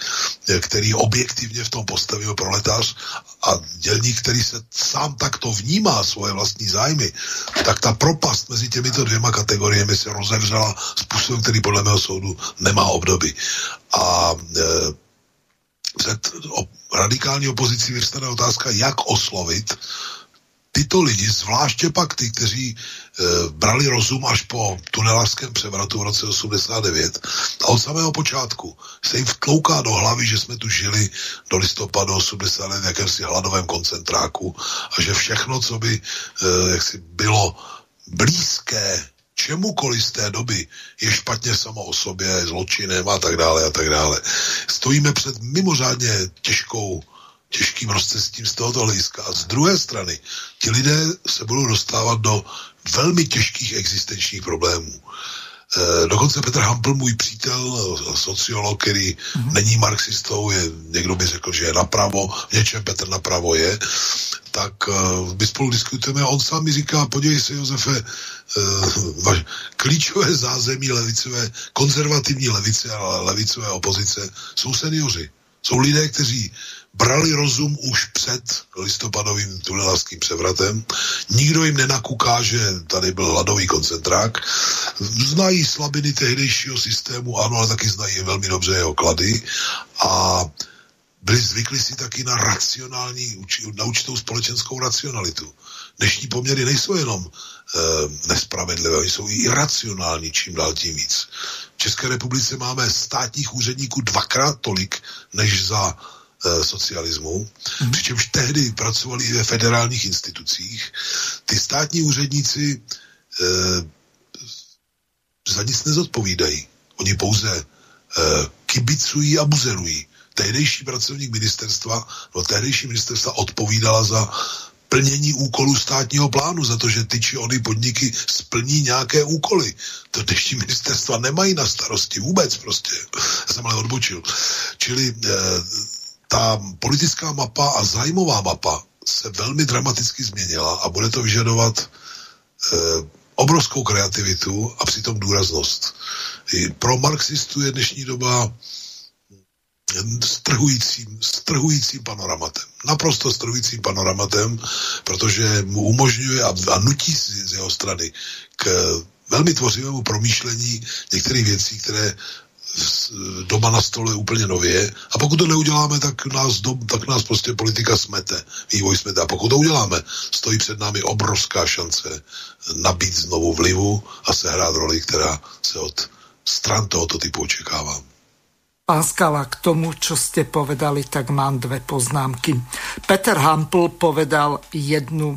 který objektivně v tom postavil proletář a dělník, který se sám takto vnímá svoje vlastní zájmy, tak ta propast mezi těmito dvěma kategoriemi se rozevřela způsobem, který podle mého soudu nemá obdoby. A e, před radikální opozicí vyvstane otázka, jak oslovit tyto lidi, zvláště pak ty, kteří e, brali rozum až po tunelářském převratu v roce 89 a od samého počátku se jim vtlouká do hlavy, že jsme tu žili do listopadu 89 v jakémsi hladovém koncentráku a že všechno, co by e, jaksi bylo blízké čemukoliv z té doby je špatně samo o sobě, zločinem a tak dále a tak dále. Stojíme před mimořádně těžkou těžkým rozcestím z tohoto hlediska. A z druhé strany, ti lidé se budou dostávat do velmi těžkých existenčních problémů. E, dokonce Petr Hampl, můj přítel, sociolog, který mm-hmm. není marxistou, je, někdo by řekl, že je napravo, v něčem Petr napravo je, tak e, my spolu diskutujeme a on sám mi říká, podívej se, Josefe, e, vaš, klíčové zázemí levicové, konzervativní levice a levicové opozice jsou seniori. Jsou lidé, kteří brali rozum už před listopadovým tunelářským převratem. Nikdo jim nenakuká, že tady byl hladový koncentrák. Znají slabiny tehdejšího systému, ano, ale taky znají velmi dobře jeho klady a byli zvykli si taky na racionální, na určitou společenskou racionalitu. Dnešní poměry nejsou jenom e, nespravedlivé, jsou i iracionální, čím dál tím víc. V České republice máme státních úředníků dvakrát tolik, než za socialismu, mm. přičemž tehdy pracovali i ve federálních institucích. Ty státní úředníci e, za nic nezodpovídají. Oni pouze e, kibicují a buzerují. Tehdejší pracovník ministerstva, no tehdejší ministerstva odpovídala za plnění úkolů státního plánu, za to, že ty či ony podniky splní nějaké úkoly. To dnešní ministerstva nemají na starosti vůbec prostě. Já jsem ale odbočil. Čili ta politická mapa a zájmová mapa se velmi dramaticky změnila a bude to vyžadovat e, obrovskou kreativitu a přitom důraznost. I pro marxistů je dnešní doba strhujícím, strhujícím panoramatem. Naprosto strhujícím panoramatem, protože mu umožňuje a, a nutí si z jeho strany k velmi tvořivému promýšlení některých věcí, které doma na stole úplně nově. A pokud to neuděláme, tak nás, do, tak nás prostě politika smete, vývoj smete. A pokud to uděláme, stojí před námi obrovská šance nabít znovu vlivu a sehrát roli, která se od stran tohoto typu očekává. Páskala, k tomu, čo ste povedali, tak mám dve poznámky. Peter Hampl povedal jednu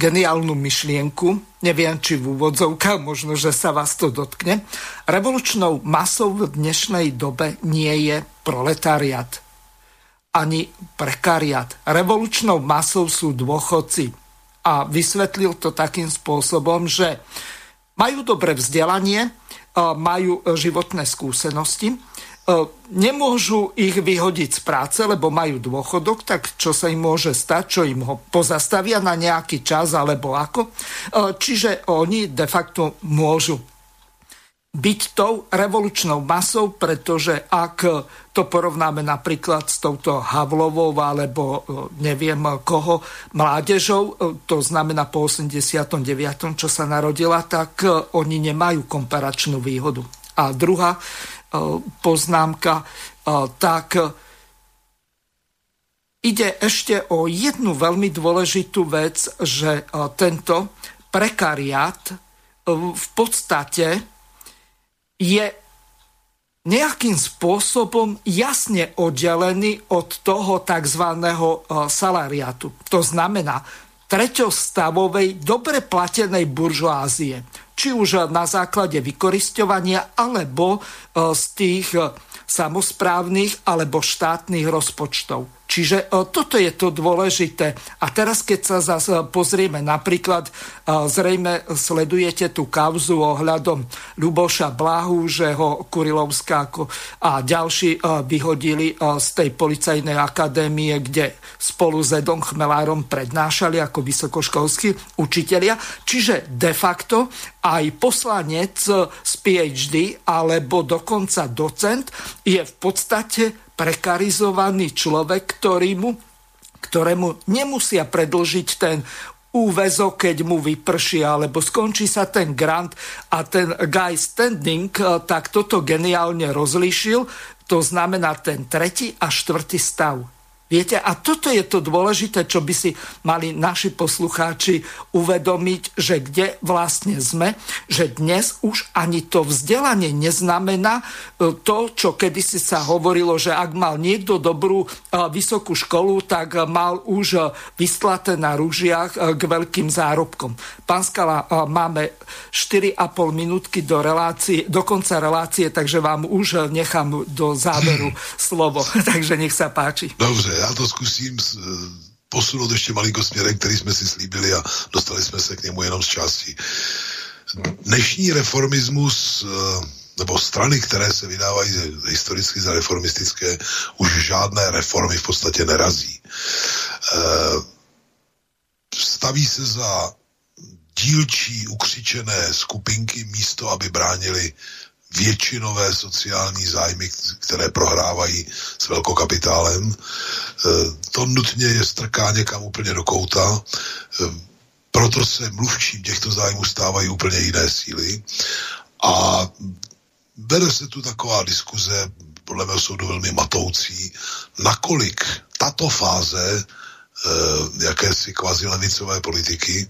geniálnu myšlienku, neviem, či v úvodzovkách, možno, že sa vás to dotkne. Revolučnou masou v dnešnej dobe nie je proletariat ani prekariat. Revolučnou masou sú dôchodci. A vysvetlil to takým spôsobom, že majú dobré vzdelanie, majú životné skúsenosti, nemôžu ich vyhodiť z práce, lebo majú dôchodok, tak čo sa im môže stať, čo im ho pozastavia na nejaký čas alebo ako. E, čiže oni de facto môžu byť tou revolučnou masou, pretože ak to porovnáme napríklad s touto Havlovou alebo e, neviem koho mládežou, to znamená po 89., čo sa narodila, tak oni nemajú komparačnú výhodu. A druhá poznámka, eh, tak ide ešte o jednu veľmi dôležitú vec, že eh, tento prekariát v podstate je nejakým spôsobom jasne oddelený od toho tzv. salariatu. To znamená treťostavovej, dobre platenej buržoázie či už na základe vykoristovania alebo e, z tých e, samozprávnych alebo štátnych rozpočtov. Čiže e, toto je to dôležité. A teraz, keď sa zase pozrieme, napríklad e, zrejme sledujete tú kauzu ohľadom Luboša Blahu, že ho Kurilovská a ďalší e, vyhodili z tej policajnej akadémie, kde spolu s Edom Chmelárom prednášali ako vysokoškolskí učitelia. Čiže de facto aj poslanec z PhD alebo dokonca docent je v podstate prekarizovaný človek, ktorýmu, ktorému nemusia predlžiť ten úvezok, keď mu vyprší, alebo skončí sa ten grant a ten guy standing eh, tak toto geniálne rozlíšil, to znamená ten tretí a štvrtý stav. Viete, a toto je to dôležité, čo by si mali naši poslucháči uvedomiť, že kde vlastne sme, že dnes už ani to vzdelanie neznamená e, to, čo kedysi sa hovorilo, že ak mal niekto dobrú e, vysokú školu, tak mal už e, vyslaté na rúžiach k veľkým zárobkom. Pán Skala, máme 4,5 minútky do, relácie, do konca relácie, takže vám už nechám do záveru slovo. takže nech sa páči. Dobře, já to zkusím posunout ještě malinko směrem, který jsme si slíbili a dostali jsme se k němu jenom z části. Dnešní reformismus eh, nebo strany, které se vydávají historicky za reformistické, už žádné reformy v podstatě nerazí. Eh, staví se za dílčí ukřičené skupinky místo, aby bránili většinové sociální zájmy, které prohrávají s velkokapitálem. E, to nutně je strká někam úplně do kouta. E, proto se mluvčím těchto zájmů stávají úplně jiné síly. A vede se tu taková diskuze, podle mého soudu velmi matoucí, nakolik tato fáze e, jakési kvazi levicové politiky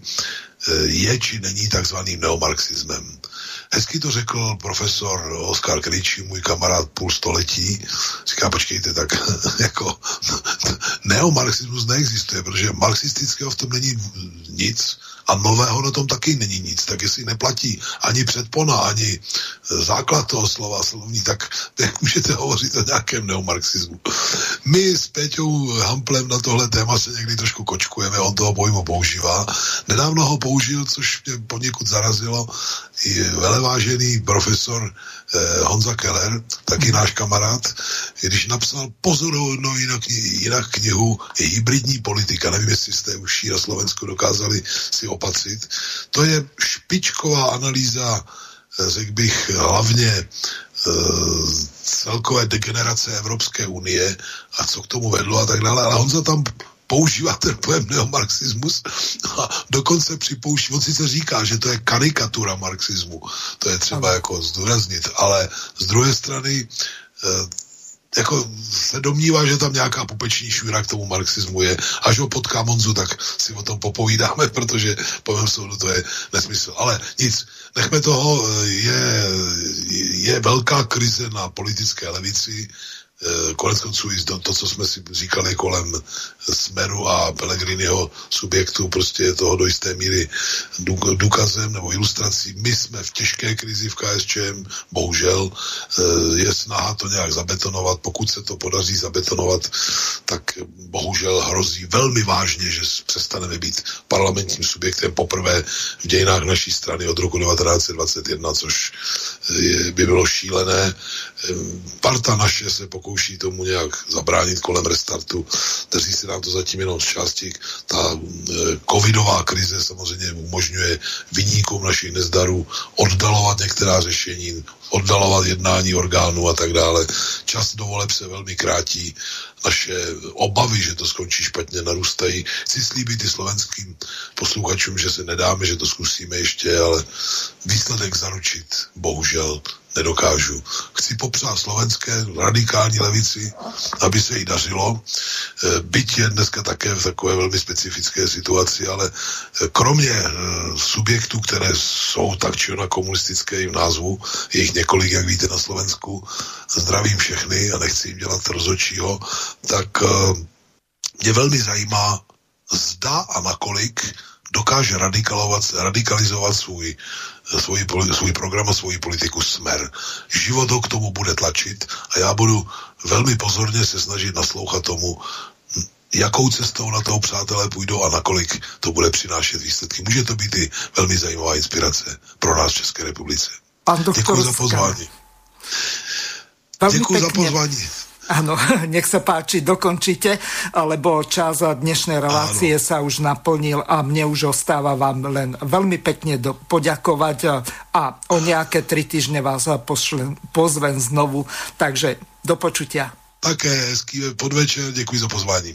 je či není takzvaným neomarxismem. Hezky to řekl profesor Oskar Kryčí, můj kamarád půl století. Říká, počkejte, tak jako neomarxismus neexistuje, protože marxistického v tom není nic a nového na tom taky není nic. Tak jestli neplatí ani předpona, ani e, základ toho slova slovní, tak jak můžete hovořit o nějakém neomarxismu. My s Péťou Hamplem na tohle téma se někdy trošku kočkujeme, on toho pojmu používá. Nedávno ho použil, což mě poněkud zarazilo, i velevážený profesor eh, Honza Keller, taky hmm. náš kamarád, když napsal pozorovnou jinak, jinak knihu hybridní politika. Nevím, jestli jste už ji na Slovensku dokázali si opatřit. To je špičková analýza, eh, řekl bych, hlavně eh, celkové degenerace Evropské unie a co k tomu vedlo a tak dále. Ale Honza tam používá ten pojem neomarxismus a dokonce připouští, on sice říká, že to je karikatura marxismu, to je třeba jako zdůraznit, ale z druhé strany eh, jako se domnívá, že tam nějaká pupeční šůra k tomu marxismu je. Až ho potká Monzu, tak si o tom popovídáme, protože po mém soudu to je nesmysl. Ale nic, nechme toho, eh, je, je velká krize na politické levici, konec konců i to, co jsme si říkali kolem Smeru a Pellegriniho subjektu, prostě je toho do jisté míry důkazem nebo ilustrací. My jsme v těžké krizi v KSČM, bohužel eh, je snaha to nějak zabetonovat. Pokud se to podaří zabetonovat, tak bohužel hrozí velmi vážně, že přestaneme být parlamentním subjektem poprvé v dějinách naší strany od roku 1921, což je, by bylo šílené. Parta naše se pokouší tomu nějak zabránit kolem restartu. Daří se nám to zatím jenom z části. Ta e, covidová krize samozřejmě umožňuje vyníkům našich nezdarů oddalovat některá řešení, oddalovat jednání orgánů a tak dále. Čas do voleb se velmi krátí. Naše obavy, že to skončí špatně, narůstají. Chci slíbit i slovenským posluchačům, že se nedáme, že to zkusíme ještě, ale výsledek zaručit bohužel nedokážu. Chci popřát slovenské radikální levici, aby se jí dařilo. E, byť je dneska také v takové velmi specifické situaci, ale e, kromě e, subjektů, které jsou tak či ona komunistické v názvu, je jich několik, jak víte, na Slovensku, zdravím všechny a nechci jim dělat rozhodčího, tak mě velmi zajímá, zda a nakolik dokáže radikalizovat svůj svůj, svůj program a svůj politiku smer. Život ho k tomu bude tlačit a já budu velmi pozorně se snažit naslouchat tomu, jakou cestou na toho přátelé půjdou a nakolik to bude přinášet výsledky. Může to být i velmi zajímavá inspirace pro nás v České republice. Děkuji za pozvání. Děkuji za pozvání. Áno, nech sa páči, dokončite, lebo čas dnešnej relácie Áno. sa už naplnil a mne už ostáva vám len veľmi pekne do, poďakovať a o nejaké tri týždne vás pošlem, pozvem znovu. Takže do počutia. Také hezký podvečer, děkuji za pozvání.